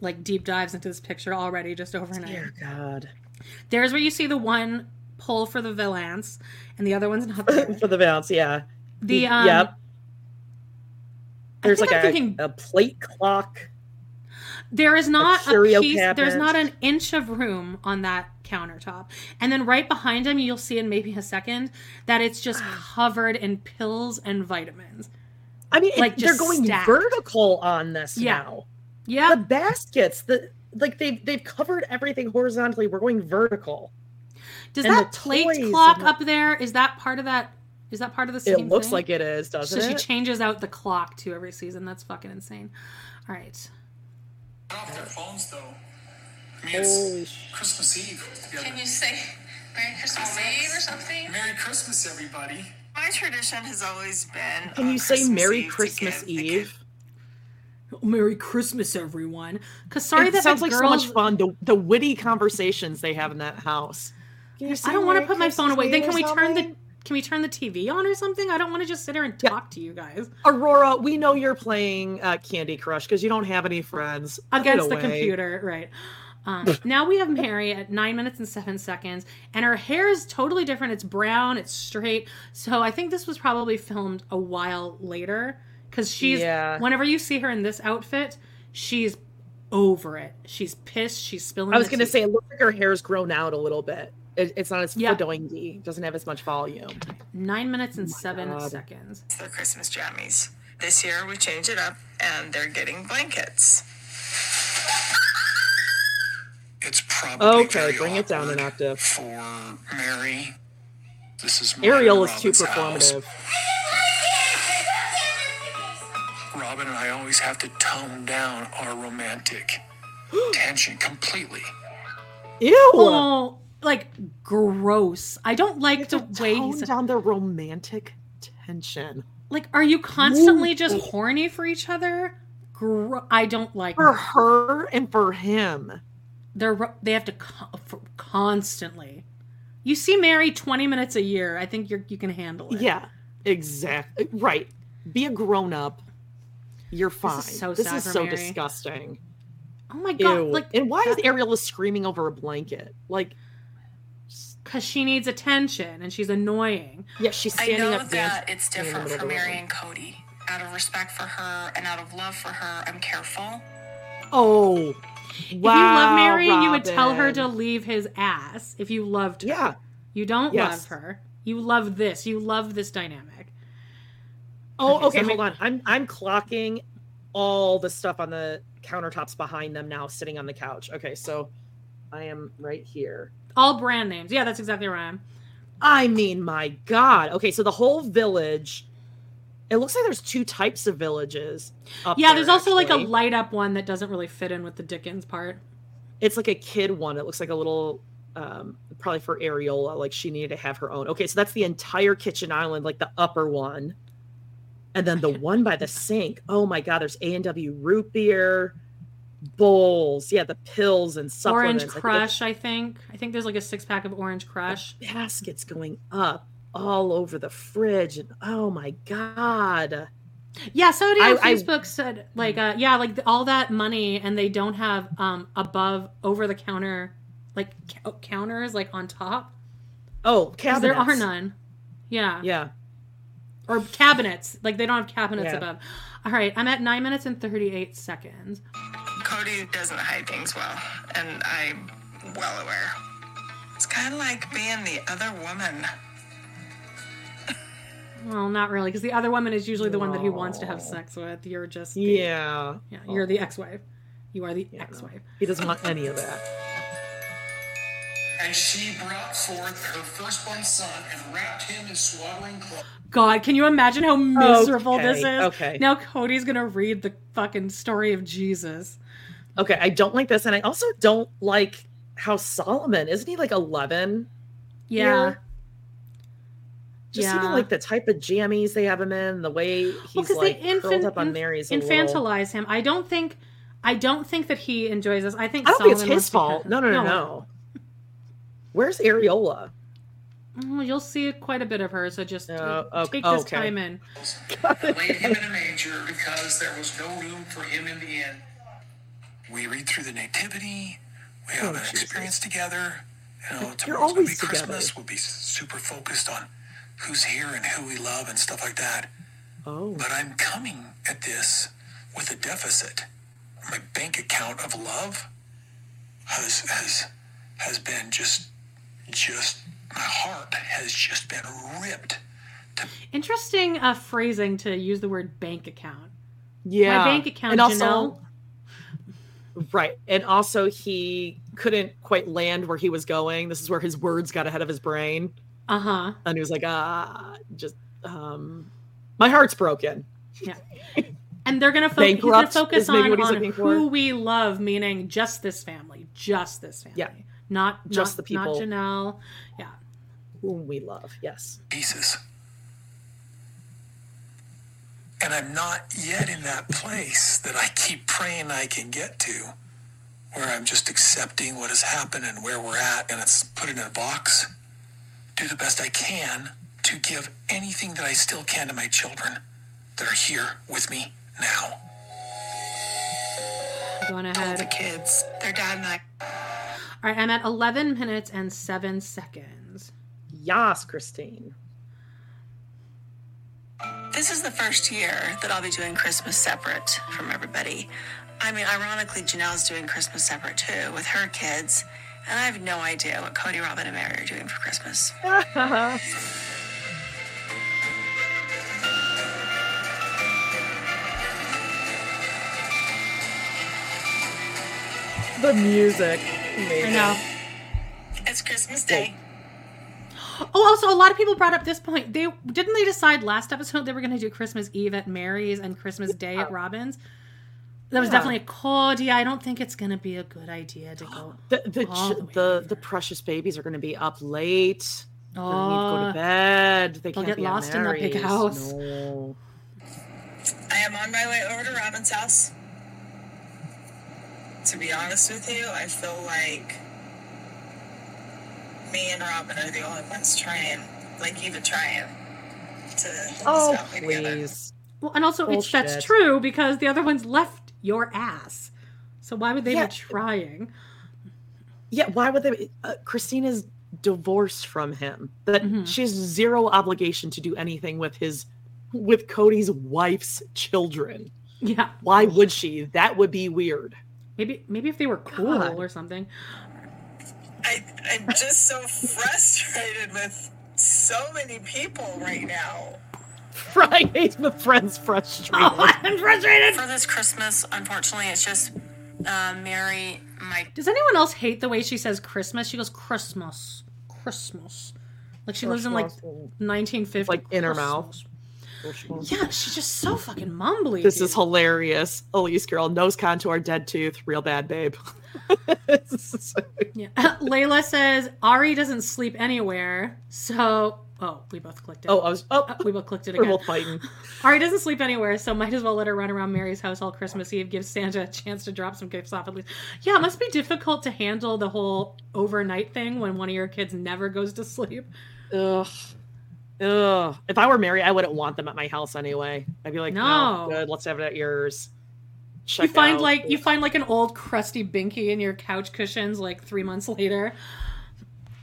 like deep dives into this picture already, just overnight. Dear God. There's where you see the one pull for the Valance, and the other one's not there. For the valance, yeah. The, um, yep. There's like a, thinking- a plate clock. There is not a, curio piece. There's not an inch of room on that countertop, and then right behind him, you'll see in maybe a second that it's just covered in pills and vitamins. I mean, Like, like they're going stacked. vertical on this Yeah. now. Yeah. The baskets, the like they've they've covered everything horizontally. We're going vertical. Does And that plate clock up there? Is that part of that? Is that part of the same It looks thing? like it is, doesn't so it? she changes out the clock too every season. That's fucking insane. All right. Off their phones, though. I mean, Holy it's Christmas Eve together. Can you say Merry Christmas Eve or something? Merry Christmas, everybody. My tradition has always been. Can you say Christmas Merry Eve Christmas Eve? Merry Christmas, everyone. Cause sorry it that sounds the like so much fun. The, the witty conversations they have in that house. I don't want to Merry put my phone away. Then can or we turn the can we turn the TV on or something? I don't want to just sit here and talk to you guys Aurora? We know you're playing uh, Candy Crush because you don't have any friends against the computer, right? Um, now we have Meri at nine minutes and seven seconds, and her hair is totally different. It's brown, it's straight. So I think this was probably filmed a while later because she's Yeah. whenever you see her in this outfit, she's over it. She's pissed. She's spilling. I was gonna tea. say it looks like her hair's grown out a little bit. It, it's not as Yeah. yeah. doesn't have as much volume. nine minutes and oh seven God. seconds. It's their Christmas jammies. This year we changed it up and they're getting blankets. It's probably Okay, bring it down an octave. for Meri. This is my Ariel and is too performative. house. Performative. Robyn and I always have to tone down our romantic tension completely. Ew. Oh, like gross. I don't like the way Tone he's down the romantic tension. like. Are you constantly Ooh. just horny for each other? Gro- I don't like For that. her and for him. They're they have to co- constantly. You see Meri twenty minutes a year. I think you're you can handle it. Yeah, exactly. Right. Be a grown up. You're fine. is so this sad is for so Meri. disgusting. Oh my god! Ew. Like, and why is Ariel screaming over a blanket? Like, because she needs attention and she's annoying. yeah, she's I standing know up that dancing it's in the different for Meri and Kody. Out of respect for her and out of love for her, I'm careful. Oh, wow! if you love Meri, you would tell her to leave his ass. If you loved her, Yeah. You don't Yes. love her. You love this. You love this dynamic. Oh, Okay, okay. so hold on. I'm I'm clocking all the stuff on the countertops behind them now, sitting on the couch. Okay, so I am right here. All brand names. Yeah, that's exactly where I am. I mean, my God. Okay, so the whole village. It looks like there's two types of villages. Up Yeah, there, there's also like a light up one that doesn't really fit in with the Dickens part. It's like a kid one. It looks like a little, um, probably for Areola. Like she needed to have her own. Okay, so that's the entire kitchen island, like the upper one, and then the one by the sink. Oh my God, there's A and W root beer, bowls. Yeah, the pills and supplements. Orange I Crush, I think. I think there's like a six pack of Orange Crush. baskets going up all over the fridge, and oh my God. Yeah, somebody on I- I- Facebook said like uh yeah, like all that money and they don't have um above over the counter like c- counters like on top. Oh, cabinets. There are none. Yeah. Yeah. Or cabinets. Like they don't have cabinets Yeah. above. All right, I'm at 9 minutes and 38 seconds. Kody doesn't hide things well, and I'm well aware. It's kind of like being the other woman. Well, not really because the other woman is usually the one that he wants to have sex with. You're just the- Yeah. Yeah, you're the ex-wife. You are the ex-wife. He doesn't want any of that. And she brought forth her firstborn son and wrapped him in swaddling clothes. God, can you imagine how miserable this is? Okay, okay. Now Kody's gonna read the fucking story of Jesus. Okay, I don't like this, and I also don't like how Solomon isn't he like eleven? Yeah. here? Just Yeah. even like the type of jammies they have him in, the way Well, like curled up on Meri's. a little- infantilize him. I don't think, I don't think that he enjoys this. I think I don't think it's his fault. ca- No, no, no, no. Where's Areola? Mm, You'll see quite a bit of her, so just uh, ok- take this okay. time in. laid him in a manger because there was no room for him in the inn. We read through the Nativity. We have Oh, an Jesus. experience together. You know, tomorrow's gonna be together. Christmas. We'll be super focused on who's here and who we love and stuff like that. Oh. But I'm coming at this with a deficit. My bank account of love has has has been just just my heart has just been ripped. Interesting uh, phrasing to use the word bank account. Yeah, My bank account, and also, Janelle. right, and also he couldn't quite land where he was going. This is where his words got ahead of his brain, Uh huh. and he was like, "Ah, just um, my heart's broken." Yeah. And they're gonna, fo- he's gonna focus on, he's on looking for. who we love, meaning just this family, just this family. Yeah. Not Just not, the people. Not Janelle. Yeah. Whom we love, yes. pieces. And I'm not yet in that place that I keep praying I can get to, where I'm just accepting what has happened and where we're at, and it's put it in a box. Do the best I can to give anything that I still can to my children that are here with me now. Going ahead. The kids, their dad and I. All right, I'm at 11 minutes and seven seconds. Yas, Christine. This is the first year that I'll be doing Christmas separate from everybody. I mean, ironically, Janelle's doing Christmas separate too with her kids. And I have no idea what Kody, Robyn, and Meri are doing for Christmas. the music. I know. It's Christmas Day. Oh, also, a lot of people brought up this point. They didn't they decide last episode they were going to do Christmas Eve at Meri's and Christmas Day at Robyn's. That was Yeah. definitely a code. Yeah, I don't think it's going to be a good idea to go. The the all the way the, the precious babies are going to be up late. They're gonna need to go Oh. to bed. They They'll can't get be lost in that big house. No. I am on my way over to Robyn's house. To be honest with you, I feel like me and Robyn are the only ones trying, like even trying to hold Oh this family together. please. Well, and also it's that's true because the other ones left your ass. So why would they Yeah. be trying? Yeah, why would they? Uh, Christina's divorced from him. That Mm-hmm. she has zero obligation to do anything with his, with Kody's wife's children. Yeah. Why would she? That would be weird. Maybe maybe if they were cool God. or something. I, I'm just so frustrated with so many people right now. Friday's with friends frustrated. Oh, I'm frustrated. For this Christmas, unfortunately, it's just uh, Meri, my Does anyone else hate the way she says Christmas? She goes Christmas, Christmas, like she lives in like Christmas. 1950. like in her mouth. Christmas. Yeah, she's just so fucking mumbly. This dude. is hilarious. Elise girl, nose contour, dead tooth, real bad babe. Yeah. Layla says Ari doesn't sleep anywhere, so oh, we both clicked it. Oh, I was oh, uh, we both clicked it again. we're both fighting. Ari doesn't sleep anywhere, so might as well let her run around Meri's house all Christmas Eve. Give Santa a chance to drop some gifts off at least. Yeah, it must be difficult to handle the whole overnight thing when one of your kids never goes to sleep. Ugh. Ugh. If I were Meri, I wouldn't want them at my house anyway. I'd be like, no, No. good. Let's have it at yours. You find out. like you find like an old crusty binky in your couch cushions like three months later.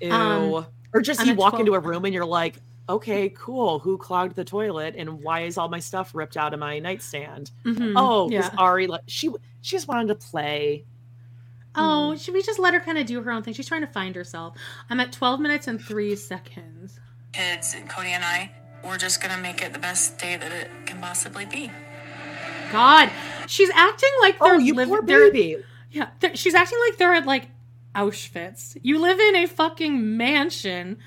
Ew. um, or just you walk 12 into a room and you're like, okay, cool. Who clogged the toilet and why is all my stuff ripped out of my nightstand? Mhm, Oh, because yeah. Ari, like, she she just wanted to play. Oh, should we just let her kind of do her own thing? She's trying to find herself. I'm at 12 minutes and three seconds. kids, and Kody and I, we're just gonna make it the best day that it can possibly be. God, she's acting like they're Oh, you poor baby. Yeah, she's acting like they're at like Auschwitz. You live in a fucking mansion.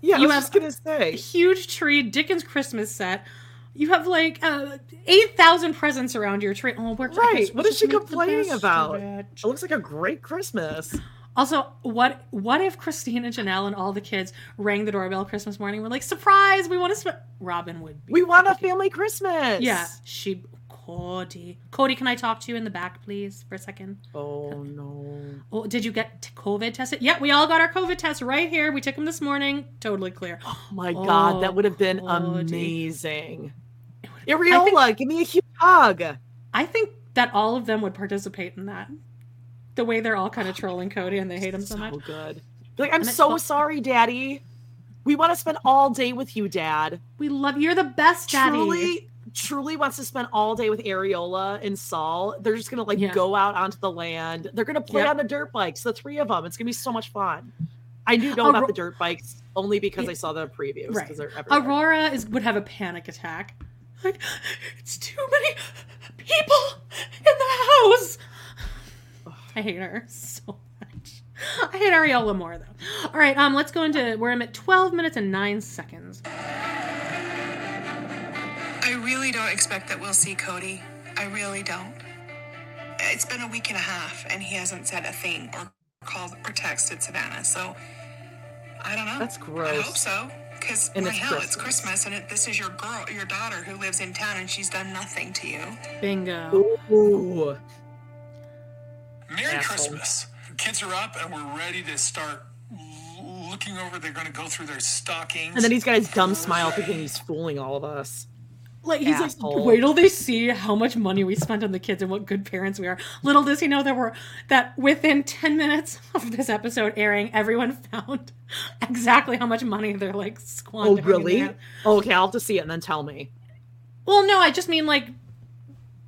Yeah, I you was have just gonna say. huge tree, Dickens Christmas set. You have like uh, eight thousand presents around your tree. Oh, we're Right. What is she complaining about? it. It looks like a great Christmas. Also, what what if Christine and Janelle and all the kids rang the doorbell Christmas morning? We're like, surprise! We want to spend. Robyn would. Be We want a family Christmas. Yeah, she. Kody. Kody, can I talk to you in the back, please, for a second? Oh no. Oh, did you get COVID tested? Yeah, we all got our COVID tests right here. We took them this morning. Totally clear. Oh my god, that would have been oh, Kody. amazing. Ariola, think- give me a huge hug. I think that all of them would participate in that. The way they're all kind of trolling Kody and they hate him so, much. So good. Like, I'm And so sorry, Daddy. We want to spend all day with you, Dad. We love you. you're the best, Daddy. Truly, truly wants to spend all day with Ariola and Saul. They're just gonna like Yeah. go out onto the land. They're gonna play Yep. on the dirt bikes, the three of them. It's gonna be so much fun. I do know about the dirt bikes only because I saw the previews. Right. Because. Aurora is would have a panic attack. Like it's too many people in the house. I hate her so much. I hate Ariola more though. All right, um, let's go into where I'm at 12 minutes and nine seconds. I really don't expect that we'll see Kody. I really don't. It's been a week and a half, and he hasn't said a thing or called or texted Savannah. So I don't know. That's gross. I hope so, because And my it's hell, it's Christmas. Christmas, and it, this is your girl, your daughter, who lives in town, and she's done nothing to you. Bingo. Ooh. Merry Asshole. Christmas. Kids are up and we're ready to start looking over. They're going to go through their stockings. And then he's got his dumb smile thinking he's fooling all of us. Like he's Asshole. like, wait till they see how much money we spent on the kids and what good parents we are. Little does he know that we're that within ten minutes of this episode airing, everyone found exactly how much money they're like Oh, squandering. in oh, really? Oh, okay, I'll have to see it and then tell me. Well, no, I just mean like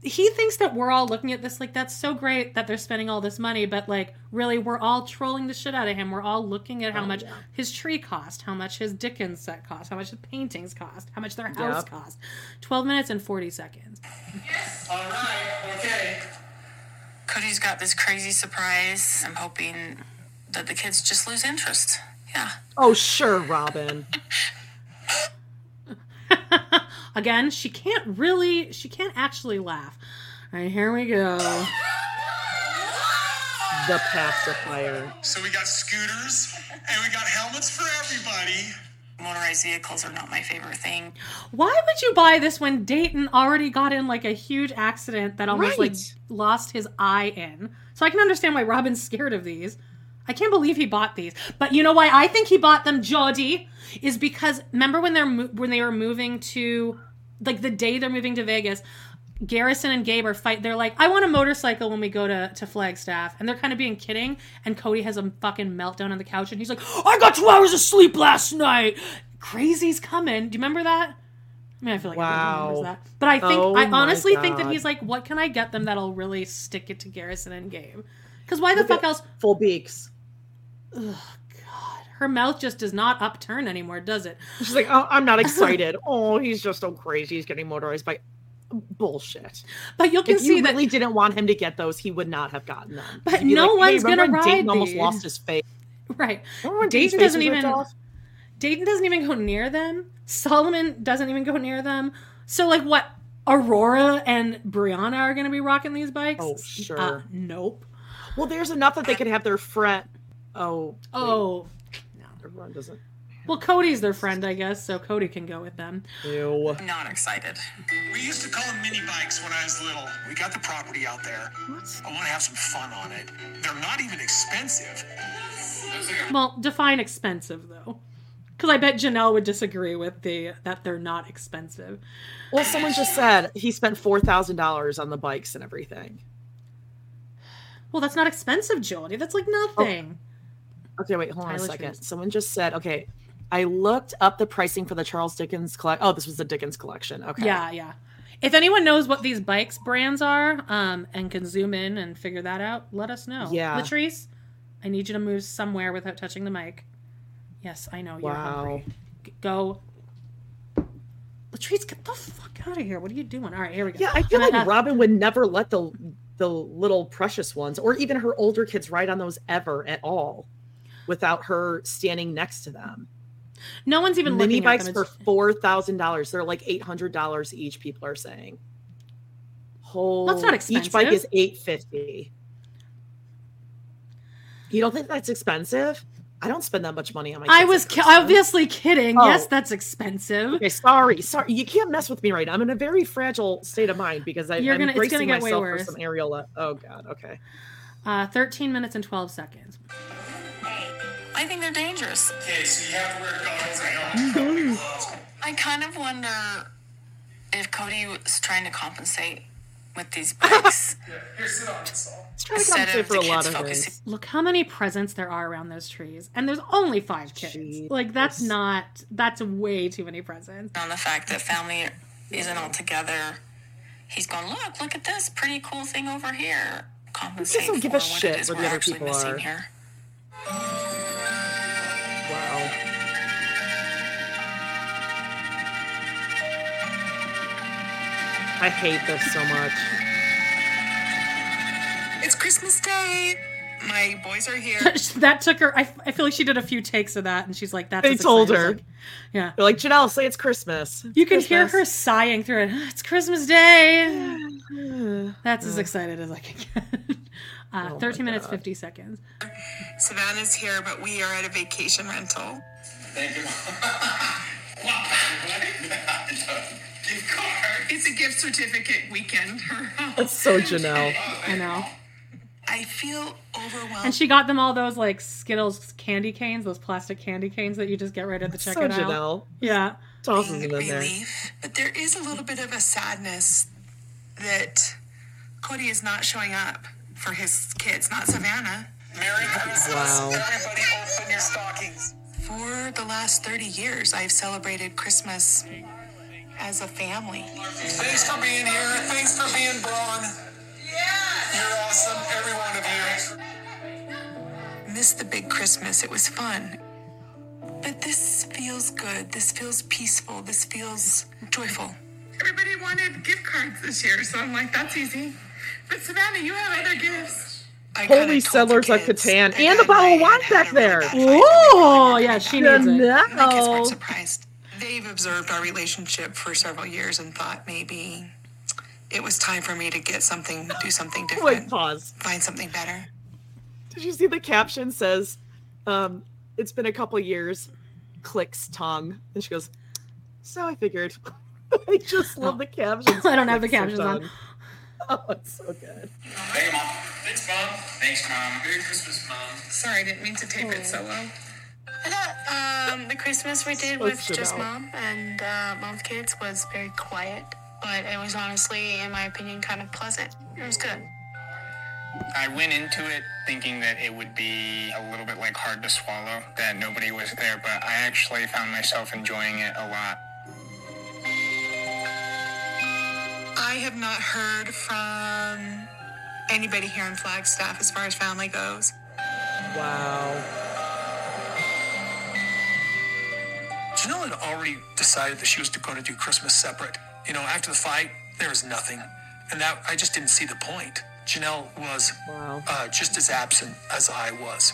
he thinks that we're all looking at this like that's so great that they're spending all this money, but like really we're all trolling the shit out of him. We're all looking at how Oh, much yeah. his tree cost, how much his Dickens set cost, how much the paintings cost, how much their house Yep. cost. Twelve minutes and forty seconds. Yes. All right, okay. Kody's got this crazy surprise. I'm hoping that the kids just lose interest. Yeah. Oh, sure, Robyn. Again, she can't really she can't actually laugh. All right, here we go. The pacifier. So we got scooters and we got helmets for everybody. Motorized vehicles are not my favorite thing. Why would you buy this when Dayton already got in like a huge accident that almost like lost his eye in? So I can understand why Robyn's scared of these. I can't believe he bought these. But you know why I think he bought them, Jody, is because remember when they're mo- when they were moving to like the day they're moving to Vegas, Garrison and Gabe are fight. They're like, I want a motorcycle when we go to to Flagstaff, and they're kind of being kidding. And Kody has a fucking meltdown on the couch, and he's like, I got two hours of sleep last night. Crazy's coming. Do you remember that? I mean, I feel like everyone Wow. remembers that. But I think Oh I honestly think that he's like, what can I get them that'll really stick it to Garrison and Gabe? Because why the fuck else? Full beaks. Her mouth just does not upturn anymore, does it? She's like, oh, I'm not excited. oh, he's just so crazy. He's getting motorized by bullshit. But you can if see you that- really didn't want him to get those, he would not have gotten them. But no like, one's remember gonna when Dayton ride almost lost his face. Right. Dayton doesn't even off? Dayton doesn't even go near them. Solomon doesn't even go near them. So like what? Aurora and Breanna are going to be rocking these bikes? Oh, sure. Uh, nope. Well, there's enough that they could have their friend. Oh, Oh, everyone doesn't. well, Kody's their friend, I guess, so Kody can go with them. Ew. Not excited. We used to call them mini bikes when I was little. We got the property out there. What? I want to have some fun on it. They're not even expensive. Well, define expensive though, because I bet Janelle would disagree with the that they're not expensive. Well, someone just said he spent four thousand dollars on the bikes and everything. Well, that's not expensive, Jody. That's like oh, nothing. Okay, wait, hold on Tyler a second. Trees. Someone just said, okay, I looked up the pricing for the Charles Dickens collect. Oh, this was the Dickens collection. Okay. Yeah, yeah. If anyone knows what these bikes brands are, um, and can zoom in and figure that out, let us know. Yeah. Latrice, I need you to move somewhere without touching the mic. Yes, I know you're Wow. hungry. G- Go. Latrice, get the fuck out of here. What are you doing? All right, here we go. Yeah, I feel like Robyn would never let the the little precious ones or even her older kids ride on those ever at all without her standing next to them. No one's even Mini looking bikes at them. for four thousand dollars. They're like eight hundred dollars each. People are saying. Whole That's not expensive. Each bike is eight fifty. You don't think that's expensive? I don't spend that much money on my. I was ki- obviously kidding. Oh. Yes, that's expensive. Okay, sorry, sorry. You can't mess with me right now. I'm in a very fragile state of mind because I, You're I'm gonna- it's gonna bracing get way myself worse. for some areola. Oh God. Okay. Uh, 13 minutes and 12 seconds. I think they're dangerous. Okay, so you have to wear goggles and helmets. I kind of wonder if Kody was trying to compensate with these bikes. Here, sit on this. It's trying to Instead compensate of for the a lot kids of focusing- things. Look how many presents there are around those trees. And there's only five kids. Like, that's not, that's way too many presents. on the fact that family isn't all together. He's going, look, look at this pretty cool thing over here. Compensate don't give a shit it is what the other people missing are. here. Um, Wow. I hate this so much. It's Christmas Day. My boys are here. that took her, I, I feel like she did a few takes of that and she's like, that's They as told her. I- yeah. They're like, Janelle, say it's Christmas. You can hear her sighing through it. It's Christmas Day. That's as excited as I can get. Uh, Oh 13 minutes, God. 50 seconds. Savanah's here, but we are at a vacation rental. Thank you. Gift. It's a gift certificate weekend. That's so Janelle. I know. I feel overwhelmed. And she got them all those like Skittles candy canes, those plastic candy canes that you just get right at the So checkout. Janelle. Yeah. Tosses them in there. but there is a little bit of a sadness that Kody is not showing up for his kids, not Savanah. Merry Christmas. Wow. Everybody open your stockings. For the last 30 years, I've celebrated Christmas as a family. Thanks for being here. Thanks for being born. Yeah. You're awesome, every one of you. Missed the big Christmas. It was fun. But this feels good. This feels peaceful. This feels joyful. Everybody wanted gift cards this year, so I'm like, that's easy. But Savanah, you have other gifts. I Holy told Settlers of Catan I and the got bottle of wine back there. Oh, yeah, she needs it. My kids No. weren't surprised. They've observed our relationship for several years and thought maybe it was time for me to get something, do something different. Wait, different, pause. find something better. Did you see the caption says, um, it's been a couple years, clicks tongue. And she goes, So I figured. I just love the captions. I don't have the Clicks her captions on. Tongue. Oh, it's so good. Hey, Mom. Thanks, Mom. Thanks, Mom. Merry Christmas, Mom. Sorry, I didn't mean to tape it solo. I thought um, the Christmas we did with just Chanel. mom and uh, mom's kids was very quiet, but it was honestly, in my opinion, kind of pleasant. It was good. I went into it thinking that it would be a little bit like hard to swallow, that nobody was there, but I actually found myself enjoying it a lot. Have not heard from anybody here in Flagstaff as far as family goes. Wow. Janelle had already decided that she was going to do Christmas separate. You know, after the fight, there was nothing. And that I just didn't see the point. Janelle was uh, just as absent as I was.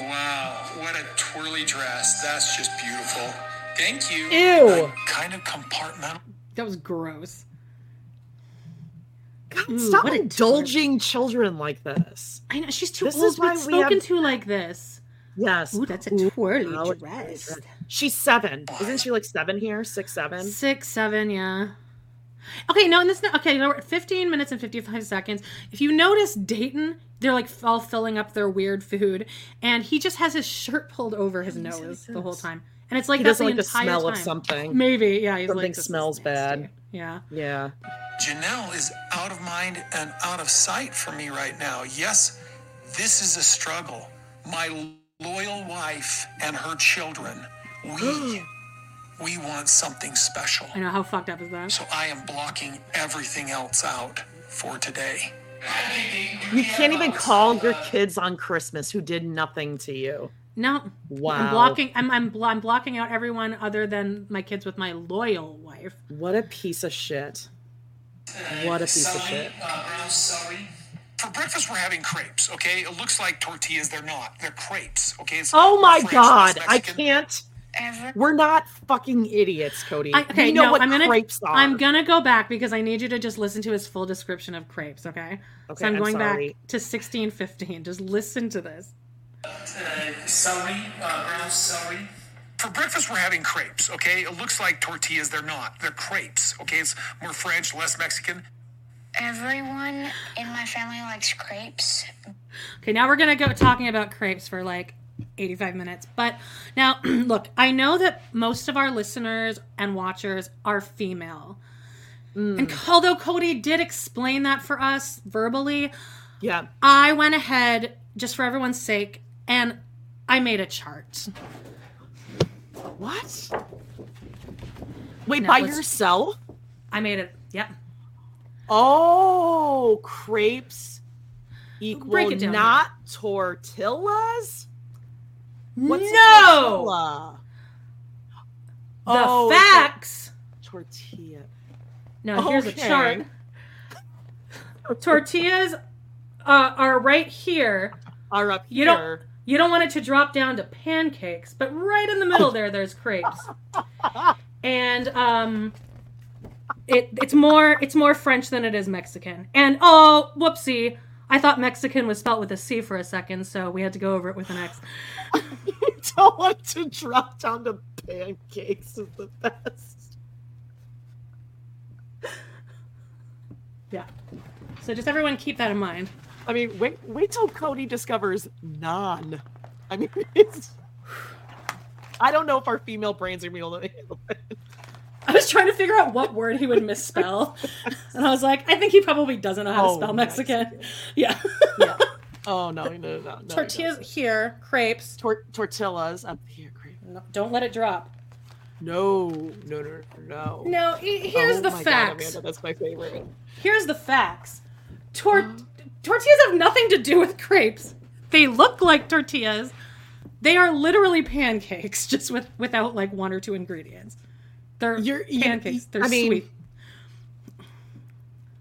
Wow, what a twirly dress. That's just beautiful. Thank you. Ew. I kind of compartmental. That was gross. God, Ooh, stop what a indulging children like this. I know she's too This old is to be we spoken have- to like this. Yes. Ooh, that's a twirly Wow, oh, dress. She's seven. Isn't she like seven here? Six, seven? Six, seven, yeah. Okay, no, and this okay. Now we're at 15 minutes and 55 seconds. If you notice, Dayton, they're like all filling up their weird food, and he just has his shirt pulled over his nose the whole time, and it's like He doesn't the like the entire smell of something. Maybe, yeah. He's Something like, smells bad. Yeah. Yeah. Janelle is out of mind and out of sight for me right now. Yes, this is a struggle. My loyal wife and her children, we we want something special. I know how fucked up is that. So I am blocking everything else out for today. You can't even call your kids on Christmas who did nothing to you. No. Wow. I'm blocking. I'm I'm, bl- I'm blocking out everyone other than my kids with my loyal wife. What a piece of shit. What a piece of shit. Uh, For breakfast, we're having crepes, okay? It looks like tortillas. They're not. They're crepes, okay? It's Oh my French, god, I can't. We're not fucking idiots, Kody. I, okay, we know no, what I'm gonna crepes are. I'm gonna go back because I need you to just listen to his full description of crepes. Okay. Okay, so I'm I'm going sorry. back to 1615. Just listen to this. Celery, uh, ground celery. For breakfast, we're having crepes, okay? It looks like tortillas. They're not. They're crepes, okay? It's more French, less Mexican. Everyone in my family likes crepes. Okay, now we're gonna go talking about crepes for like 85 minutes. But now, look, I know that most of our listeners and watchers are female. And although Kody did explain that for us verbally, yeah, I went ahead just for everyone's sake and I made a chart. What? Wait, by let's- yourself? I made it. Yep. Oh, crepes equal down. not tortillas? What's No! The Oh, facts. tortilla. No, here's a chart. Tortillas uh, are right here. Are up You here. don't. You don't want it to drop down to pancakes, but right in the middle there, there's crepes. And um, it it's more it's more French than it is Mexican. And oh, whoopsie, I thought Mexican was spelt with a C for a second, so we had to go over it with an X. You don't want to drop down to pancakes is the best. Yeah. So just everyone keep that in mind. I mean, wait wait till Kody discovers non. I mean, it's. I don't know if our female brains are able to handle it. I was trying to figure out what word he would misspell, and I was like, I think he probably doesn't know how to Oh, spell Mexican. Yeah. Oh no, no, no, no. no Tortillas here, crepes. Tor- tortillas up here. Crepe. No, don't let it drop. No, no, no, no. No, he- here's Oh the my God. Amanda, that's my favorite. Here's the facts. Tor- tortillas have nothing to do with crepes. they look like tortillas. They are literally pancakes, just with without like one or two ingredients. They're You're- you- pancakes. They're I mean, sweet.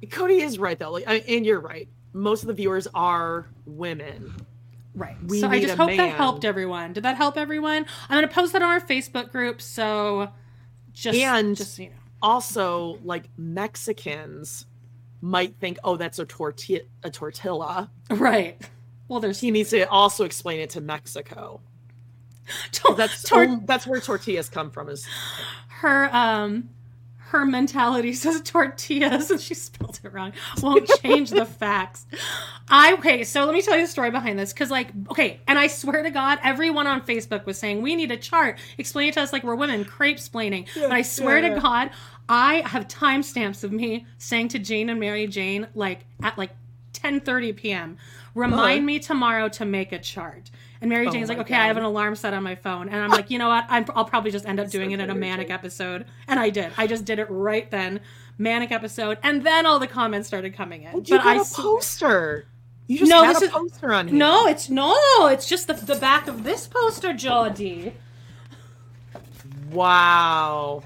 Kody is right though. Like, I, and you're right. Most of the viewers are women. Right. We so I just hope man. that helped everyone. Did that help everyone? I'm gonna post that on our Facebook group. So just and just you know. also like Mexicans might think, oh, that's a tortilla, a tortilla. Right. Well, there's he needs to also explain it to Mexico. 'Cause that's tor- that's where tortillas come from. Is her um her mentality says tortillas and she spelled it wrong. Won't change the facts. I okay so let me tell you the story behind this because like okay and i swear to god everyone on facebook was saying we need a chart. Explain it to us like we're women crepe splaining. But i swear yeah, to god i have timestamps of me saying to jane and mary jane like at like 10 30 p.m remind Uh-huh. me tomorrow to make a chart and Mary Oh Jane's like, my okay, I have an alarm set on my phone. And I'm like, you know what? I'm, I'll probably just end up doing it in a manic Jane. episode. And I did. I just did it right then. Manic episode. And then all the comments started coming in. you but got I a s- poster. You just No, had this a is- poster on here. No, it's no, it's just the, the back of this poster, Jody. Wow.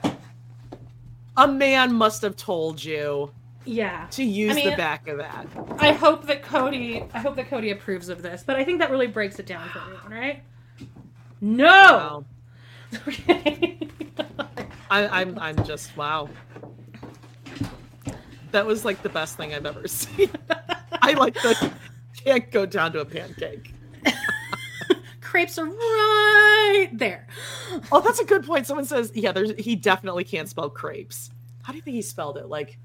A man must have told you Yeah. to use I mean, the back of that. I hope that Kody I hope that Kody approves of this, but I think that really breaks it down for everyone, right? No. Okay. I, I'm I'm just wow. That was like the best thing I've ever seen. I like the can't go down to a pancake. Crepes are right there. Oh, that's a good point. Someone says, yeah, there's he definitely can't spell crepes. How do you think he spelled it? Like,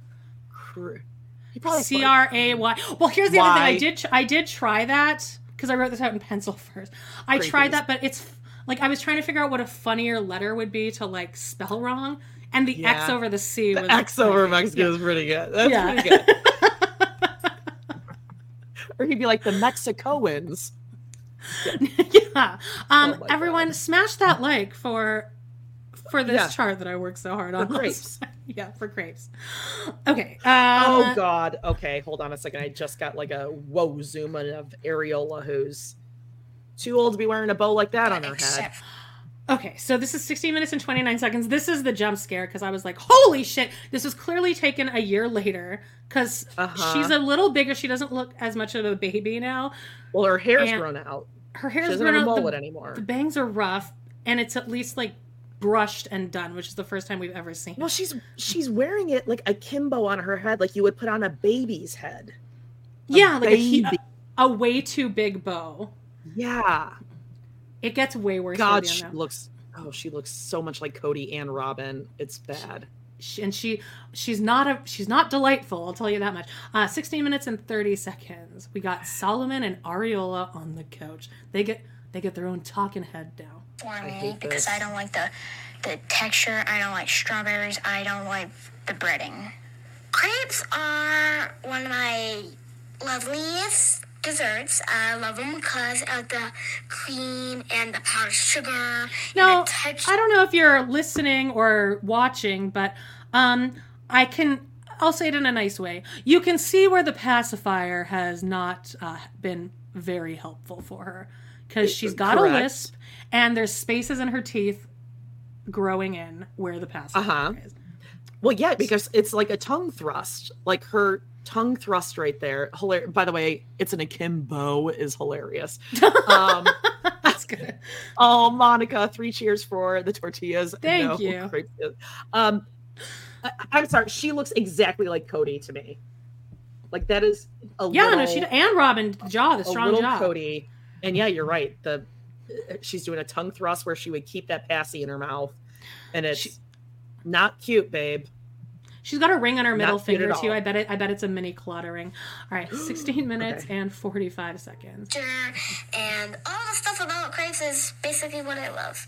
cr- he probably C R A Y. Well, here's the other thing. I Y. did. I did try that because I wrote this out in pencil first. I tried that, but it's like I was trying to figure out what a funnier letter would be to like spell wrong, and the X over the C. The was X over Mexico is pretty good. That's Yeah. pretty good. or he'd be like the Mexicoans. yeah. Um, Oh everyone, smash that like for for this Yeah. chart that I worked so hard on. crepes. yeah, for crepes. Okay. oh Um, God. Okay, hold on a second. I just got like a whoa zoom in of Ariella who's too old to be wearing a bow like that on her head. Okay, so this is 16 minutes and 29 seconds. This is the jump scare because I was like, holy shit, this was clearly taken a year later because Uh-huh. she's a little bigger. She doesn't look as much of a baby now. Well, her hair's And grown out. Her She hair's doesn't grown out. The- anymore. The bangs are rough, and it's at least like brushed and done, which is the first time we've ever seen. Well, she's she's wearing it like a kimbo on her head, like you would put on a baby's head. yeah, a, baby. a, a way too big bow. Yeah. It gets way worse. God, she looks. Oh, she looks so much like Kody and Robyn. It's bad. She- and she she's not a she's not delightful i'll tell you that much uh 16 minutes and 30 seconds we got solomon and Ariella on the couch they get they get their own talking head now for me because I don't like the the texture. I don't like strawberries. I don't like the breading. Crepes are one of my loveliest desserts. I love them because of the cream and the powdered sugar. No, i don't know if you're listening or watching but um i can i'll say it in a nice way you can see where the pacifier has not uh, been very helpful for her because she's got Correct. a lisp and there's spaces in her teeth growing in where the pacifier Uh huh. is Well, yeah, because it's like a tongue thrust. Like her tongue thrust right there. Hilar- By the way, it's an akimbo is hilarious. Um, That's good. Oh, Monica, three cheers for the tortillas. Thank you. crepe- Um, I, I'm sorry. She looks exactly like Kody to me. Like that is a Yeah, little, no, she and Robyn the jaw, the a strong little jaw. Kody. And yeah, you're right. The she's doing a tongue thrust where she would keep that passy in her mouth, and it's not cute, babe. She's got a ring on her middle finger too. I bet it. I bet it's a mini clawed ring. All right, 16 minutes Okay. and 45 seconds. and all the stuff about crepes is basically what I love.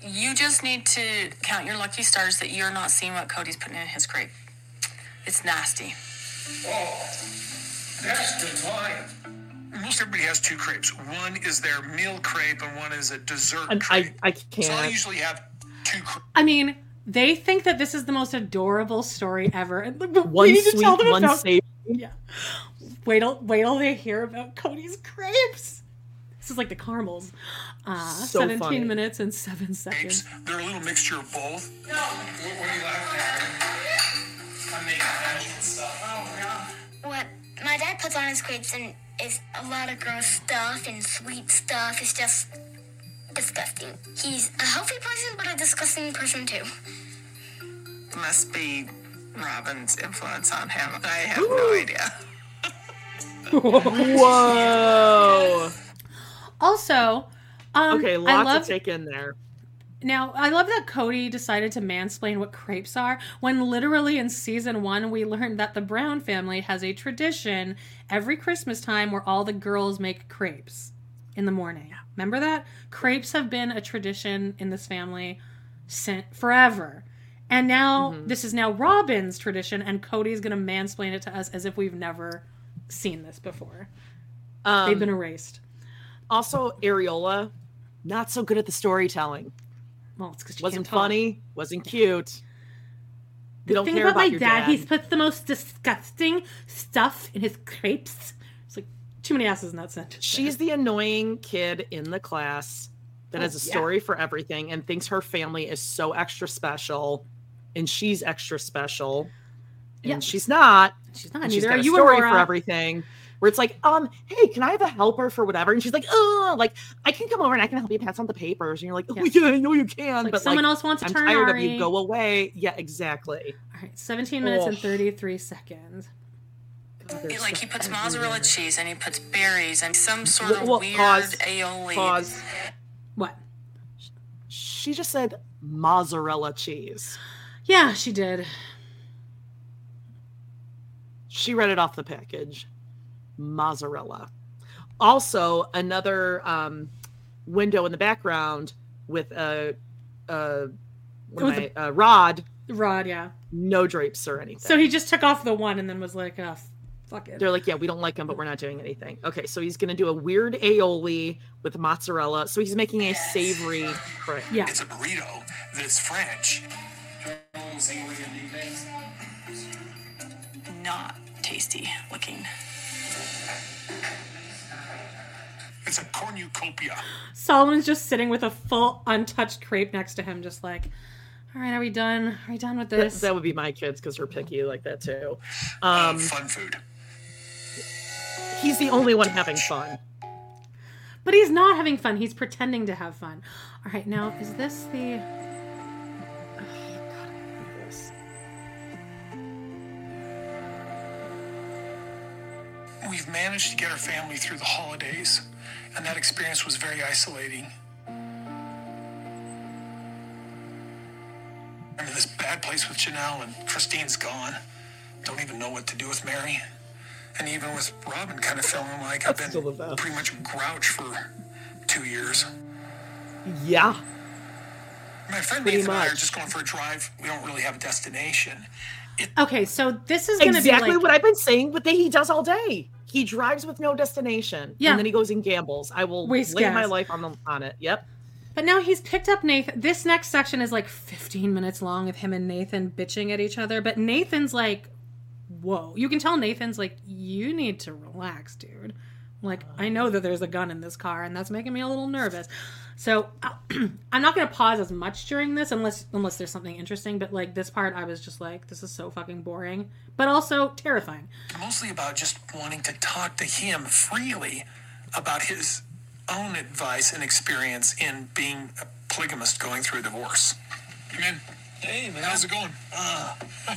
You just need to count your lucky stars that you're not seeing what Kody's putting in his crepe. It's nasty. Oh, that's divine. Most everybody has two crepes. One is their meal crepe, and one is a dessert And crepe. I I So I usually have two crepes. I mean, they think that this is the most adorable story ever. And we One need to sweet, tell them one about- savory. Yeah. wait till wait till they hear about Kody's crepes. This is like the caramels. Uh, So 17 funny. minutes and seven seconds. They're a little mixture of both. What, what are you laughing at? I'm making magical stuff. Oh, What my dad puts on his grapes and it's a lot of gross stuff and sweet stuff. It's just disgusting. He's a healthy person, but a disgusting person too. Must be Robyn's influence on him. I have no idea. Whoa. Also, um, okay, I lots love to take in there. Now, I love that Kody decided to mansplain what crepes are when literally in season one we learned that the Brown family has a tradition every Christmas time where all the girls make crepes in the morning. Remember that? Crepes have been a tradition in this family since forever. And now Mm-hmm. this is now Robyn's tradition, and Kody's gonna mansplain it to us as if we've never seen this before. Um, They've been erased. Also, Areola, not so good at the storytelling. Well, it's because wasn't funny, wasn't cute. The don't thing care about, about my your dad, dad. he's put the most disgusting stuff in his crepes. It's like too many asses in that sentence. She's the annoying kid in the class that Oh, has a yeah. story for everything and thinks her family is so extra special and she's extra special. And Yeah. she's not. She's not. And Neither got a story for everything. Where it's like, um, hey, can I have a helper for whatever? And she's like, oh, like I can come over and I can help you pass on the papers. And you're like, oh Yeah. yeah, I know you can, Like, but someone like, else wants to I'm turn tired of Ari. you. Go away. Yeah, exactly. All right, 17 minutes and 33 seconds. like he puts mozzarella cheese and he puts berries and some sort of Well, weird pause, aioli. Pause. What? She just said mozzarella cheese. Yeah, she did. She read it off the package. Mozzarella. Also, another um, window in the background with a, a what With am I, a rod. Rod, yeah. No drapes or anything. So he just took off the one and then was like, oh, fuck it. They're like, yeah, we don't like them, but we're not doing anything. Okay, so he's gonna do a weird aioli with mozzarella. So he's making a savory crepe. Yeah. It's a burrito that's French. Not tasty looking. It's a cornucopia. Solomon's just sitting with a full untouched crepe next to him, just like, all right, are we done? Are we done with this? that would be my kids because they're picky like that too. Um, Fun food. he's the only one having fun. But he's not having fun. He's pretending to have fun. All right, now is this the? Managed to get our family through the holidays, and that experience was very isolating. I'm in this bad place with Janelle, and Christine's gone. Don't even know what to do with Meri. And even with Robyn, kind of feeling like I've been pretty much a grouch for two years. Yeah. My friend Pretty Nathan and I are just going for a drive. We don't really have a destination. Okay, so this is gonna exactly be like what I've been saying, but that he does all day. He drives with no destination. Yeah. And then he goes and gambles. I will Waste lay my life on the on it. Yep. But now he's picked up Nathan. This next section is like 15 minutes long of him and Nathan bitching at each other. But Nathan's like, whoa. You can tell Nathan's like, you need to relax, dude. Like, I know that there's a gun in this car, and that's making me a little nervous. So I'm not going to pause as much during this unless unless there's something interesting. But like this part, I was just like, this is so fucking boring, but also terrifying. mostly about just wanting to talk to him freely about his own advice and experience in being a polygamist going through a divorce. Come in. Hey, man. How's it going? Uh,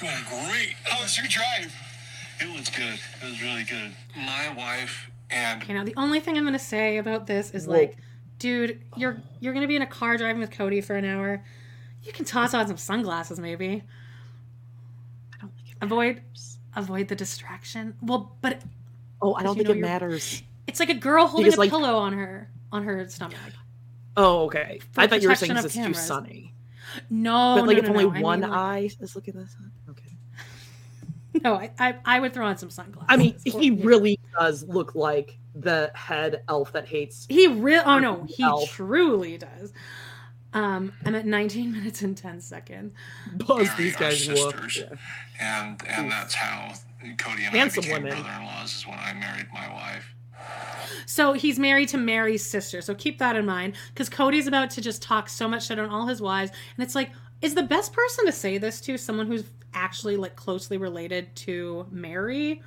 going great. How was your drive? It was good. It was really good. My wife and Okay, now the only thing I'm gonna say about this is Whoa. like, dude, you're you're gonna be in a car driving with Kody for an hour. You can toss on some sunglasses, maybe. I don't think it avoid avoid the distraction. Well, but Oh, I don't think it you're- matters. it's like a girl holding Because, a like- pillow on her on her stomach. Oh, okay. For I thought you were protection saying of it's too sunny. No, but like no, if only no. I one mean, like- eye is looking at the sun. Okay. No, I, I I would throw on some sunglasses. I mean, Or- he really does look like the head elf that hates. He really. oh no, he Elf. truly does. Um, I'm at 19 minutes and 10 seconds. Buzz these Our guys whoop. sisters, and and that's how Kody and Handsome I became women. brother-in-laws. Is when I married my wife. So he's married to Meri's sister. So keep that in mind because Kody's about to just talk so much shit on all his wives. And it's like, is the best person to say this to someone who's actually like closely related to Meri?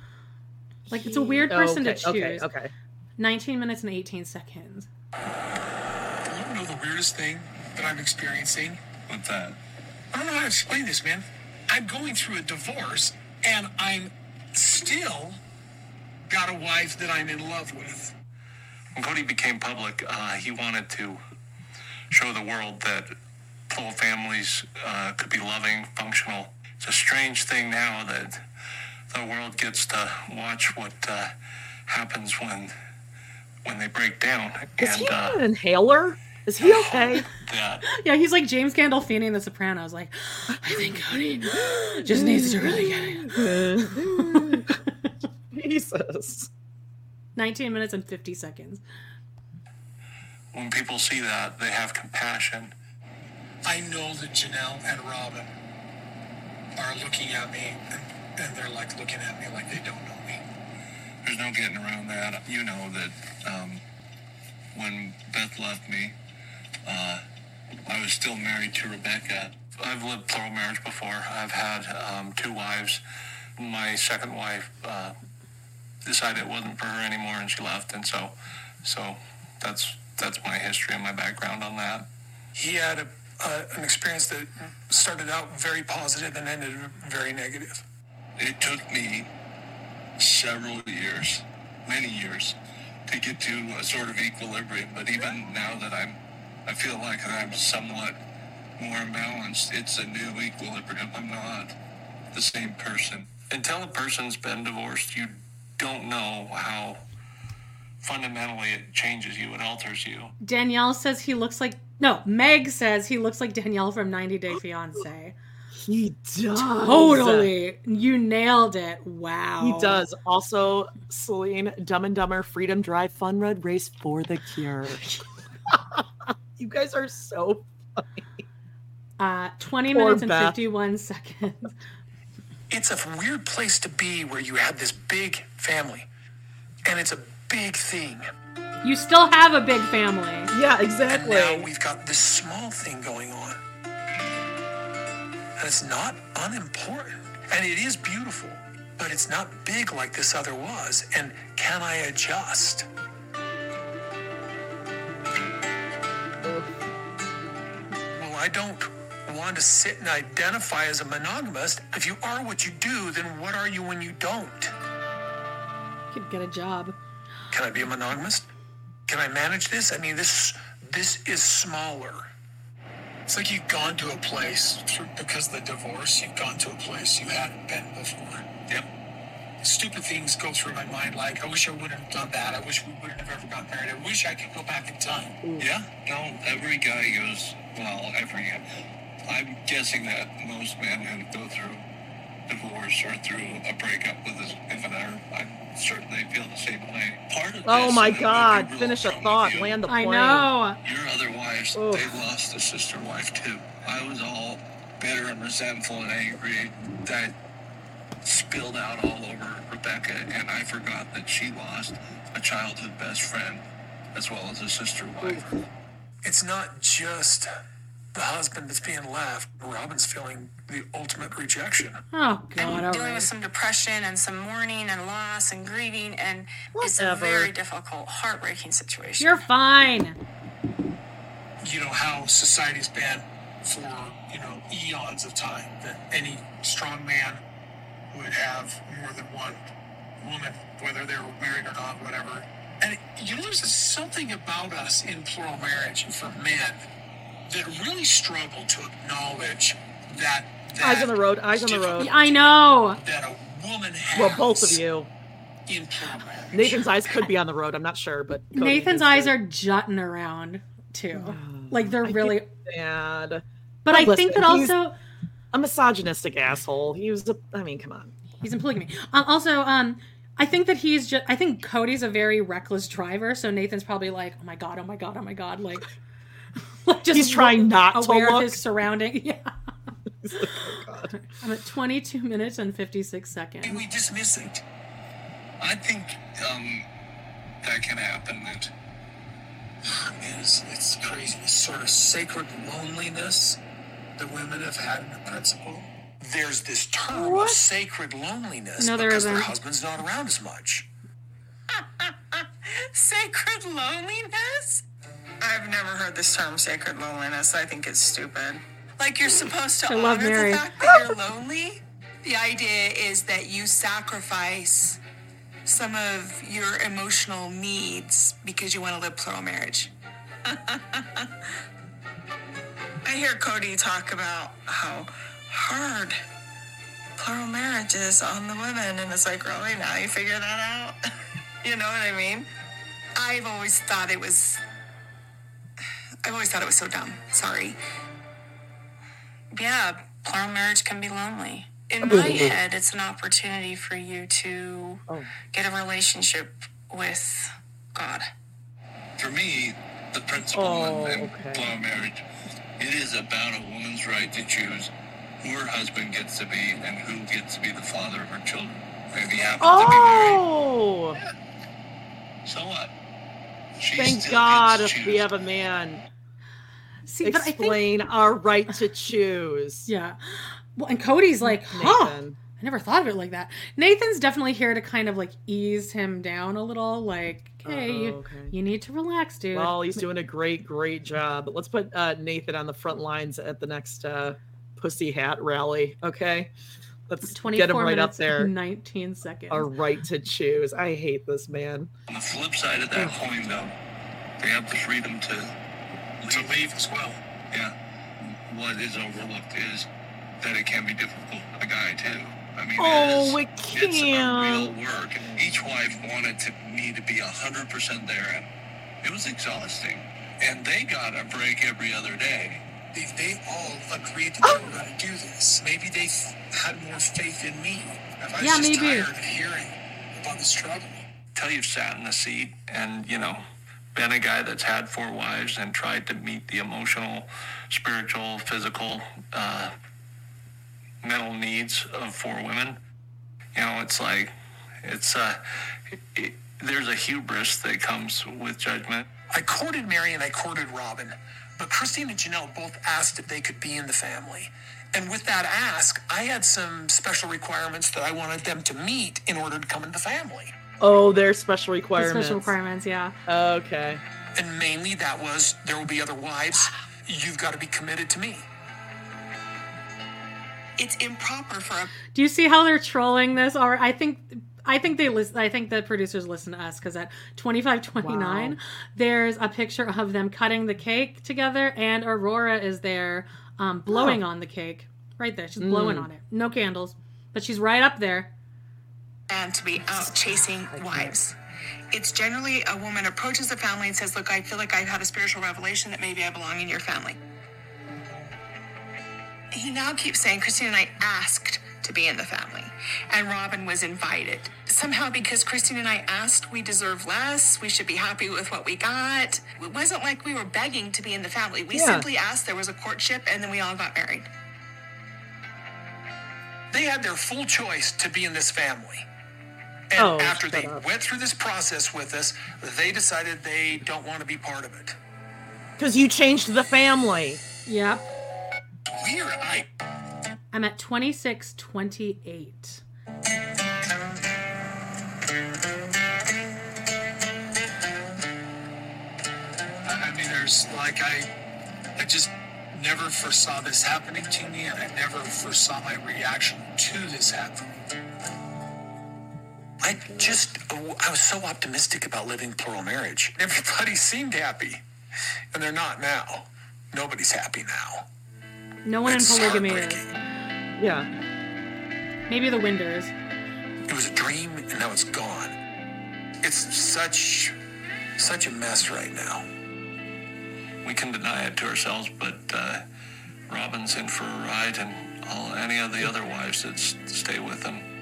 Like, it's a weird person to choose. okay, okay. 19 minutes and 18 seconds. You know the weirdest thing that I'm experiencing? What's that? I don't know how to explain this, man. I'm going through a divorce, and I'm still got a wife that I'm in love with. When Kody became public, uh, he wanted to show the world that full families uh, could be loving, functional. It's a strange thing now that the world gets to watch what uh, happens when when they break down. Is and he uh, an inhaler? Is he okay? that Yeah, he's like James Gandolfini in The Sopranos. Like, I think Kody just needs to really get it. Jesus. 19 minutes and 50 seconds. when people see that, they have compassion. I know that Janelle and Robyn are looking at me, and, and they're like looking at me like they don't know me. There's no getting around that. You know that um, when Beth left me, uh, I was still married to Rebecca. I've lived plural marriage before. I've had um, two wives. My second wife uh, decided it wasn't for her anymore, and she left. And so, so that's that's my history and my background on that. He had a, uh, an experience that started out very positive and ended very negative. It took me several years, many years, to get to a sort of equilibrium. But even now that I'm, I feel like I'm somewhat more balanced. It's a new equilibrium. I'm not the same person. Until a person's been divorced, you don't know how fundamentally it changes you, it alters you. Danielle says he looks like. No, Meg says he looks like Danielle from 90 Day Fiance. He does. Totally. You nailed it. Wow. He does. Also, Celine, Dumb and Dumber, Freedom Drive, Fun Road Race for the Cure. you guys are so funny. Uh, 20 Poor minutes and Beth. 51 seconds. It's a weird place to be where you have this big family, and it's a big thing. You still have a big family. Yeah, exactly. And now we've got this small thing going on. And it's not unimportant. And it is beautiful, but it's not big like this other was. And can I adjust? Well, I don't want to sit and identify as a monogamist. If you are what you do, then what are you when you don't? Could get a job. Can I be a monogamist? Can I manage this? I mean, this this is smaller. It's like you've gone to a place through, because of the divorce. You've gone to a place you hadn't been before. Yep. Stupid things go through my mind, like I wish I wouldn't have done that. I wish we wouldn't have ever got married. I wish I could go back in time. Yeah, no, every guy goes, well, every, I'm guessing that most men who go through divorce or through a breakup with a significant other, I'm certain they feel the same way. Part of Oh my and it would be God. Finish a thought. you, Land the plane. I plane. know. Your other wives, they lost a sister wife too. I was all bitter and resentful and angry. That spilled out all over Rebecca, and I forgot that she lost a childhood best friend as well as a sister wife. It's not just the husband that's being left. Robyn's feeling the ultimate rejection. Oh, God. I'm dealing right. with some depression and some mourning and loss and grieving, and it's a very difficult, heartbreaking situation. You're fine. you know how society's been for you know eons of time that any strong man would have more than one woman whether they were married or not whatever and you know there's something about us in plural marriage for men that really struggle to acknowledge that Eyes on the road. Eyes on the road. I know. that a woman has Well, both of you. in Nathan's eyes could be on the road. I'm not sure, but Kody Nathan's eyes good. are jutting around, too. Like, they're really. sad. But I think that he's also. a misogynistic asshole. He was. A, I mean, come on. He's in polygamy. Um, also, um, I think that he's just. I think Kody's a very reckless driver, so Nathan's probably like, oh my god, oh my god, oh my god, like. like just He's trying not to aware of look. his surrounding. Yeah. oh, I'm at 22 minutes and 56 seconds. We dismiss it. I think um, that can happen. That man, it's, it's crazy. This sort of sacred loneliness that women have had in the principle. There's this term of sacred loneliness No, there because their isn't. husband's not around as much. Sacred loneliness? I've never heard this term sacred loneliness. I think it's stupid. Like you're supposed to I love honor Meri. the fact that you're lonely. The idea is that you sacrifice some of your emotional needs because you want to live plural marriage. I hear Kody talk about how hard plural marriage is on the women, and it's like, really? Now you figure that out? you know what I mean? I've always thought it was. I've always thought it was so dumb. Sorry. Yeah, plural marriage can be lonely. In my head, it's an opportunity for you to oh. get a relationship with God. For me, the principle Oh, in, in okay. plural marriage, it is about a woman's right to choose who her husband gets to be and who gets to be the father of her children. If he happens to be married, Oh, so what? She thank still God gets if we choose. have a man See, but I think explain our right to choose. Yeah. Well, and Kody's like, huh. Nathan. I never thought of it like that. Nathan's definitely here to kind of like ease him down a little. Like, okay, Oh, you, okay. you need to relax, dude. Well, he's doing a great, great job. Let's put uh, Nathan on the front lines at the next uh, Pussy Hat rally. Okay, let's get him right up minutes, there. 19 seconds. A right to choose. I hate this man. On the flip side of that coin, though, they have the freedom to to leave as well. Yeah. What is overlooked is that it can be difficult for the guy too. I mean, Oh, it it is, it's a real work. Each wife wanted to me to be hundred percent there, and it was exhausting. And they got a break every other day. They, they all agreed that oh! they were going to do this. Maybe they had more faith in me. If I was Yeah, just maybe. tired of hearing about the struggle. Tell you've sat in the seat and, you know, been a guy that's had four wives and tried to meet the emotional, spiritual, physical, uh, mental needs of four women. You know, it's like, it's, uh, it, there's a hubris that comes with judgment. I courted Meri and I courted Robyn, but Christine and Janelle both asked if they could be in the family. And with that ask, I had some special requirements that I wanted them to meet in order to come into the family. Oh, there's special The requirements. Special requirements, yeah. Okay. And mainly that was there will be other wives. You've got to be committed to me. It's improper for a Do you see how they're trolling this? Or I think I think they listen. I think the producers listen to us because at twenty five twenty nine, Wow. there's a picture of them cutting the cake together, and Aurora is there um, blowing on the cake right there. She's blowing Mm. on it. No candles, but she's right up there. Man to be out chasing wives. It's generally a woman approaches the family and says, Look, I feel like I've had a spiritual revelation that maybe I belong in your family. He now keeps saying, Christine and I asked to be in the family, and Robyn was invited. Somehow, because Christine and I asked, we deserve less, we should be happy with what we got. It wasn't like we were begging to be in the family. We Yeah. simply asked, there was a courtship, and then we all got married. They had their full choice to be in this family. And Oh, after shut they up. went through this process with us, they decided they don't want to be part of it. Because you changed the family. Yep. Weird. I I'm at twenty six twenty eight. I mean, there's like I, I just never foresaw this happening to me, and I never foresaw my reaction to this happening. I just, I was so optimistic about living plural marriage. Everybody seemed happy, and they're not now. Nobody's happy now. No one It's in polygamy is. Yeah. Maybe the Winders. It was a dream, and now it's gone. It's such, such a mess right now. We can deny it to ourselves, but uh, Robyn's in for a ride, and all any of the other wives that stay with him.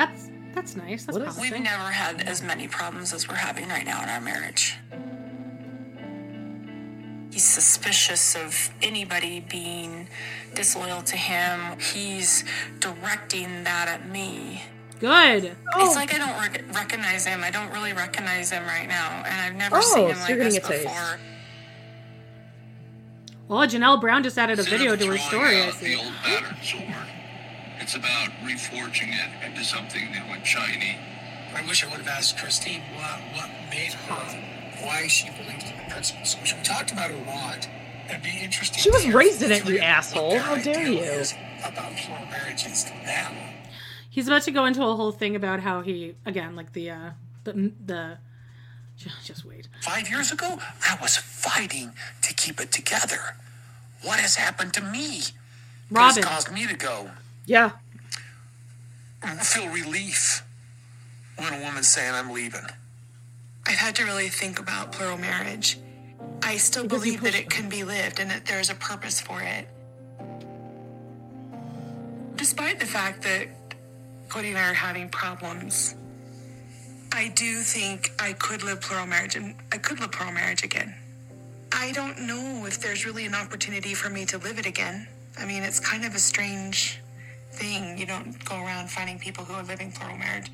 That's that's nice. That's We've never had as many problems as we're having right now in our marriage. He's suspicious of anybody being disloyal to him. He's directing that at me. Good. It's oh. like I don't rec- recognize him. I don't really recognize him right now, and I've never Oh, seen him so like you're this getting a taste. before. Well, Janelle Brown just added a video to her story. I see. Old battered sword. It's about reforging it into something new and shiny. I wish I would have asked Christine what, what made her, why she believed in the principles. Which we talked about a lot. It'd be interesting. She was raised in the it, you asshole. How dare you. About plural marriages now. He's about to go into a whole thing about how he again like the uh the the just wait. Five years ago, I was fighting to keep it together. What has happened to me? That Robyn. has caused me to go Yeah. I feel relief when a woman's saying I'm leaving. I've had to really think about plural marriage. I still Because believe that it can be lived and that there's a purpose for it. Despite the fact that Kody and I are having problems, I do think I could live plural marriage and I could live plural marriage again. I don't know if there's really an opportunity for me to live it again. I mean, it's kind of a strange thing. You don't go around finding people who are living plural marriage.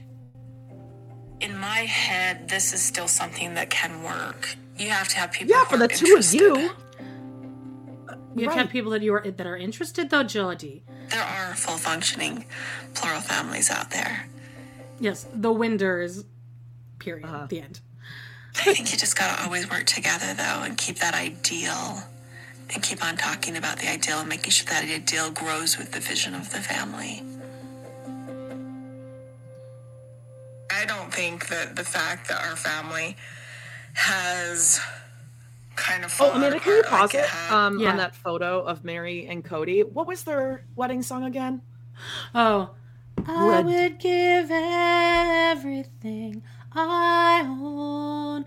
In my head, this is still something that can work. You have to have people. Yeah, who for the two of interested. you. You have to have people that you are that are interested though, Geordie. There are full functioning plural families out there. Yes, the Winders. Period. Uh-huh. The end. I think you just gotta always work together though and keep that ideal and keep on talking about the ideal and making sure that ideal grows with the vision of the family. I don't think that the fact that our family has kind of Oh, Amanda, can you pause like it had. um, Yeah. on that photo of Meri and Kody? What was their wedding song again? Oh, I Red- would give everything I own.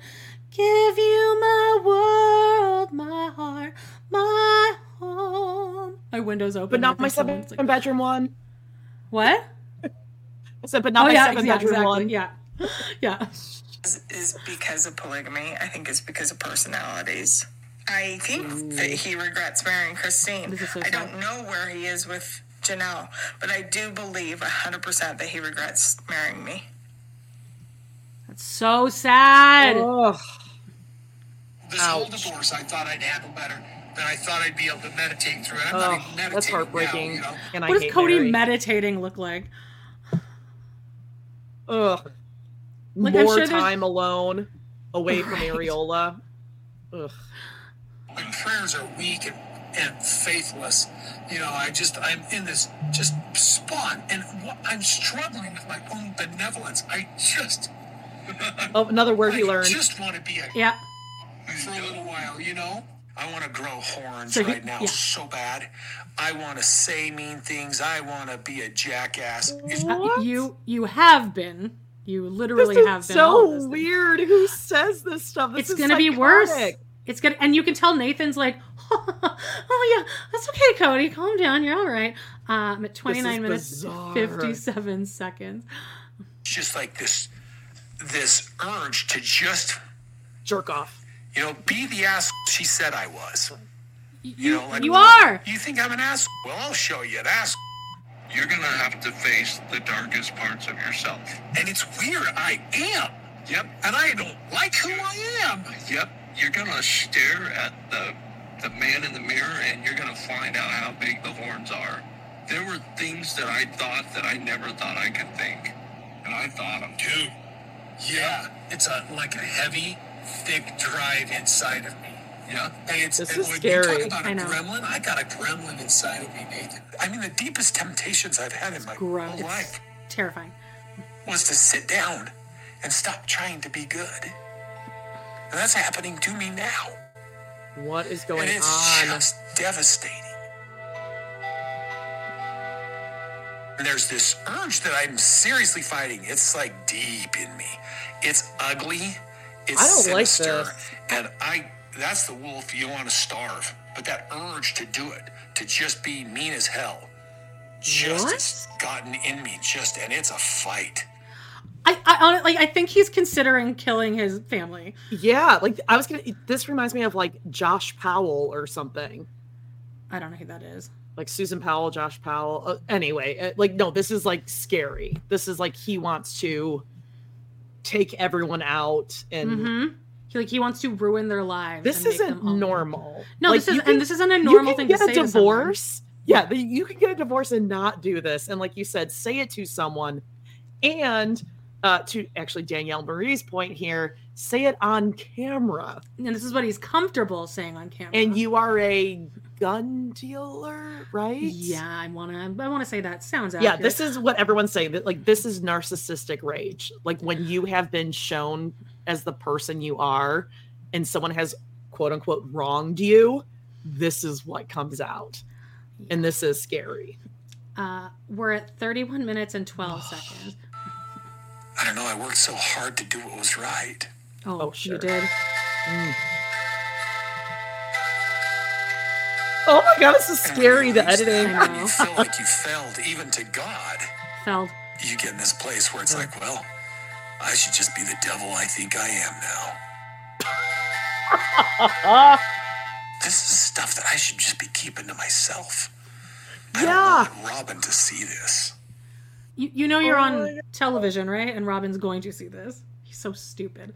Give you my world, my heart, my home. My window's open. But not my seven like- bedroom one. What? I said, but not oh my yeah, seven yeah, bedroom exactly. one. Yeah, yeah. is, is because of polygamy. I think it's because of personalities. I think that he regrets marrying Christine. So I don't know where he is with Janelle, but I do believe 100% that he regrets marrying me. That's so sad. Ugh. This whole divorce, I thought I'd handle better. Then I thought I'd be able to meditate through it. I'm not Ugh, even meditating that's now, heartbreaking. you know? And I what does Kody Meri. meditating look like? Ugh. Like, More sure time alone, away from Right. Areola. Ugh. My prayers are weak and, and faithless. You know, I just, I'm in this just spot and wha- I'm struggling with my own benevolence. I just, Oh, another word he I learned. just want to be a, Yeah. for a little while, you know? I want to grow horns So right now yeah. so bad. I want to say mean things. I want to be a jackass. It's- Uh, you you have been. You literally This is have been. all of this so thing. weird. Who says this stuff? This it's is gonna be worse. It's gonna, and you can tell Nathan's like, oh yeah, that's okay, Kody, calm down, you're all right. Um, at 29 minutes, bizarre. 57 seconds. just like this this urge to just Jerk off. You know be the ass she said I was. You know, like you are. You think I'm an ass? Well, I'll show you an ass. You're gonna have to face the darkest parts of yourself, and it's weird. I am. Yep. And I don't like who I am. Yep. You're gonna stare at the the man in the mirror, and you're gonna find out how big the horns are. There were things that I thought that I never thought I could think, and I thought them too. Yeah, it's a like a heavy, thick drive inside of me. Yeah, and it's This and is when scary. You talk about I a know. gremlin. I got a gremlin inside of me, Nathan. I mean, the deepest temptations I've had in my Gross. whole life Terrifying. was to sit down and stop trying to be good, and that's happening to me now, What is going and it's on? just devastating. And there's this urge that I'm seriously fighting. It's like deep in me. It's ugly. It's I don't like sinister. this. And I that's the wolf you want to starve. But that urge to do it, to just be mean as hell, just What? has gotten in me just and it's a fight. I, I I, like I think he's considering killing his family. Yeah, like I was gonna. This reminds me of like Josh Powell or something. I don't know who that is. Like Susan Powell, Josh Powell. Uh, anyway, uh, like no, this is like scary. This is like he wants to take everyone out and. Mm-hmm. He, like he wants to ruin their lives. This isn't normal. No, Like, this is can- and this isn't a normal thing can to get say a divorce. Yeah, you can get a divorce and not do this, and like you said, say it to someone, and uh, to actually Danielle Marie's point here, say it on camera. And this is what he's comfortable saying on camera. And you are a gun dealer, right? Yeah, I wanna I wanna say that sounds Yeah, this is what everyone's saying that like this is narcissistic rage. Like when you have been shown as the person you are and someone has quote unquote wronged you, this is what comes out. And this is scary. uh we're at 31 minutes and 12 seconds. I don't know. I worked so hard to do what was right. Oh, you did. Oh my god, this is scary, the you editing. When you feel like you failed even to God, Feld. you get in this place where it's like, well, I should just be the devil I think I am now. This is stuff that I should just be keeping to myself. I Yeah. don't want Robyn to see this. You, you know you're Oh on television, right? And Robyn's going to see this. He's so stupid.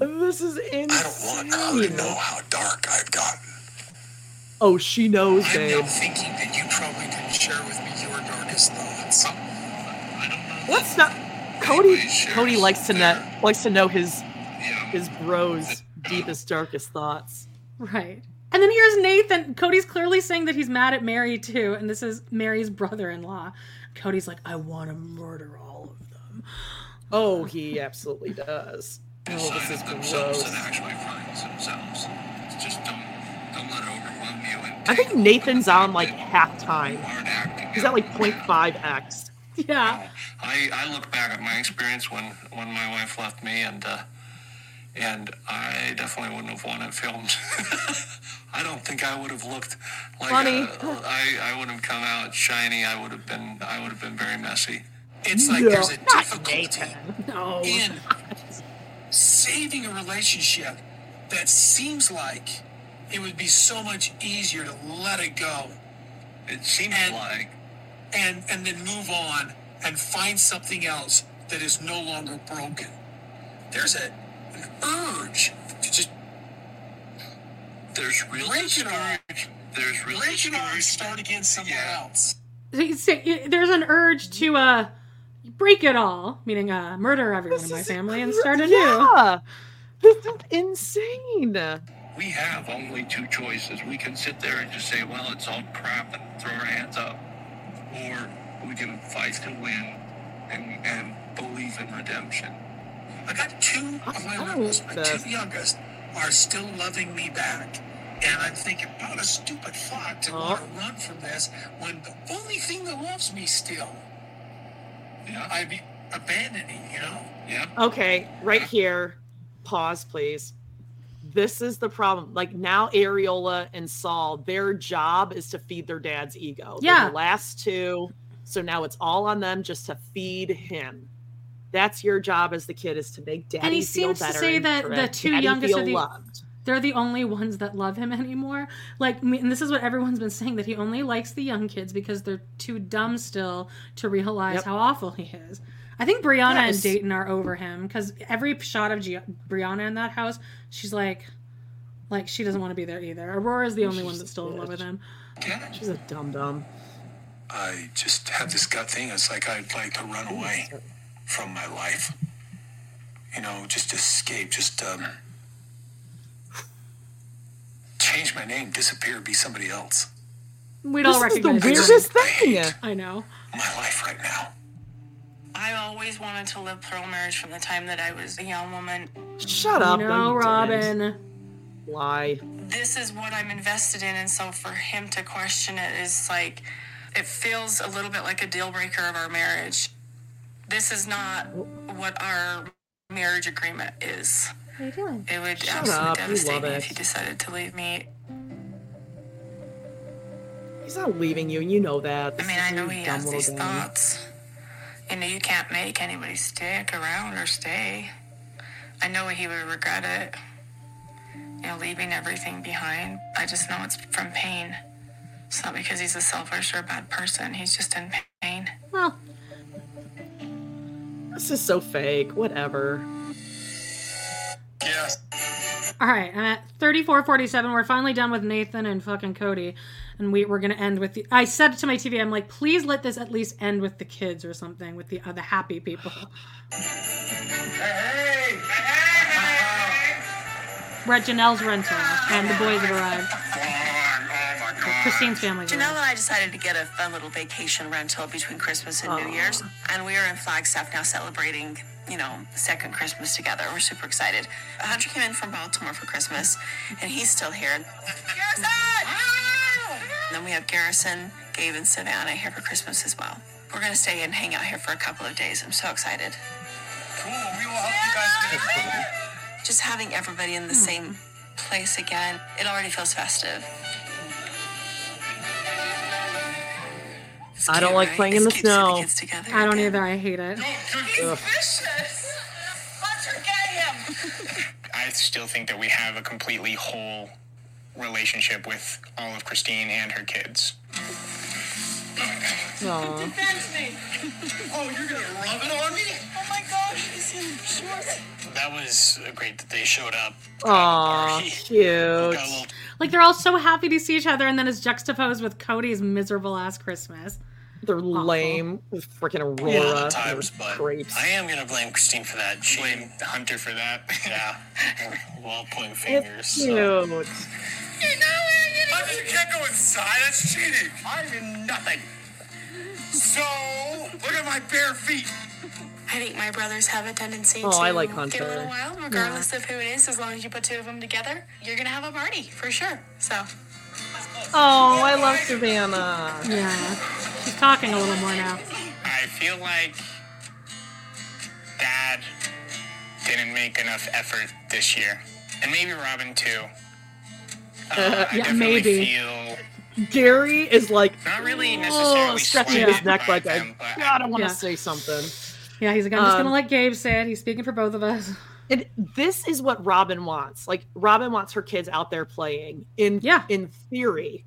This is insane. I don't want her to know how dark I've gotten. Oh, she knows, I'm now babe. thinking that you probably didn't share with me your darkest thoughts. Let's not Kody Kody likes to know likes to know his his bros deepest, darkest thoughts. Right. And then here's Nathan. Kody's clearly saying that he's mad at Meri too, and this is Meri's brother-in-law. Kody's like, I want to murder all of them. Oh, he absolutely does. Oh, this is themselves and actually finds themselves. Just don't don't let it overwhelm you and I think Nathan's on like half time. He's at like 0.5x. Yeah. I, I look back at my experience when, when my wife left me and uh, and I definitely wouldn't have wanted filmed. I don't think I would have looked like Funny. a- I I would have come out shiny. I would have been I would have been very messy. It's like No, there's a difficulty No. in saving a relationship that seems like it would be so much easier to let it go. It seems like and and then move on and find something else that is no longer broken. There's a an urge to just there's real discouragement. There's real discouragement. Start again somewhere else. So There's an urge to uh break it all, meaning uh murder everyone in my family and start anew. Yeah. This is insane. We have only two choices. We can sit there and just say, well, it's all crap and throw our hands up. Or we can fight to win and, and believe in redemption. I got two of my rebels, my two youngest, are still loving me back. And I'm thinking, what a stupid thought to want to run from this when the only thing that loves me still, yeah. I'd be abandoning, you know? Yeah. Okay, right here. Pause, please. This is the problem. Like now, Areola and Saul, their job is to feed their dad's ego. They're Yeah. the last two. So now it's all on them just to feed him. That's your job as the kid is to make daddy and he seems to say that the two daddy youngest are the loved. they're the only ones that love him anymore. Like, me- and this is what everyone's been saying that he only likes the young kids because they're too dumb still to realize Yep. how awful he is. I think Breanna Yes. and Dayton are over him because every shot of Gia- Breanna in that house, she's like, like she doesn't want to be there either. Aurora's the only one that's still in love with him. She's a dum dum. I just have this gut thing. It's like I'd like to run away from my life. You know, just escape, just um, change my name, disappear, be somebody else. We'd This all is the recognize you. weirdest thing. I know. My life right now. I always wanted to live plural marriage from the time that I was a young woman. Shut up. No, you didn't. Robyn. Lie. This is what I'm invested in, and so for him to question it is like, it feels a little bit like a deal breaker of our marriage. This is not what our marriage agreement is. What are you doing? It would Shut absolutely up, we devastate me it. if he decided to leave me. He's not leaving you, and you know that. I mean, I know he has these thoughts. You know, you can't make anybody stick around or stay. I know he would regret it. You know, leaving everything behind. I just know it's from pain. It's not because he's a selfish or a bad person. He's just in pain. Well, This is so fake. Whatever. Yes. All right, I'm at 3447. We're finally done with Nathan and fucking Kody. And we, we're going to end with the. I said to my TV, I'm like, please let this at least end with the kids or something, with the uh, the happy people. We're at Janelle's rental, and the boys have arrived. Christine's family. Janelle and I decided to get a fun little vacation rental between Christmas and New Year's, and we are in Flagstaff now celebrating, you know, second Christmas together. We're super excited. Hunter came in from Baltimore for Christmas, and he's still here. Garrison! And then we have Garrison, Gabe, and Savanah here for Christmas as well. We're gonna stay and hang out here for a couple of days. I'm so excited. Cool. We will help you guys get it. Just having everybody in the hmm. same place again, it already feels festive. I don't like playing in the snow. I don't either. I hate it. Ugh. I still think that we have a completely whole relationship with all of Christine and her kids. Aw. Oh, you're gonna rub it on me? Oh my gosh, he's in shorts. That was great that they showed up. Aw, cute. Like they're all so happy to see each other, and then it's juxtaposed with Kody's miserable ass Christmas. They're lame with freaking Aurora. Yeah, and times, but grapes. I am gonna blame Christine for that. She blame Hunter for that. Yeah, we're all pointing fingers. It's so. Cute. Hunter, you can't go inside. That's cheating. I did nothing. So, look at my bare feet. I think my brothers have a tendency Oh, to I like get a little wild, regardless of who it is. As long as you put two of them together, you're gonna have a party for sure. So, Oh, I love Savanah. Yeah, she's talking a little more now. I feel like Dad didn't make enough effort this year, and maybe Robyn too. Uh, yeah, definitely maybe. feel Gary is like not really oh, necessarily stretching his neck like them, I but gotta want to Yeah. say something. Yeah, he's like, I'm just Um, gonna let Gabe say it. He's speaking for both of us. And this is what Robyn wants. Like Robyn wants her kids out there playing in Yeah. in theory.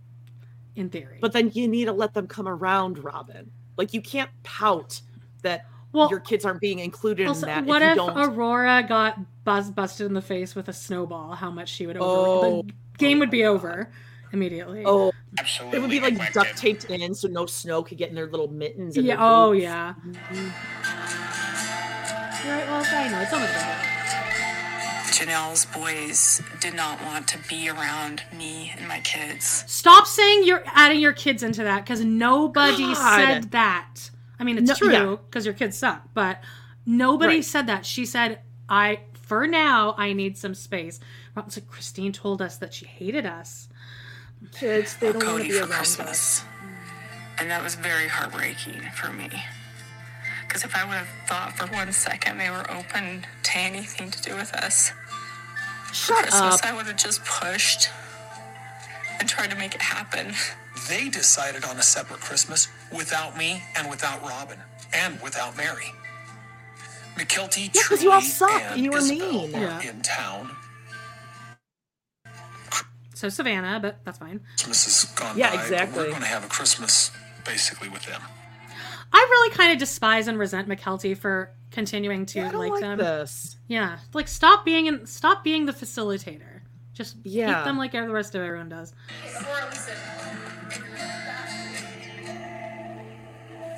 In theory. But then you need to let them come around Robyn. Like you can't pout that Well, your kids aren't being included Also, in that what if you if don't Aurora got buzz busted in the face with a snowball? How much she would over Oh. The game would be over immediately. Oh, absolutely. it would be like duct taped in so no snow could get in their little mittens. And yeah. their Oh boots. yeah. Right. Well, I know it's almost over. Janelle's boys did not want to be around me and my kids. Stop saying you're adding your kids into that because nobody God. said that. I mean, it's No- true yeah. because your kids suck, but nobody Right. said that. She said, "I for now I need some space." Robyn's like, Christine told us that she hated us. Kids, they don't want to be for around us. Christmas. And that was very heartbreaking for me. Because if I would have thought for one second they were open to anything to do with us, Shut Christmas, up. I would have just pushed and tried to make it happen. They decided on a separate Christmas without me and without Robyn and without Meri. Mykelti, Yeah, 'cause you all suck. and You were Ysabel mean. Yeah. in town. So Savanah, but that's fine. Christmas has gone Yeah, by. exactly. We're going to have a Christmas basically with them. I really kind of despise and resent Mykelti for continuing to I don't like, like them. this. Yeah, like stop being in, stop being the facilitator. Just Yeah. keep them like the rest of everyone does.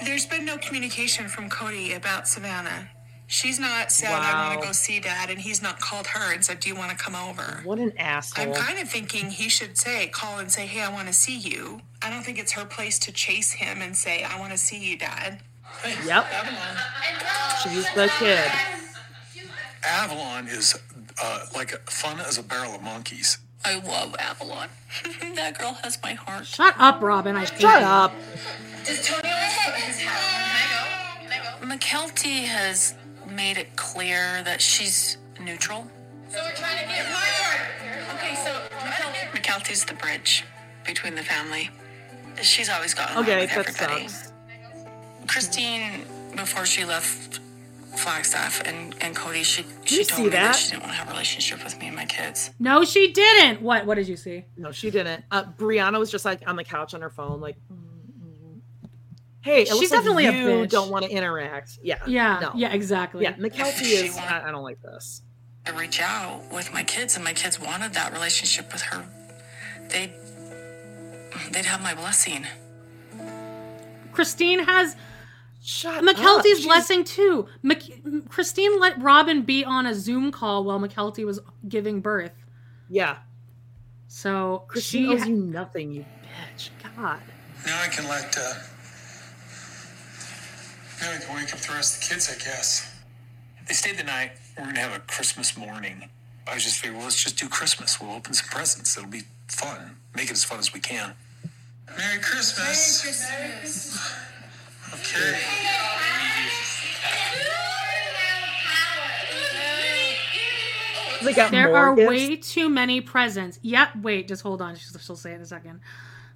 There's been no communication from Kody about Savanah. She's not said, I want to go see dad, and he's not called her and said, Do you want to come over? What an asshole. I'm kind of thinking he should say, call and say, Hey, I want to see you. I don't think it's her place to chase him and say, I want to see you, dad. Yep. She's the kid. Avalon is uh, like fun as a barrel of monkeys. I love Avalon. that girl has my heart. Shut up, Robyn. I hate Shut up. Does Tony his hat? Can I go? Can I go? Mykelti has made it clear that she's neutral. So we're trying to get my part. Okay, so Mykelti's the bridge between the family. She's always gotten along Okay, with that everybody. sucks. Christine before she left Flagstaff and, and Kody, she, you she see told me that? that? she didn't want to have a relationship with me and my kids. No, she didn't. What? What did you see? No, she didn't. Uh, Breanna was just like on the couch on her phone, like, mm. "Hey, it She's looks like definitely a you bitch. don't want to interact." Yeah, Yeah. no. Yeah. Exactly. yeah. Mykelti is. I, I don't like this. To reach out with my kids, and my kids wanted that relationship with her. They'd, they'd have my blessing. Christine has Shut Mykelti's She's- blessing too. Mc- Christine let Robyn be on a Zoom call while Mykelti was giving birth. Yeah, So Christine she owes you nothing, you bitch. God. Now I can let, uh, now I can wake up the rest of the kids, I guess. They stayed the night. We're gonna have a Christmas morning. I was just figuring, well, let's just do Christmas. We'll open some presents. It'll be fun. Make it as fun as we can. Merry Christmas. Merry Christmas. Okay. They got there are gifts? way too many presents. Yep. Wait. Just hold on. She'll, she'll say it in a second.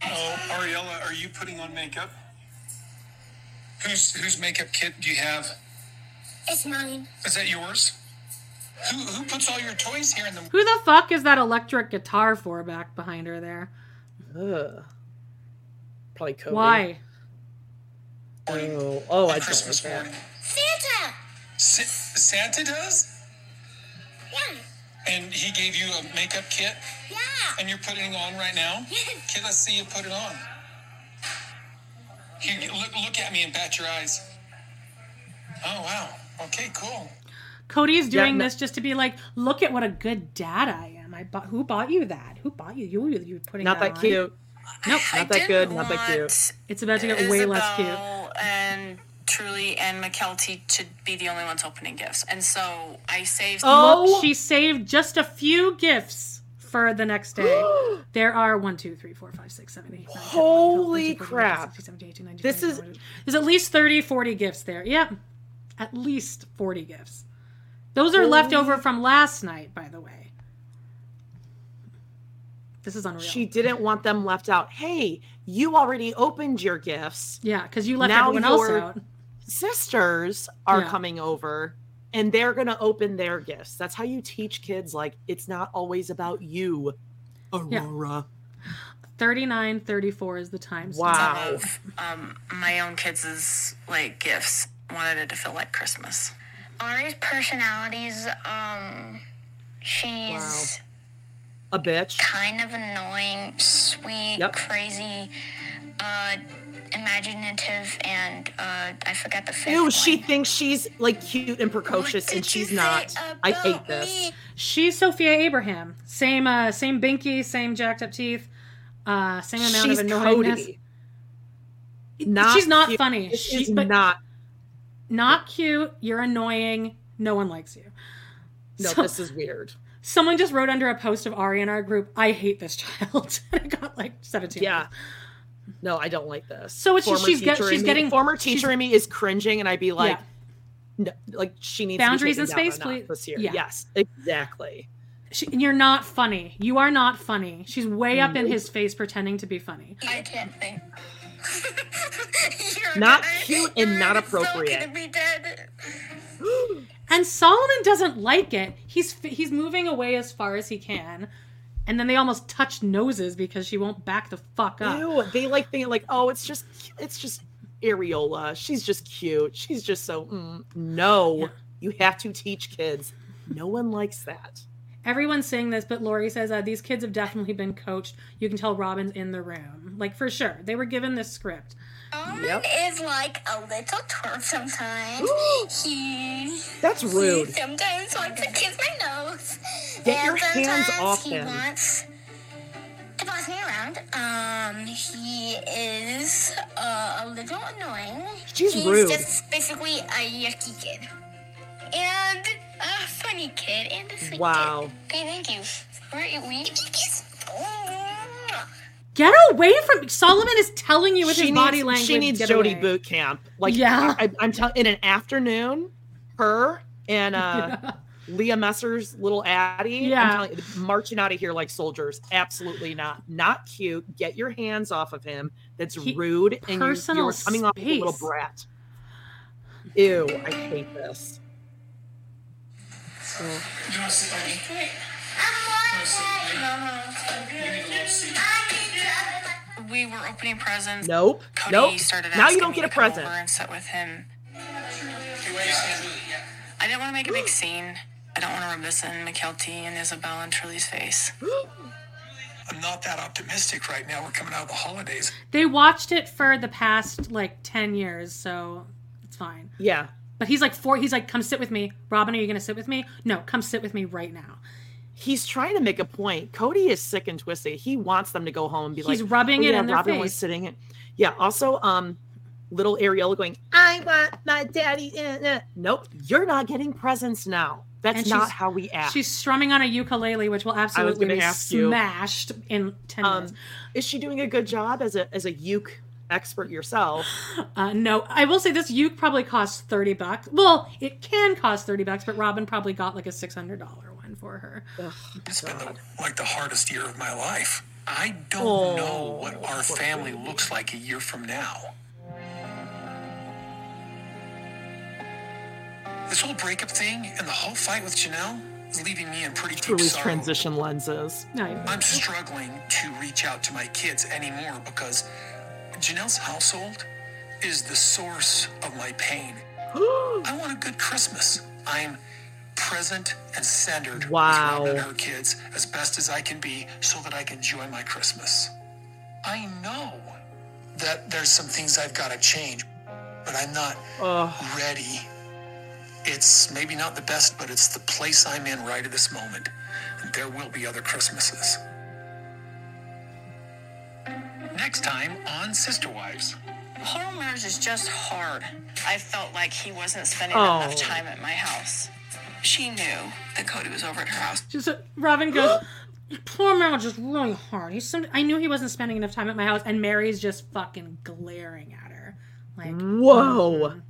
Oh, Ariella, are you putting on makeup? Whose whose makeup kit do you have? It's mine. Is that yours? Who who puts all your toys here in the Who the fuck is that electric guitar for back behind her there? Ugh. Probably Kody. Why? Oh, oh, I don't Christmas like that. morning? Santa. Sa- Santa does? Yeah. And he gave you a makeup kit? Yeah. And you're putting it on right now? Okay, let's see you put it on. Here, look, look at me and bat your eyes. Oh, wow. Okay, cool. Kody is Yeah, doing no- this just to be like, look at what a good dad I am. I bought. Who bought you that? Who bought you? You you putting Not that on? cute. Nope. Not that good. Not that cute. It's about to get way less cute. And Truly and Mykelti to be the only ones opening gifts. And so I saved Oh. Look, she saved just a few gifts for the next day. there are one, two, three, four, five, six, seven, eight, nine, 10, 11, 12, Holy 13, 14, 15, crap. 16, 17, 18, 19, This 20, is 21. There's at least 30, 40 gifts there. Yep. At least 40 gifts. Those are left over from last night, by the way. This is unreal. She didn't want them left out. Hey, you already opened your gifts. yeah, because you left Now everyone else out. Sisters are Yeah. coming over and they're going to open their gifts. That's how you teach kids like it's not always about you. Yeah. Aurora. 39, 34 is the time. Wow. of um, my own kids' like gifts. Wanted it to feel like Christmas. Ari's personalities, um, she's A bitch. kind of annoying, sweet, Yep. crazy, uh, imaginative, and uh, I forgot the fifth Ew, one. she thinks she's like cute and precocious and she's not. I hate this. She's Sophia Abraham. Same uh same binky, same jacked up teeth, uh same amount She's of annoyingness. Kody. Not She's not cute. funny. This She, is but not. not cute. You're annoying. No one likes you. No, So- this is weird. Someone just wrote under a post of Ari in our group, I hate this child. and it got like 17. Yeah. No, I don't like this. So it's- she's get- she's me- getting- former she's- teacher in me is cringing, and I'd be like, Yeah. no, like she needs Boundaries in space, please. This year. Yeah. Yes, exactly. She, you're not funny. You are not funny. She's way up in mm-hmm. his face pretending to be funny. I can't think. Not cute and not appropriate. be dead. And Solomon doesn't like it. He's he's moving away as far as he can, and then they almost touch noses because she won't back the fuck up. Ew, they like thinking like, oh, it's just, it's just Areola. She's just cute. She's just so. Mm. No, you have to teach kids. No one likes that. Everyone's saying this, but Lori says uh, these kids have definitely been coached. You can tell Robyn's in the room, like for sure. They were given this script. Solomon is like a little twerp sometimes. he That's rude. He sometimes wants to kiss my nose. Get your and hands sometimes off he him. wants to boss me around. Um, he is uh, a little annoying. She's He's rude. just basically a yucky kid. And a funny kid and a sweet Wow. kid. Okay, thank you. Where we Get away from me. Solomon is telling you with she his body language. She needs get Jody away. boot camp. Like, Yeah. I, I'm telling. In an afternoon, her and uh, Leah Messer's little Addie. I'm Yeah. telling you, marching out of here like soldiers. Absolutely not. Not cute. Get your hands off of him. That's He- rude. And you, you're coming off like a little brat. Ew, I hate this. You want to sit by me? We were opening presents. Nope. Kody Nope. started Now you don't get a present. and sit with him. I didn't want to make a big scene. I don't want to rub this in Mykelti and Ysabel and Truly's face. I'm not that optimistic right now. We're coming out of the holidays. They watched it for the past like 10 years, so it's fine. Yeah. But he's like four he's like come sit with me. Robyn, are you going to sit with me? No, come sit with me right now. He's trying to make a point. Kody is sick and twisted. He wants them to go home and be like, He's rubbing "Oh, it yeah, in their Robyn was sitting in. Yeah. Also, um, little Ariella going, I want my daddy. eh, eh." Nope, you're not getting presents now. That's And not how we act. She's strumming on a ukulele, which will absolutely be ask you. smashed in 10 um, minutes. is she doing a good job as a as a uke expert yourself? Uh, no, I will say this uke probably costs 30 bucks. Well, it can cost 30 bucks, but Robyn probably got like a $600 one for her. It's been the, like the hardest year of my life. I don't Oh, know what our family looks like a year from now. This whole breakup thing and the whole fight with Janelle is leaving me in pretty deep Truly's sorrow. transition lenses. I'm struggling to reach out to my kids anymore because Janelle's household is the source of my pain. I want a good Christmas. I'm present and centered Wow. with Robyn and her kids as best as I can be so that I can enjoy my Christmas. I know that there's some things I've got to change, but I'm not ready. It's maybe not the best, but it's the place I'm in right at this moment. And there will be other Christmases. Next time on Sister Wives. Horror marriage is just hard. I felt like he wasn't spending Oh. enough time at my house. She knew that Kody was over at her house. Just uh, Robyn goes, poor Mel just really hard. He's some, I knew he wasn't spending enough time at my house, and Meri's just fucking glaring at her. Like, Whoa.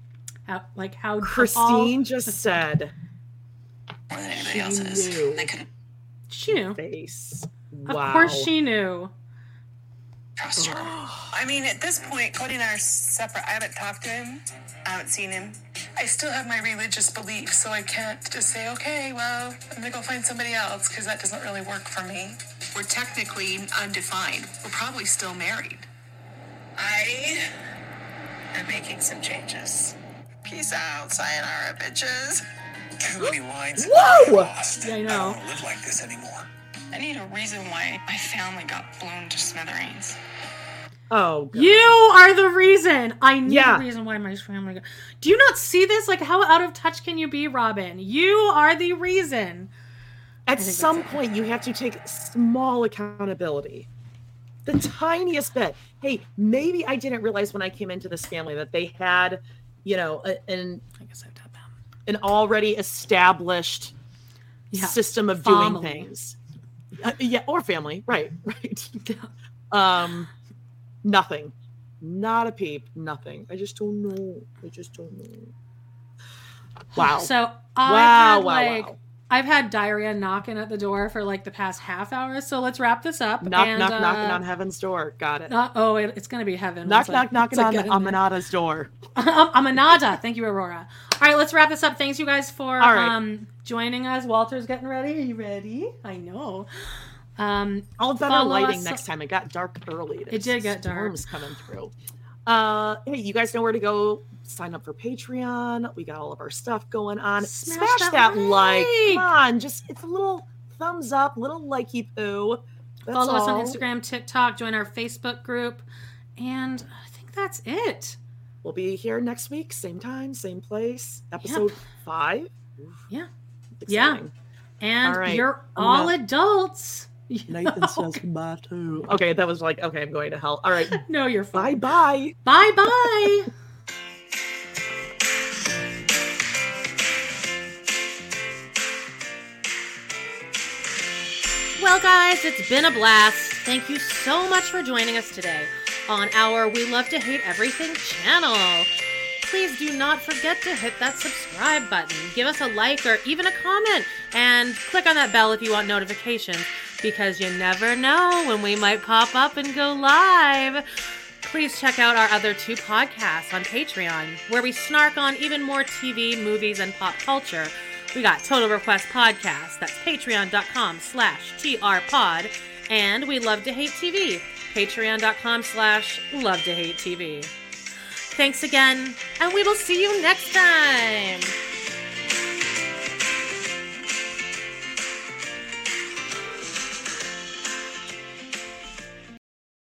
how, like how Christine all- just said More than anybody she else's. knew. They could She knew. Face. Of course she knew. trust her. I mean, at this point, Kody and I are separate. I haven't talked to him. I haven't seen him. I still have my religious beliefs, so I can't just say, okay, well, I'm gonna go find somebody else because that doesn't really work for me. We're technically undefined. We're probably still married. I am making some changes. Peace out, sayonara, bitches. Too many lines. Whoa! Lost. Yeah, I I don't want to live like this anymore. I need a reason why my family got blown to smithereens. Oh, God. You are the reason. I need Yeah. the reason why my family. Got... Do you not see this? Like, how out of touch can you be, Robyn? You are the reason. At some point, you have to take small accountability. The tiniest bit. Hey, maybe I didn't realize when I came into this family that they had, you know, a- an I guess I've done an already established Yeah, system of doing things. Uh, yeah, or family. Right, right. um, nothing. Not a peep. Nothing. I just don't know. I just don't know. Wow. So I Wow, had wow, like wow. I've had diarrhea knocking at the door for like the past half hour. So let's wrap this up. knock, and, knock, uh, knocking on heaven's door. Got it. Not, oh, it, it's gonna be heaven. knock, knock, knocking once on. Amanada's door. Um, Amanada. Thank you, Aurora. All right, let's wrap this up. Thanks you guys for right. um joining us. Walter's getting ready. Are you ready? I know. Um, All better lighting us- next time. It got dark early. It did get dark. Storms coming through. Uh, hey, you guys know where to go. Sign up for Patreon. We got all of our stuff going on. Smash Smash, that that, like. like. Come on, just it's a little thumbs up, little likey poo. That's follow us on. Instagram, TikTok, join our Facebook group, and I think that's it. We'll be here next week, same time, same place. Episode five. Yeah. Exciting. And All right. you're all adults. Nathan says goodbye too. Okay, that was like okay. I'm going to hell. All right. No, you're fine. Bye bye. Bye bye. Well, guys, it's been a blast. Thank you so much for joining us today on our We Love to Hate Everything channel. Please do not forget to hit that subscribe button, give us a like or even a comment, and click on that bell if you want notifications because you never know when we might pop up and go live. Please check out our other two podcasts on Patreon, where we snark on even more TV, movies, and pop culture. We got Total Request Podcast, that's patreon.com slash trpod, and We Love to Hate TV, patreon.com slash love to hate TV. Thanks again, and we will see you next time.